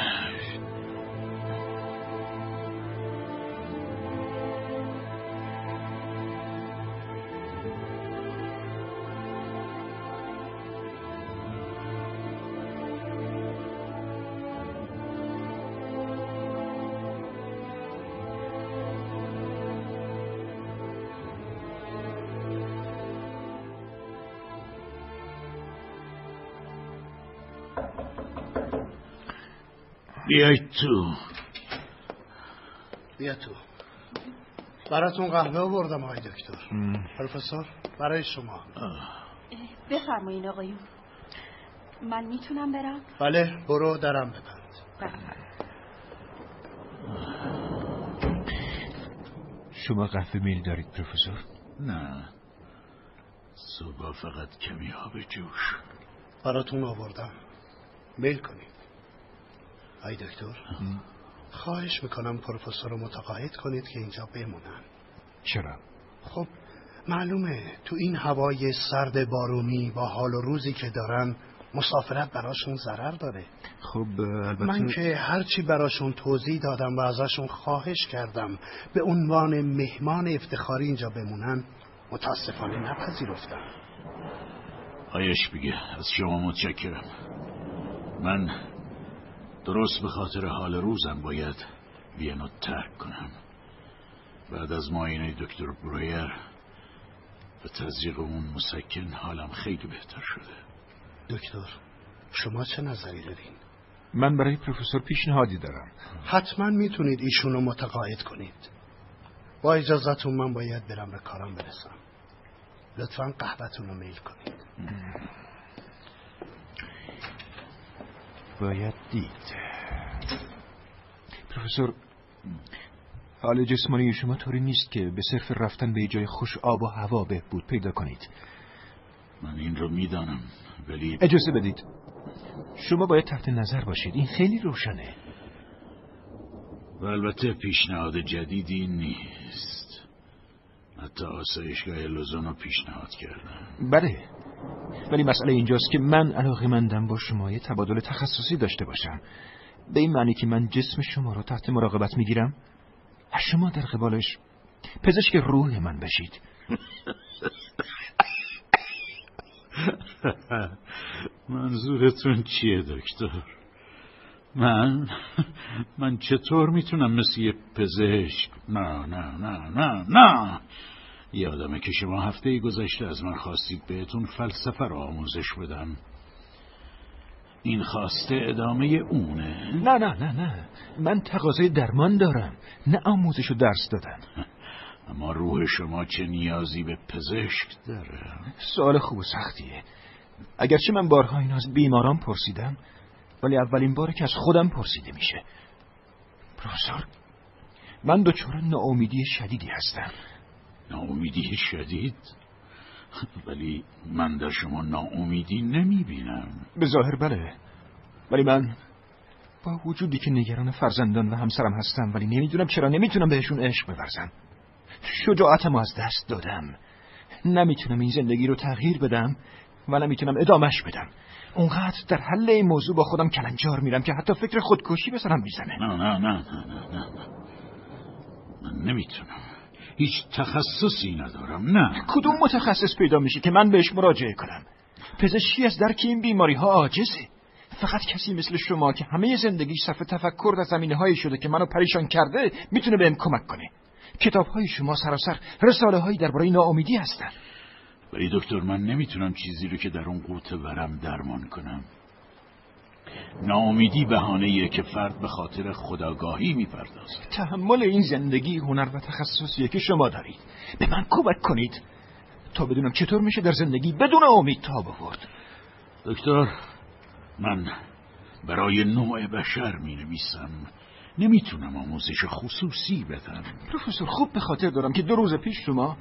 بیای تو بیا تو براتون قهوه آوردم آقای دکتر. پروفسور برای شما. بفرمایین آقایون. من می‌تونم برم؟ بله برو درم ببند شما قهوه میل دارید پروفسور؟ نه. صبح فقط کمی آب جوش. براتون آوردم. میل کنید. آی دکتر خواهش می‌کنم پروفسور رو متقاعد کنید که اینجا بمونن. چرا؟ خب معلومه تو این هوای سرد بارونی با حال و روزی که دارن مسافرت براشون ضرر داره. خب البته من که هرچی براشون توضیح دادم و ازشون خواهش کردم به عنوان مهمان افتخاری اینجا بمونن متاسفانه نپذیرفتم. آیش بگه از شما متشکرم. من درست به خاطر حال روزم باید وینو ترک کنم. بعد از معاینه دکتر برویر به تزریق اون مسکن حالم خیلی بهتر شده. دکتر شما چه نظری دارین؟ من برای پروفسور پیشنهادی دارم. حتما می‌تونید ایشونو متقاعد کنید. با اجازتون من باید برم به کارم برسم. لطفا قهوهتون رو میل کنید. باید دید. پروفسور حال جسمانی شما طوری نیست که به صرف رفتن به جای خوش آب و هوا بهبود پیدا کنید. من این رو می‌دانم ولی اجازه بدید. شما باید تحت نظر باشید. این خیلی روشنه. و البته پیشنهاد جدیدی نیست. حتی آسایشگاه لوزون رو پیشنهاد کردم. بله. ولی مسئله اینجاست که من علاقه مندم با شما یه تبادل تخصصی داشته باشم. به این معنی که من جسم شما رو تحت مراقبت می‌گیرم. و شما در قبالش پزشک روح من بشید. منظورتون چیه دکتر؟ من من چطور می‌تونم مثل یه پزشک؟ نه نه نه نه نه. یادمه که شما هفته گذشته از من خواستید بهتون فلسفه رو آموزش بدم. این خواسته ادامه اونه. نه نه نه نه. من تقاضای درمان دارم نه آموزش و درس دادن. اما روح شما چه نیازی به پزشک داره؟ سوال خوب و سختیه. اگرچه من بارها این از بیماران پرسیدم ولی اولین باره که از خودم پرسیده میشه. پروفسور من دچار ناامیدی شدیدی هستم. ناامیدی شدید؟ ولی من در شما ناامیدی نمی‌بینم. به ظاهر بله. ولی من با وجودی که نگران فرزندان و همسرم هستم ولی نمی‌دونم چرا نمی‌تونم بهشون عشق بورزم شجاعتم از دست دادم. نمی‌تونم این زندگی رو تغییر بدم و نمی‌تونم ادامش بدم. اونقدر در حل این موضوع با خودم کلنجار میرم که حتی فکر خودکشی به سرم می‌زنه. نه نه نه نه نه نه. من نمی‌تونم. هیچ تخصصی ندارم نه. کدوم متخصص پیدا میشه که من بهش مراجعه کنم؟ پزشکی از درک این بیماری ها عاجزه. فقط کسی مثل شما که همه زندگی صرف تفکر در زمینه هایی شده که منو پریشان کرده می‌تونه بهم کمک کنه. کتاب های شما سراسر رساله هایی درباره ناامیدی هستن. ولی دکتر من نمی‌تونم چیزی رو که در اون قوت ورم درمان کنم. ناامیدی بهانه که فرد به خاطر خداگاهی می‌پردازد. تحمل این زندگی هنر و تخصصیه که شما دارید. به من کمک کنید تا بدونم چطور میشه در زندگی بدون امید تا بورد دکتر من برای نوع بشر می نویسم نمی‌تونم آموزش خصوصی بدم. پروفسور خوب به خاطر دارم که دو روز پیش شما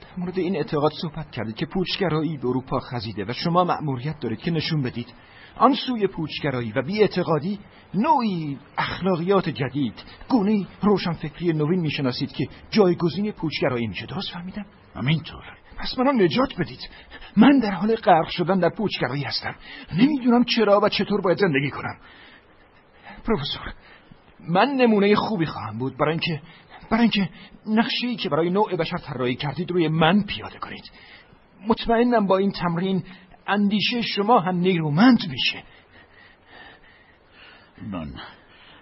در مورد این اعتقاد صحبت کردید که پوچگرایی به اروپا خزیده و شما مأموریت دارید که نشون بدید آن سوی پوچگرایی و بیاعتقادی نوعی اخلاقیات جدید. گونه روشنفکری نوین می‌شناسید که جایگزین پوچگرایی میشه. درست فهمیدم؟ همینطور. پس منو نجات بدید. من در حال غرق شدن در پوچگرایی هستم. نمی‌دونم چرا و چطور باید زندگی کنم. پروفسور من نمونه خوبی خواهم بود. برای اینکه برای اینکه نقشه‌ای که برای نوع بشر طراحی کردید روی من پیاده کنید. مطمئنم با این تمرین اندیشه شما هم نیرومند میشه. من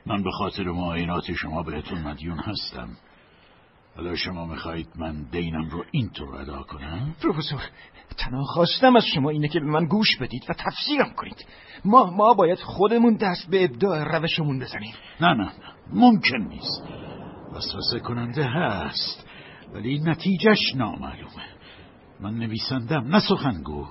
من به خاطر معاینات شما بهتون مدیون هستم. حالا شما می‌خواهید من دینم رو اینطور ادا کنم؟ پروفسور تنها خواستم از شما اینه که به من گوش بدید و تفسیرم کنید. ما ما باید خودمون دست به ابداع روشمون بزنیم. نه نه نه. ممکن نیست. وسوسه کننده هست ولی نتیجهش نامعلومه. من نویسندم نه سخنگو.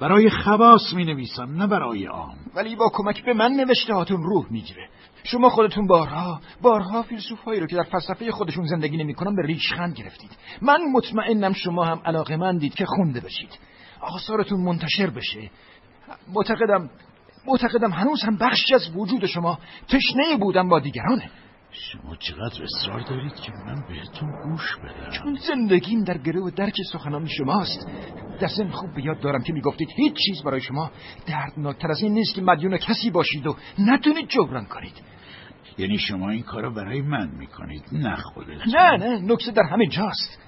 برای خواص می نویسم نه برای عام. ولی با کمک به من نوشته هاتون روح می‌گیره. شما خودتون بارها بارها فیلسوف هایی رو که در فلسفه خودشون زندگی نمی‌کنن به ریشخند گرفتید. من مطمئنم شما هم علاقه مندید که خونده بشید. آثارتون منتشر بشه. معتقدم معتقدم هنوز هم بخشی از وجود شما تشنه بودن با دیگرانه. شما چقدر اصرار دارید که من بهتون گوش بدم؟ چون زندگیم در گره و درک سخنان شماست. در زن خوب به یاد دارم که می‌گفتید هیچ چیز برای شما دردناکتر از این نیست که مدیون کسی باشید و نتونید جبران کنید. یعنی شما این کارا برای من می‌کنید نه خودت. نه نه نکته در همه جاست.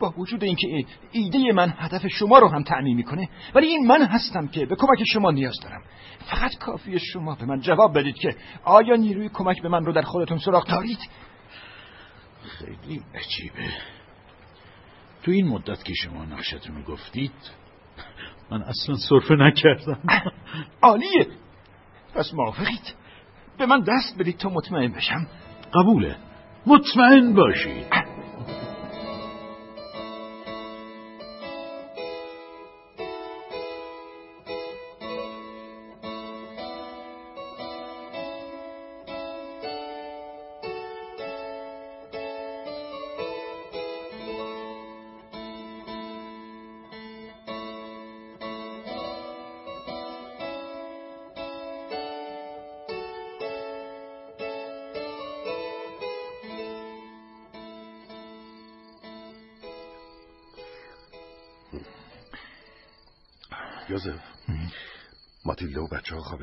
با وجود اینکه ایده من هدف شما رو هم تعمین می‌کنه ولی این من هستم که به کمک شما نیاز دارم. فقط کافی شما به من جواب بدید که آیا نیروی کمک به من رو در خودتون سراغ دارید؟ خیلی عجیبه. تو این مدت که شما نقشتون گفتید من اصلا صرفه نکردم. عالیه. پس موافقید. به من دست بدید تا مطمئن بشم. قبوله. مطمئن باشید.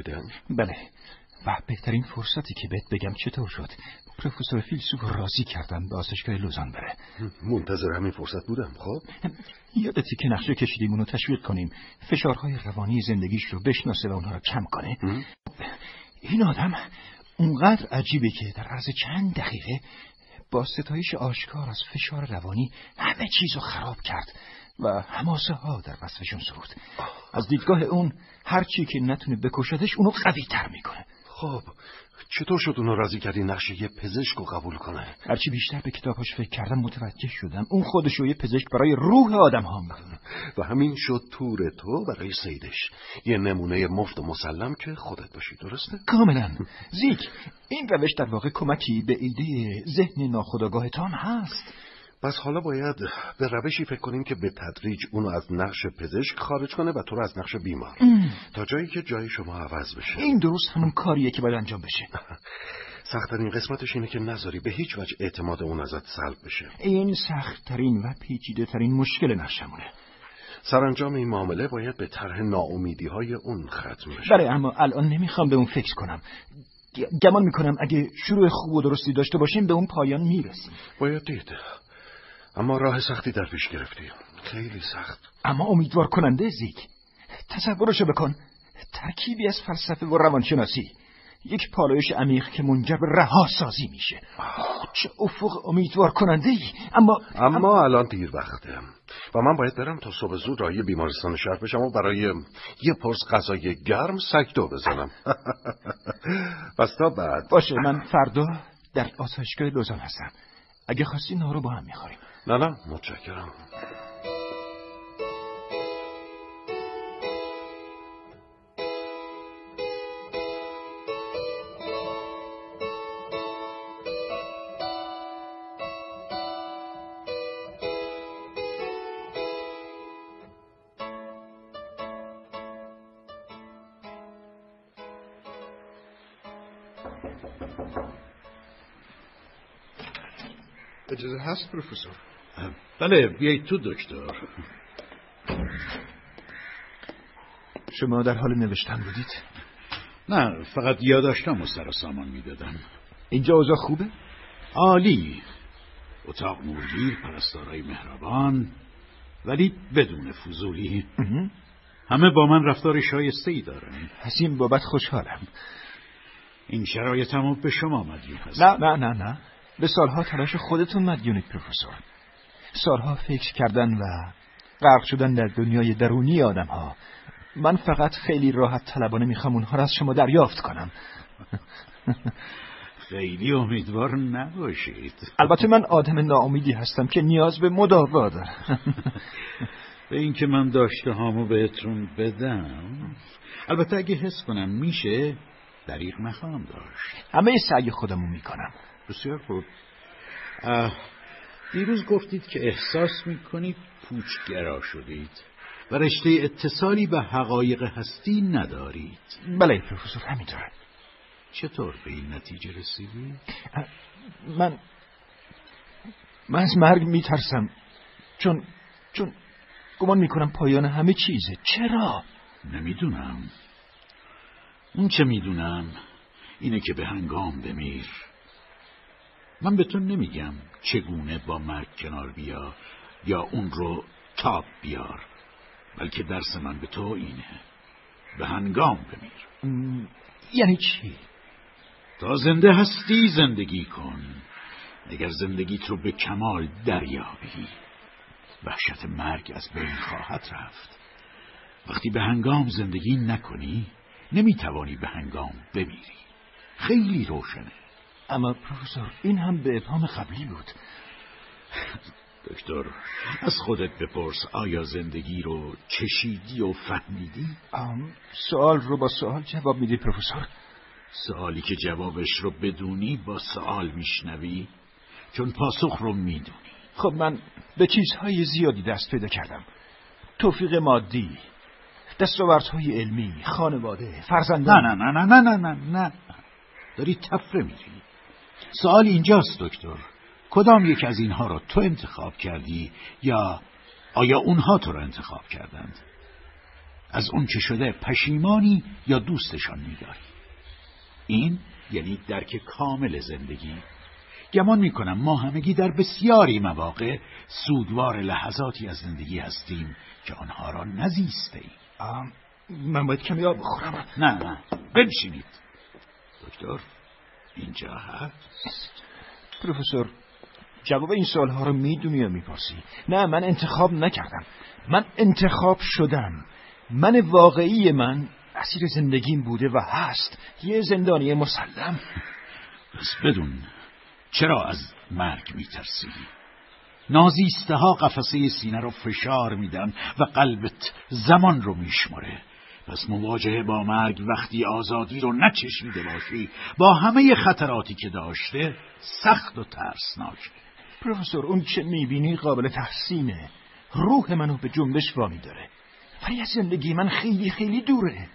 خوابیدن؟ بله. و بهترین فرصتی که بهت بگم چطور شد؟ پروفسور فیلسوف راضی کردن به آسشگاه لوزان بره. منتظر همین فرصت بودم خب؟ یادتی که نقشه کشیدیم اونو تشویق کنیم. فشارهای روانی زندگیش رو بشناسه و اونها رو کم کنه. این آدم اونقدر عجیبه که در عرض چند دقیقه با ستایش آشکار از فشار روانی همه چیز رو خراب کرد. و هماسه ها در وصفشون سرود. از دیدگاه اون هرچی که نتونه بکشدش اونو قوی تر می‌کنه. خب چطور شد اونو راضی کردی نقشه یه پزشک رو قبول کنه؟ هرچی بیشتر به کتاباش فکر کردم متوجه شدم اون خودش یه پزشک برای روح آدم ها و همین شد تور تو برای سیدش. یه نمونه مفت و مسلم که خودت باشی درسته؟ کاملا. زیک این روش در واقع کمکی به ایده ذهن ناخودآگاهتان هست. پس حالا باید به روشی فکر کنیم که به تدریج اونو از نقش پزشک خارج کنه و تو رو از نقش بیمار. تا جایی که جای شما عوض بشه. این درست همون کاریه که باید انجام بشه. سختترین قسمتش اینه که نذاری به هیچ وجه اعتماد اون ازت سلب بشه. این سختترین و پیچیده ترین مشکل نقشمونه. سرانجام این معامله باید به طرح ناامیدی های اون ختم بشه. بله اما الان نمی‌خوام به اون فکر کنم. گمان می‌کنم اگه شروع خوب و درستی داشته باشیم به اون پایان می‌رسیم. باید دید. اما راه سختی در پیش گرفتی. خیلی سخت. اما امیدوار کننده زیک تصورشو بکن. ترکیبی از فلسفه و روانشناسی. یک پالایش عمیق که منجر به رها سازی میشه چه افق امیدوار کننده ای اما اما الان دیر وقته و من باید برم تا صبح زود راهی بیمارستان شهر بشم و برای یه پرس غذای گرم سکتو بزنم. پس تا بعد. باشه من فردا در آسایشگاه لوزان هستم. اگه خواستی نارو با هم می‌خوریم. نه نه متشکرم. اجازه هست پروفسور؟ بله بیایید تو دکتر. شما در حال نوشتن بودید؟ نه فقط یاداشتم و سر سامان می‌دادم. اینجا اوضاع خوبه؟ عالی. اتاق نورگیر پرستارای مهربان ولی بدون فضولی. همه با من رفتار شایسته ای دارن. از این بابت خوشحالم. این شرایطمو به شما مدیون هست نه نه نه نه. به سالها تلاش خودتون مدیونید پروفسور. سالها فکر کردن و غرق شدن در دنیای درونی آدم ها من فقط خیلی راحت طلبانه می‌خوام اونها را از شما دریافت کنم. خیلی امیدوار نباشید. البته من آدم ناامیدی هستم که نیاز به مداوا دارم. به اینکه من داشته هامو بهتون بدم. البته اگه حس کنم میشه دریغ نخواهم داشت. همه سعی خودمو می‌کنم. بسیار خوب. دیروز گفتید که احساس می‌کنید پوچگرا شدید. و رشته اتصالی به حقایق هستی ندارید. بله پروفسور همینطوره چطور به این نتیجه رسیدید؟ من من از مرگ میترسم. چون چون گمان می‌کنم پایان همه چیزه. چرا؟ نمی‌دونم. اون چه می‌دونم اینه که به هنگام بمیر. من به تو نمیگم چگونه با مرگ کنار بیا یا اون رو تاب بیار بلکه درس من به تو اینه. به هنگام بمیر. یعنی چی؟ تا زنده هستی زندگی کن اگر زندگیت رو به کمال دریابی. وحشت مرگ از بین خواهد رفت. وقتی به هنگام زندگی نکنی نمی‌توانی به هنگام بمیری. خیلی روشنه. اما پروفسور این هم به ابهام قبلی بود. دکتر از خودت بپرس آیا زندگی رو چشیدی و فهمیدی؟ سوال رو با سوال جواب میدی پروفسور. سوالی که جوابش رو بدونی با سوال میشنوی؟ چون پاسخ رو می‌دونی. خب من به چیزهای زیادی دست پیدا کردم. توفیق مادی دستاوردهای علمی خانواده فرزندان. نه نه نه نه نه نه نه داری تفره میری سوال اینجاست دکتر. کدام یک از اینها را تو انتخاب کردی یا آیا اونها تو را انتخاب کردند؟ از اون چه شده پشیمانی یا دوستشان میداری؟ این یعنی درک کامل زندگی. گمان می‌کنم ما همگی در بسیاری مواقع سودوار لحظاتی از زندگی هستیم که آنها را نزیسته ایم من باید کمی آب بخورم. نه نه. بنشینید. دکتر. اینجا هست. پروفسور جواب این سوال ها رو می‌دونی یا می‌پرسی؟ نه من انتخاب نکردم. من انتخاب شدم. من واقعی من اسیر زندگیم بوده و هست. یه زندانی مسلم. پس بدون. چرا از مرگ میترسی؟ نازیسته ها قفسه سینه رو فشار میدن و قلبت زمان رو میشمره پس مواجهه با مرگ وقتی آزادی رو نچشیده باشی با همه خطراتی که داشته سخت و ترسناکه پروفسور اون چه می‌بینی قابل تحسینه. روح منو به جنبش وامی داره ولی از زندگی من خیلی خیلی دوره.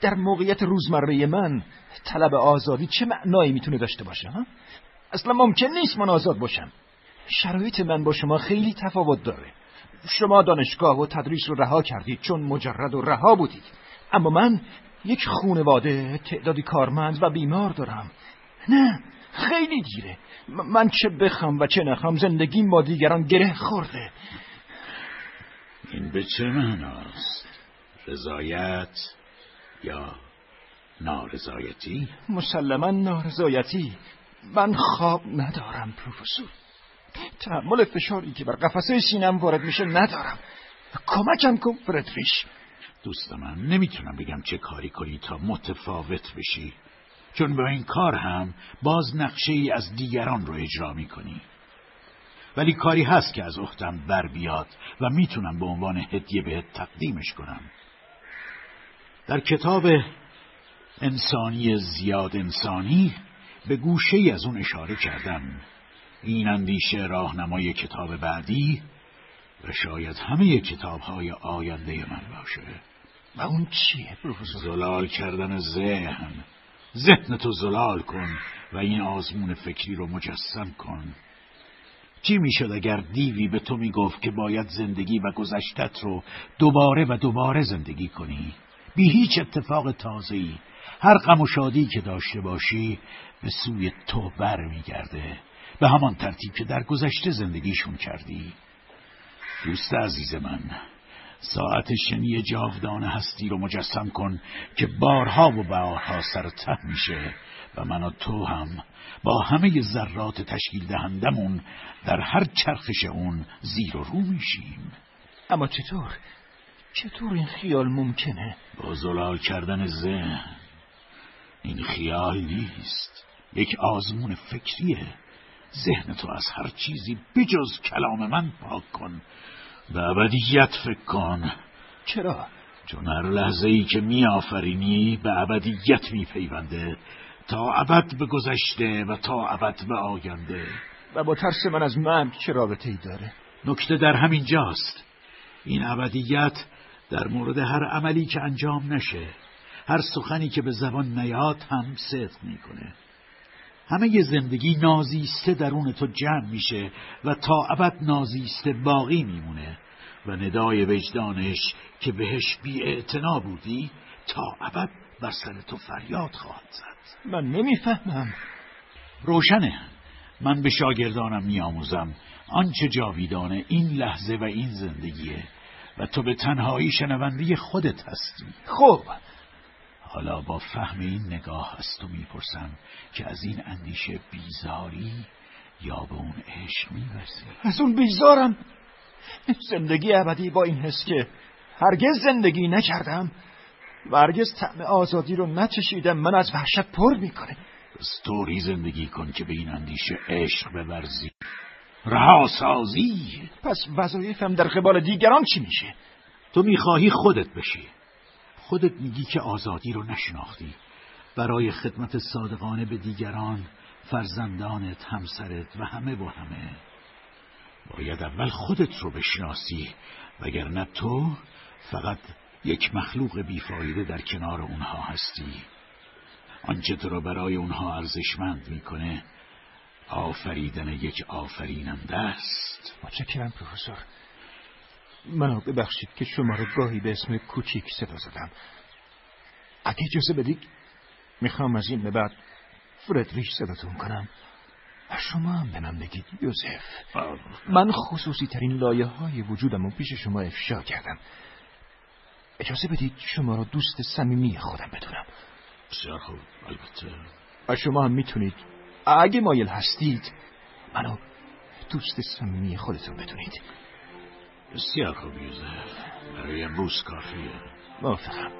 در موقعیت روزمره من طلب آزادی چه معنایی می‌تونه داشته باشه ها؟ اصلا ممکن نیست من آزاد باشم. شرایط من با شما خیلی تفاوت داره. شما دانشگاه و تدریس رو رها کردید چون مجرد و رها بودید. اما من یک خونواده تعدادی کارمند و بیمار دارم. نه خیلی دیره من چه بخم و چه نخم زندگیم با دیگران گره خورده. این به چه معناست؟ رضایت یا نارضایتی؟ مسلما نارضایتی. من خواب ندارم پروفسور. تحمل فشاری که بر قفسه سینم وارد میشه ندارم. کمکم کن فردریش دوست من نمی‌تونم بگم چه کاری کنی تا متفاوت بشی. چون با این کار هم باز نقشه ای از دیگران رو اجرا می‌کنی. ولی کاری هست که از اختم بر بیاد و می‌تونم به عنوان هدیه بهت تقدیمش کنم. در کتاب انسانی زیاد انسانی به گوشه از اون اشاره کردم. این اندیشه راهنمای کتاب بعدی و شاید همه کتاب های آینده من باشه. و اون چیه پروفسور؟ زلال کردن ذهن. ذهن تو زلال کن و این آزمون فکری رو مجسم کن. چی می‌شد اگر دیوی به تو می‌گفت که باید زندگی و گذشتت رو دوباره و دوباره زندگی کنی؟ بی هیچ اتفاق تازه‌ای. هر غم و شادی که داشته باشی به سوی تو بر میگرده به همان ترتیب که در گذشته زندگیشون کردی دوست عزیز من ساعت شنی جاودان هستی رو مجسم کن که بارها و بارها سر ته میشه و من و تو هم با همه ذرات تشکیل دهندمون در هر چرخش اون زیر و رو میشیم اما چطور؟ چطور این خیال ممکنه؟ با زلال کردن ذهن این خیال نیست یک آزمون فکریه ذهن تو از هر چیزی بجز کلام من پاک کن به ابدیت فکر کن چرا؟ چون هر لحظه ای که می آفرینی به ابدیت می پیونده تا ابد به گذشته و تا ابد به آینده و با ترس من از مرگ چه رابطه ای داره؟ نکته در همین جاست این ابدیت در مورد هر عملی که انجام نشه هر سخنی که به زبان نیاد هم صدق می‌کنه همه زندگی نازیسته درون تو جمع میشه و تا ابد نازیسته باقی میمونه و ندای وجدانش که بهش بی بودی تا ابد بر سر تو فریاد خواهد زد. من نمی‌فهمم. روشنه. من به شاگردانم میآموزم. آنچه جاویدانه این لحظه و این زندگیه و تو به تنهایی شنونده خودت هستی. خب حالا با فهم این نگاه از تو می‌پرسم که از این اندیشه بیزاری یا به اون عشق میورسی از اون بیزارم. زندگی ابدی با این حس که هرگز زندگی نکردم و هرگز طعم آزادی رو نچشیدم من از وحشت پر می‌کنه. از طوری زندگی کن که به این اندیشه عشق بورزی. رها سازی. پس وظایفم در قبال دیگران چی میشه؟ تو می‌خواهی خودت بشی. خودت میگی که آزادی رو نشناختی. برای خدمت صادقانه به دیگران فرزندانت همسرت و همه و همه. باید اول خودت رو بشناسی وگرنه تو فقط یک مخلوق بیفایده در کنار اونها هستی. آنچه تو رو برای اونها ارزشمند می‌کنه آفریدن یک آفریننده است. متشکرم پروفسور. منو ببخشید که شما رو گاهی به اسم کوچیک صدا زدم. اگه اجازه بدید می‌خوام از این به بعد فردریش صداتون کنم. و شما هم به من بگید یوزف من خصوصی ترین لایه های وجودم رو پیش شما افشا کردم. اجازه بدید شما رو دوست صمیمی خودم بدونم. بسیار خوب البته. و شما هم می‌تونید. اگه مایل هستید منو دوست صمیمی خودتون بدونید. بسیار خوب یوزف برای بوس کافیه موافقم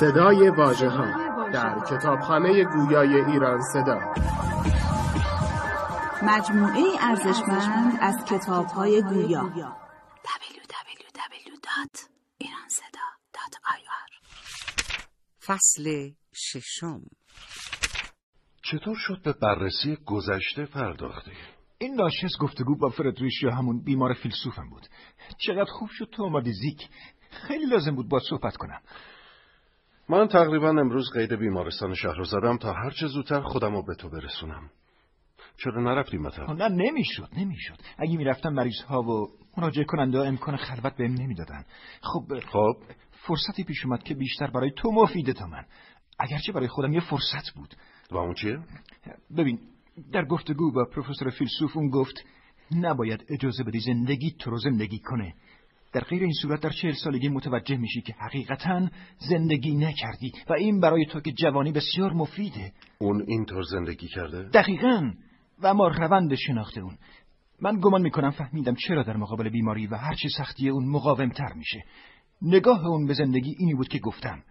صدای واژه ها در کتابخانه گویای ایران صدا. مجموعه ارزشمند از کتاب های گویا www.iranseda.ir فصل ششم. چطور شد به بررسی گذشته پرداختی؟ این ناشی از گفتگو با فردریش یا همون بیمار فیلسوفم بود. چقدر خوب شد تو اومدی زیک. خیلی لازم بود با صحبت کنم. من تقریبا امروز قید بیمارستان شهر رو زدم تا هر چه زودتر خودم رو به تو برسونم. چرا نرفتی مطب؟ نه نمی‌شد نمی‌شد. اگه می‌رفتم مریض ها و مراجعه کننده ها امکان خلوت بهم نمی‌دادن. خب خب. فرصتی پیش اومد که بیشتر برای تو مفیده تا من. اگرچه برای خودم یه فرصت بود. و اون چیه؟ ببین در گفتگو با پروفسور فیلسوف اون گفت نباید اجازه بدی زندگی تو رو زندگی کنه. در غیر این صورت در چهل سالگی متوجه میشی که حقیقتا زندگی نکردی و این برای تو که جوانی بسیار مفیده. اون اینطور زندگی کرده؟ دقیقا. و ما روند شناخته اون. من گمان می‌کنم فهمیدم چرا در مقابل بیماری و هرچی سختی اون مقاومتر میشه. نگاه اون به زندگی اینی بود که گفتم.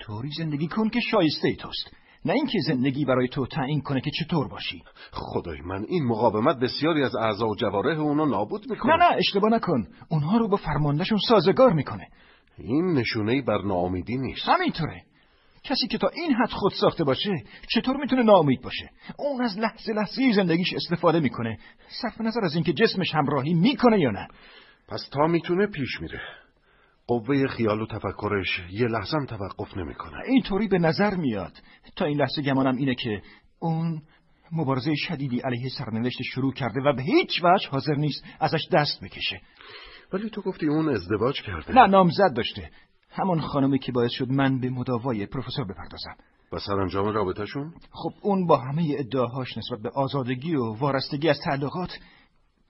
طوری زندگی کن که شایسته ای توست. نه اینکه زندگی برای تو تعیین کنه که چطور باشی. خدای من این مقاومت بسیاری از اعضا و جواره اونو نابود می‌کنه. نه نه اشتباه نکن. اونها رو با فرماندهشون سازگار می‌کنه. این نشونه بر ناامیدی نیست. همینطوره. کسی که تا این حد خود ساخته باشه چطور می‌تونه ناامید باشه؟ اون از لحظه لحظه زندگیش استفاده می‌کنه. صرف نظر از اینکه جسمش همراهی می‌کنه یا نه. پس تا می‌تونه پیش میره. قوه خیال و تفکرش یه لحظه هم توقف نمی‌کنه اینطوری به نظر میاد. تا این لحظه گمانم اینه که اون مبارزه شدیدی علیه سرنوشت شروع کرده و به هیچ وجه حاضر نیست ازش دست بکشه. ولی تو گفتی اون ازدواج کرده. نه نامزد داشته. همان خانمی که باعث شد من به مداوای پروفسور بپردازم. و سرانجام رابطهشون؟ خب اون با همه ادعاهاش نسبت به آزادگی و وارستگی از تعلقات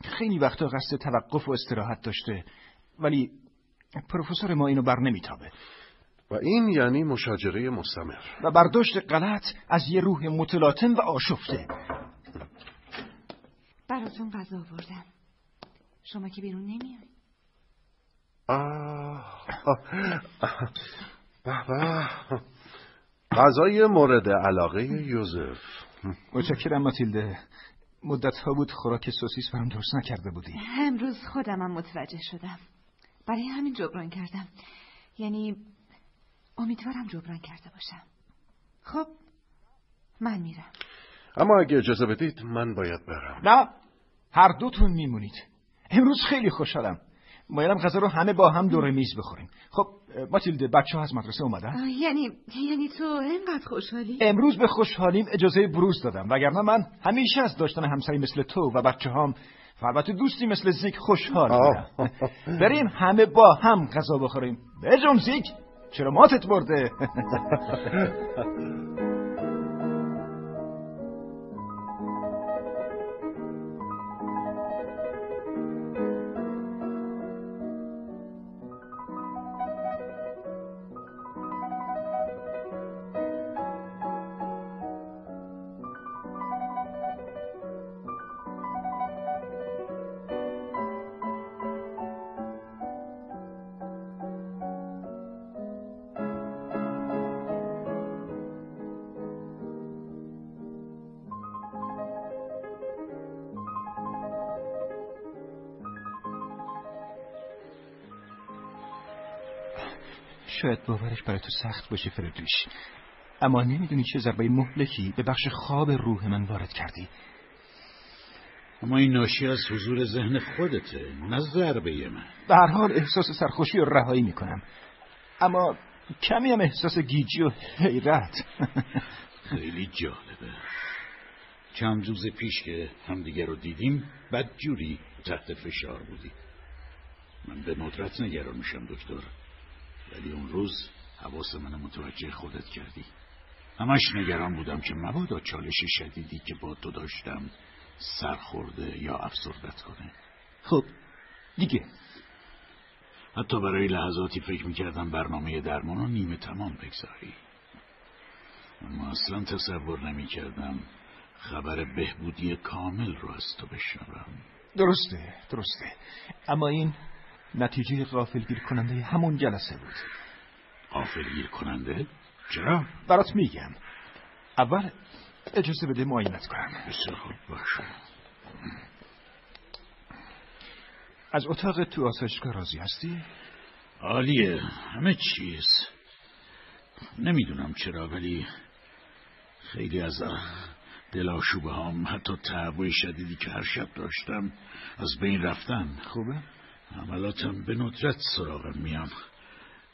خیلی وقتا قصد توقف و استراحت داشته. ولی پروفسور ما اینو بر نمیتابه. و این یعنی مشاجره مستمر. و برداشت غلط از یه روح متلاطم و آشفته. براتون غذا آوردم. شما که بیرون نمیای به غذای مورد علاقه یوزف. متشکرم ماتیلده. مدت ها بود خوراک سوسیس برام درست نکرده بودی. امروز خودمم متوجه شدم. برای همین جبران کردم. یعنی امیدوارم جبران کرده باشم. خب من میرم. اما اگه اجازه بدید من باید برم. نه هر دوتون میمونید. امروز خیلی خوشحالم. مایلم غذا رو همه با هم دور میز بخوریم. خب ماتیلده بچه ها از مدرسه اومدن؟ یعنی یعنی تو اینقدر خوشحالی؟ امروز به خوشحالیم اجازه بروز دادم. وگرنه من همیشه از داشتن همسری مثل تو و بچه هم و البته دوستی مثل زیک خوشحال بریم همه با هم غذا بخوریم. بجم زیک چرا ماتت برده؟ شاید باورش برای تو سخت باشه فردریش اما نمی‌دونی چه ضربه مهلکی به بخش خواب روح من وارد کردی. اما این ناشی از حضور ذهن خودته نه ضربه من. به هر حال احساس سرخوشی و رهایی می‌کنم. اما کمی هم احساس گیجی و حیرت. خیلی جالبه. چند روز پیش که همدیگه رو دیدیم بدجوری تحت فشار بودی. من به ندرت نگران میشم دکتر. ولی اون روز حواس من متوجه خودت کردی. همش نگران بودم که مبادا چالش شدیدی که با تو داشتم سرخورده یا افسردت کنه. خب دیگه. حتی برای لحظاتی فکر می‌کردم برنامه درمان رو نیمه تمام بگذاری. اما اصلا تصور نمی‌کردم خبر بهبودی کامل رو از تو بشنوم. درسته درسته. اما این نتیجه غافلگیر کننده همون جلسه بود غافلگیر کننده؟ چرا؟ برات میگم اول اجازه بده معاینت کنم بسیار خوب باشه از اتاق تو آسایشگاه راضی هستی؟ عالیه همه چیز نمی‌دونم چرا ولی خیلی از دلاشوبه هم حتی تعبوی شدیدی که هر شب داشتم از بین رفتن خوبه؟ عملاتم به ندرت سراغم میان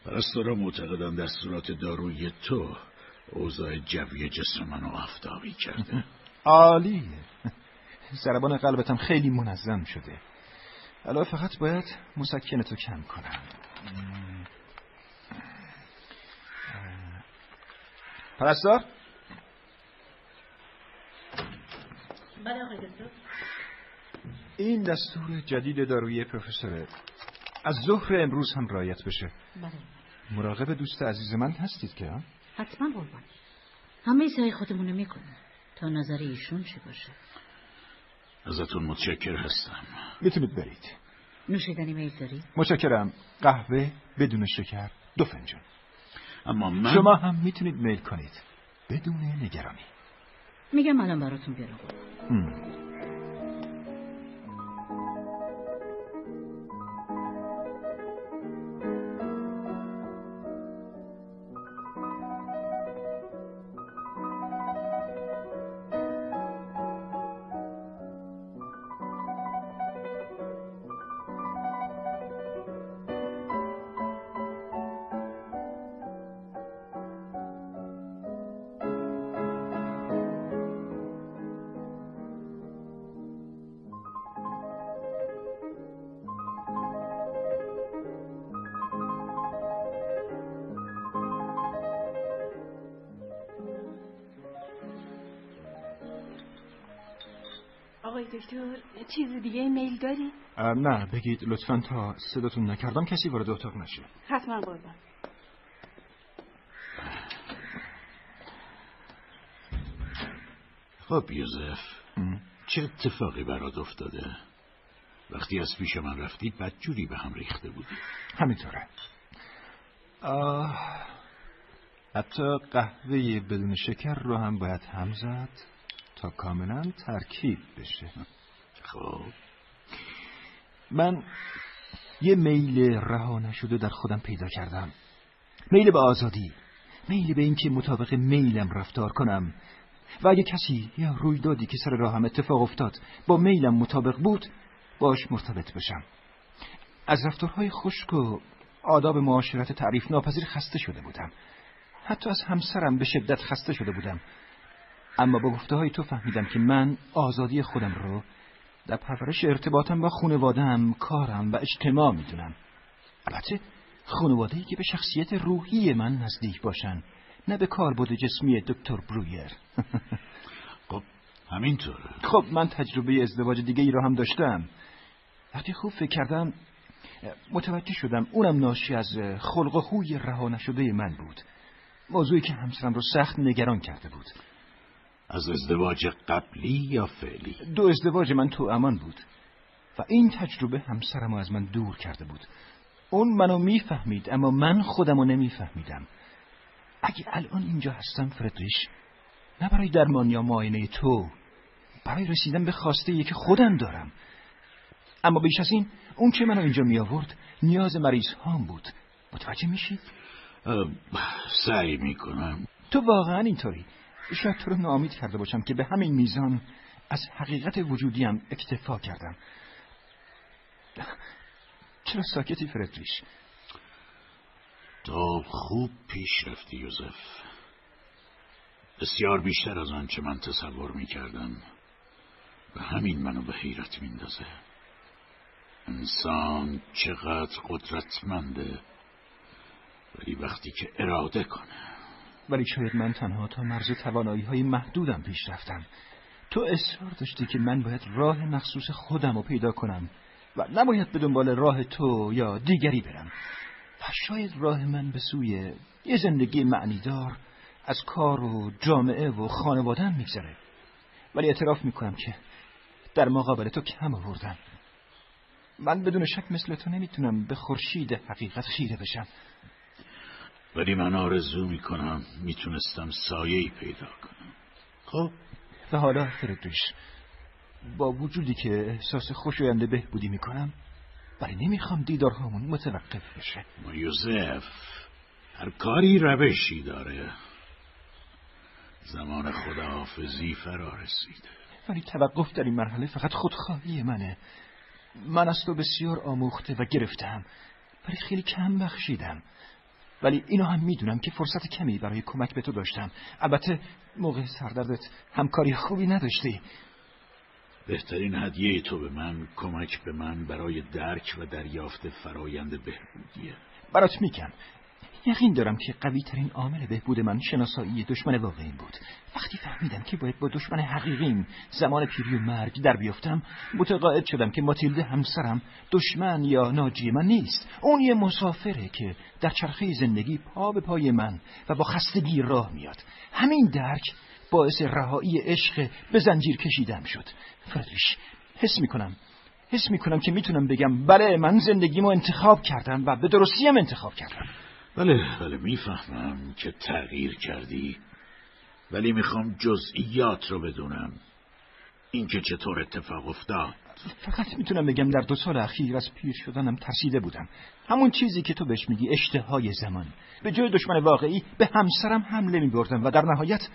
پرستارا معتقدن دستورات دارویی تو اوضاع جوی جسم منو آفتابی کرده. عالی. ضربان قلبتم خیلی منظم شده. الان فقط باید مسکن تو کم کنم. پرستار؟ بله آقای دکتر. این دستور جدید دارویی پروفسوره از ظهر امروز هم رایت بشه. بله. مراقب دوست عزیز من هستید که حتما قربان. همه سعی خودمونو می‌کنیم تا نظر ایشون چی باشه. ازتون متشکر هستم. می‌تونید برید. نوشیدنی میل داری؟ متشکرم. قهوه بدون شکر دو فنجان. اما من شما هم می‌تونید میل کنید. بدون نگرانی. میگم الان براتون بیارم. دیگه میل داری؟ نه بگید لطفا تا صداتون نکردم کسی وارد اتاق نشه. حتما قربان. خب یوزف چه اتفاقی برات افتاده؟ وقتی از پیش من رفتی بدجوری به هم ریخته بودی. همینطوره. آه حتی قهوه بدون شکر رو هم باید هم زد تا کاملا ترکیب بشه. خب. من یه میل رها نشده در خودم پیدا کردم. میل به آزادی. میل به اینکه مطابق میلم رفتار کنم. و اگه کسی یا رویدادی که سر راهم اتفاق افتاد با میلم مطابق بود باش مرتبط بشم. از رفتارهای خشک و آداب معاشرت تعریف ناپذیر خسته شده بودم. حتی از همسرم به شدت خسته شده بودم. اما با گفته های تو فهمیدم که من آزادی خودم رو در پرورش ارتباطم با خانوادم، کارم و اجتماع می‌دونم. البته خانواده‌ای که به شخصیت روحی من نزدیک باشن نه به کاربرد جسمی دکتر برویر. خب همینطوره خب من تجربه ازدواج دیگه ای رو هم داشتم. وقتی خوب فکر کردم متوجه شدم اونم ناشی از خلق و خوی رها نشده من بود. موضوعی که همسرم رو سخت نگران کرده بود. از ازدواج قبلی یا فعلی؟ دو ازدواج من تو امان بود و این تجربه همسرم از من دور کرده بود. اون منو می‌فهمید اما من خودمو نمیفهمیدم. اگه الان اینجا هستم فردریش نه برای درمان یا معاینه تو برای رسیدن به خواسته که خودم دارم. اما بیش از این اون که منو اینجا می آورد نیاز مریض هام بود. متوجه میشید؟ سعی می‌کنم. تو واقعا اینطوری. شاید تو رو ناامید کرده باشم که به همین میزان از حقیقت وجودیم اکتفا کردم. چرا ساکتی فردریش؟ تو خوب پیش رفتی یوزف. بسیار بیشتر از آنچه من تصور می‌کردم. و همین منو به حیرت میندازه. انسان چقدر قدرتمنده. ولی وقتی که اراده کنه ولی شاید من تنها تا مرز توانایی های محدودم پیش رفتم. تو اصرار داشتی که من باید راه مخصوص خودم رو پیدا کنم و نباید به دنبال راه تو یا دیگری برم. و شاید راه من به سوی یه زندگی معنیدار از کار و جامعه و خانوادم میگذره. ولی اعتراف می‌کنم که در مقابل تو کم آوردم. من بدون شک مثل تو نمی‌تونم به خورشید حقیقت خیره بشم. ولی من آرزو می‌کنم می‌تونستم سایه پیدا کنم. خب و حالا فردریش با وجودی که احساس خوشاینده بهبودی می‌کنم ولی نمی‌خوام دیدارهامون متوقف بشه. ما یوزف هر کاری روشی داره. زمان خداحافظی فرا رسیده. ولی توقف در این مرحله فقط خودخواهی منه. من از تو بسیار آموخته و گرفتم ولی خیلی کم بخشیدم. ولی اینو هم می‌دونم که فرصت کمی برای کمک به تو داشتم. البته موقع سردردت همکاری خوبی نداشتی. بهترین هدیه تو به من کمک به من برای درک و دریافت فرایند بهبودیه. برات میگم. یقین دارم که قوی ترین عامل بهبود من شناسایی دشمن واقعی بود. وقتی فهمیدم که باید با دشمن حقیقیم زمان پیری و مرگ در بیافتم متقاعد شدم که ماتیلده همسرم دشمن یا ناجی من نیست. اون یه مسافره که در چرخه زندگی پا به پای من و با خستگی راه میاد. همین درک باعث رهایی عشق به زنجیر کشیدم شد. فردریش حس می‌کنم حس می‌کنم که می‌تونم بگم بله من زندگیمو انتخاب کردم و به درستیم انتخاب کردم. بله بله می‌فهمم که تغییر کردی ولی می‌خوام جزئیات رو بدونم. اینکه چطور اتفاق افتاد. فقط می‌تونم بگم در دو سال اخیر از پیر شدنم ترسیده بودم. همون چیزی که تو بهش میگی اشتهای زمان. به جای دشمن واقعی به همسرم حمله میبردم و در نهایت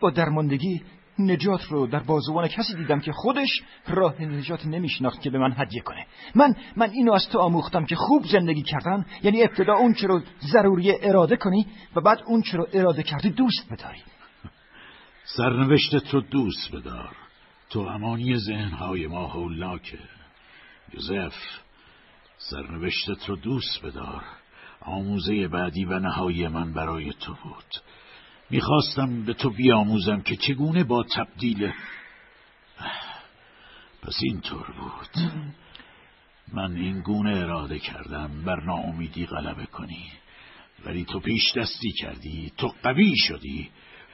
با درماندگی نجات رو در بازوان کسی دیدم که خودش راه نجات نمیشناخت که به من هدیه کنه. من من اینو از تو آموختم که خوب زندگی کردن یعنی ابتدا اون رو ضروری اراده کنی و بعد اون رو اراده کردی دوست بداری. سرنوشتت رو دوست بدار. تو امانی ذهنهای ما هولاکه. یوزف سرنوشتت رو دوست بدار. آموزه بعدی و نهایی من برای تو بود. می‌خواستم به تو بیاموزم که چگونه با تبدیل پس اینطور بود. من این گونه اراده کردم بر ناامیدی غلبه کنی. ولی تو پیش دستی کردی تو قوی شدی.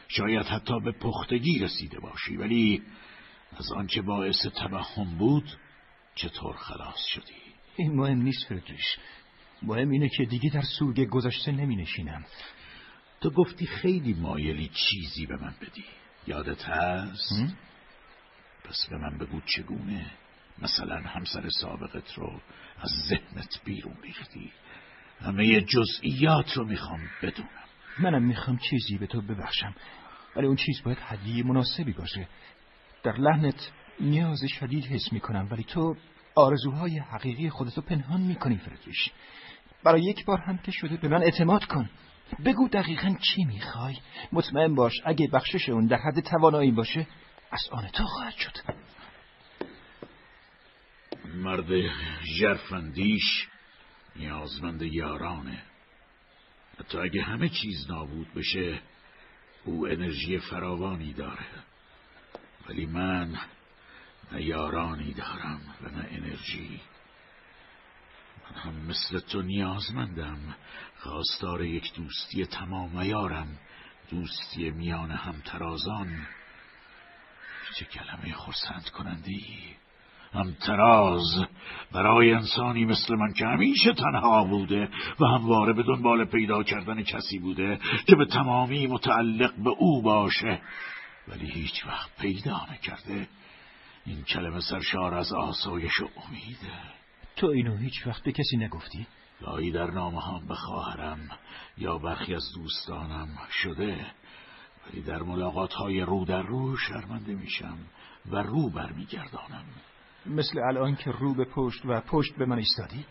شاید حتی به پختگی رسیده باشی ولی از آنچه باعث توهم بود چطور خلاص شدی؟ این مهم نیست فردریش. مهم اینه که دیگه در سوگ گذشته نمی نشینم. تو گفتی خیلی مایلی چیزی به من بدی. یادت هست؟ پس به من بگو چگونه مثلا همسر سابقت رو از ذهنت بیرون ریختی. همه جزئیات رو می‌خوام بدونم. منم می‌خوام چیزی به تو ببخشم ولی اون چیز باید هدیه مناسبی باشه. در لحنت نیاز شدید حس می‌کنم ولی تو آرزوهای حقیقی خودتو پنهان می‌کنی فردریش برای یک بار هم که شده به من اعتماد کن. بگو دقیقا چی می‌خوای؟ مطمئن باش اگه بخشش اون در حد توانایی باشه از آن تو خواهد شد. مرد جرفندیش نیازمند یارانه. حتی اگه همه چیز نابود بشه او انرژی فراوانی داره. ولی من نه یارانی دارم و نه انرژی. من هم مثل تو نیازمندم. خواستار یک دوستی تمام یارم دوستی میان همترازان. چه کلمه خورسند کنندی؟ همتراز. برای انسانی مثل من که همیشه تنها بوده و همواره به دنبال پیدا کردن کسی بوده که به تمامی متعلق به او باشه. ولی هیچ وقت پیدا نکرده. این کلمه سرشار از آسایش و امیده تو اینو هیچ وقت به کسی نگفتی؟ گاهی در نامه هم به خواهرم یا برخی از دوستانم شده ولی در ملاقات های رو در رو شرمنده میشم و رو برمیگردانم مثل الان که رو به پشت و پشت به من ایستادی؟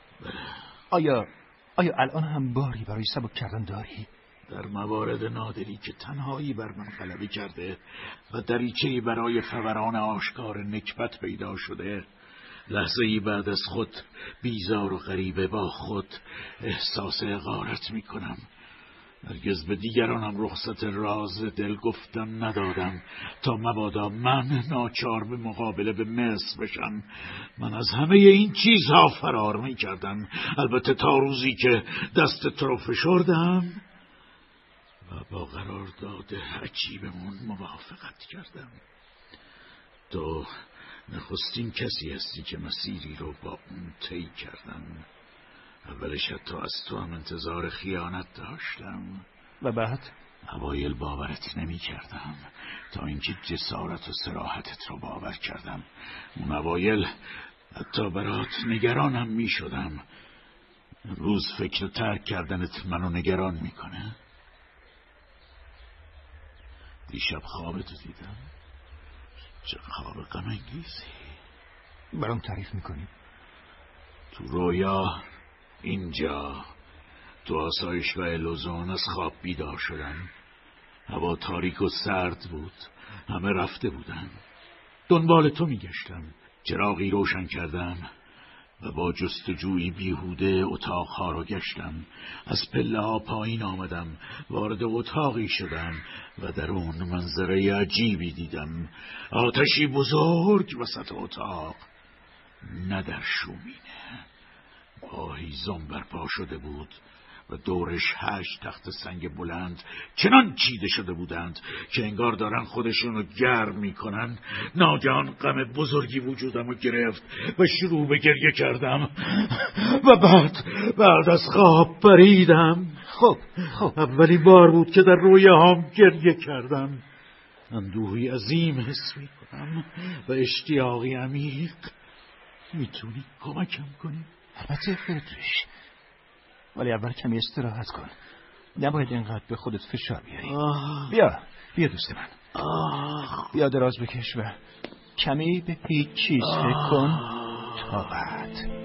آیا آیا الان هم باری برای سبک کردن داری؟ در موارد نادری که تنهایی بر من غلبه کرده و دریچه برای فوران آشکار نکبت پیدا شده لحظه ای بعد از خود بیزار و غریبه با خود احساس اغارت می کنم هرگز به دیگرانم رخصت راز دل گفتم ندادم تا مبادا من ناچار به مقابله به مصر بشم. من از همه این چیزها فرار می کردم البته تا روزی که دست تو رو فشردم و با قرارداد عجیبمون موافقت کردم. تو نخستین کسی هستی که مسیری رو با اون طی کردم. اولش حتی از تو هم انتظار خیانت داشتم. و بعد؟ اوایل باورت نمی کردم تا اینکه جسارت و سراحتت رو باور کردم. اون اوایل حتی برات نگرانم می شدم روز فکر ترک کردنت منو نگران می‌کنه. دیشب خوابتو دیدم. چه خواب غم انگیزی. برام تعریف می‌کنی. تو رویا اینجا. تو آسایش و الوزون از خواب بیدار شدم هوا تاریک و سرد بود. همه رفته بودن. دنبال تو میگشتم. چراغی روشن کردم. و با جستجوی بیهوده اتاقها را گشتم. از پله ها پایین آمدم وارد اتاقی شدم و در اون منظره عجیبی دیدم. آتشی بزرگ وسط اتاق نه در شومینه. با هیزم برپا شده بود. و دورش هشت تخت سنگ بلند چنان چیده شده بودند که انگار دارن خودشونو گرم می‌کنن. ناگهان غم بزرگی وجودم رو گرفت و شروع به گریه کردم. و بعد بعد از خواب پریدم. خب خب. اولی بار بود که در روی هم گریه کردم. اندوهی عظیم حس می‌کنم و اشتیاقی عمیق. می‌تونی کمکم کنی؟ البته فردریش ولی اول کمی استراحت کن. نباید اینقدر به خودت فشار بیاری. بیا بیا دوست من. بیا دراز بکش و کمی به هیچ چیز فکر کن تا بعد.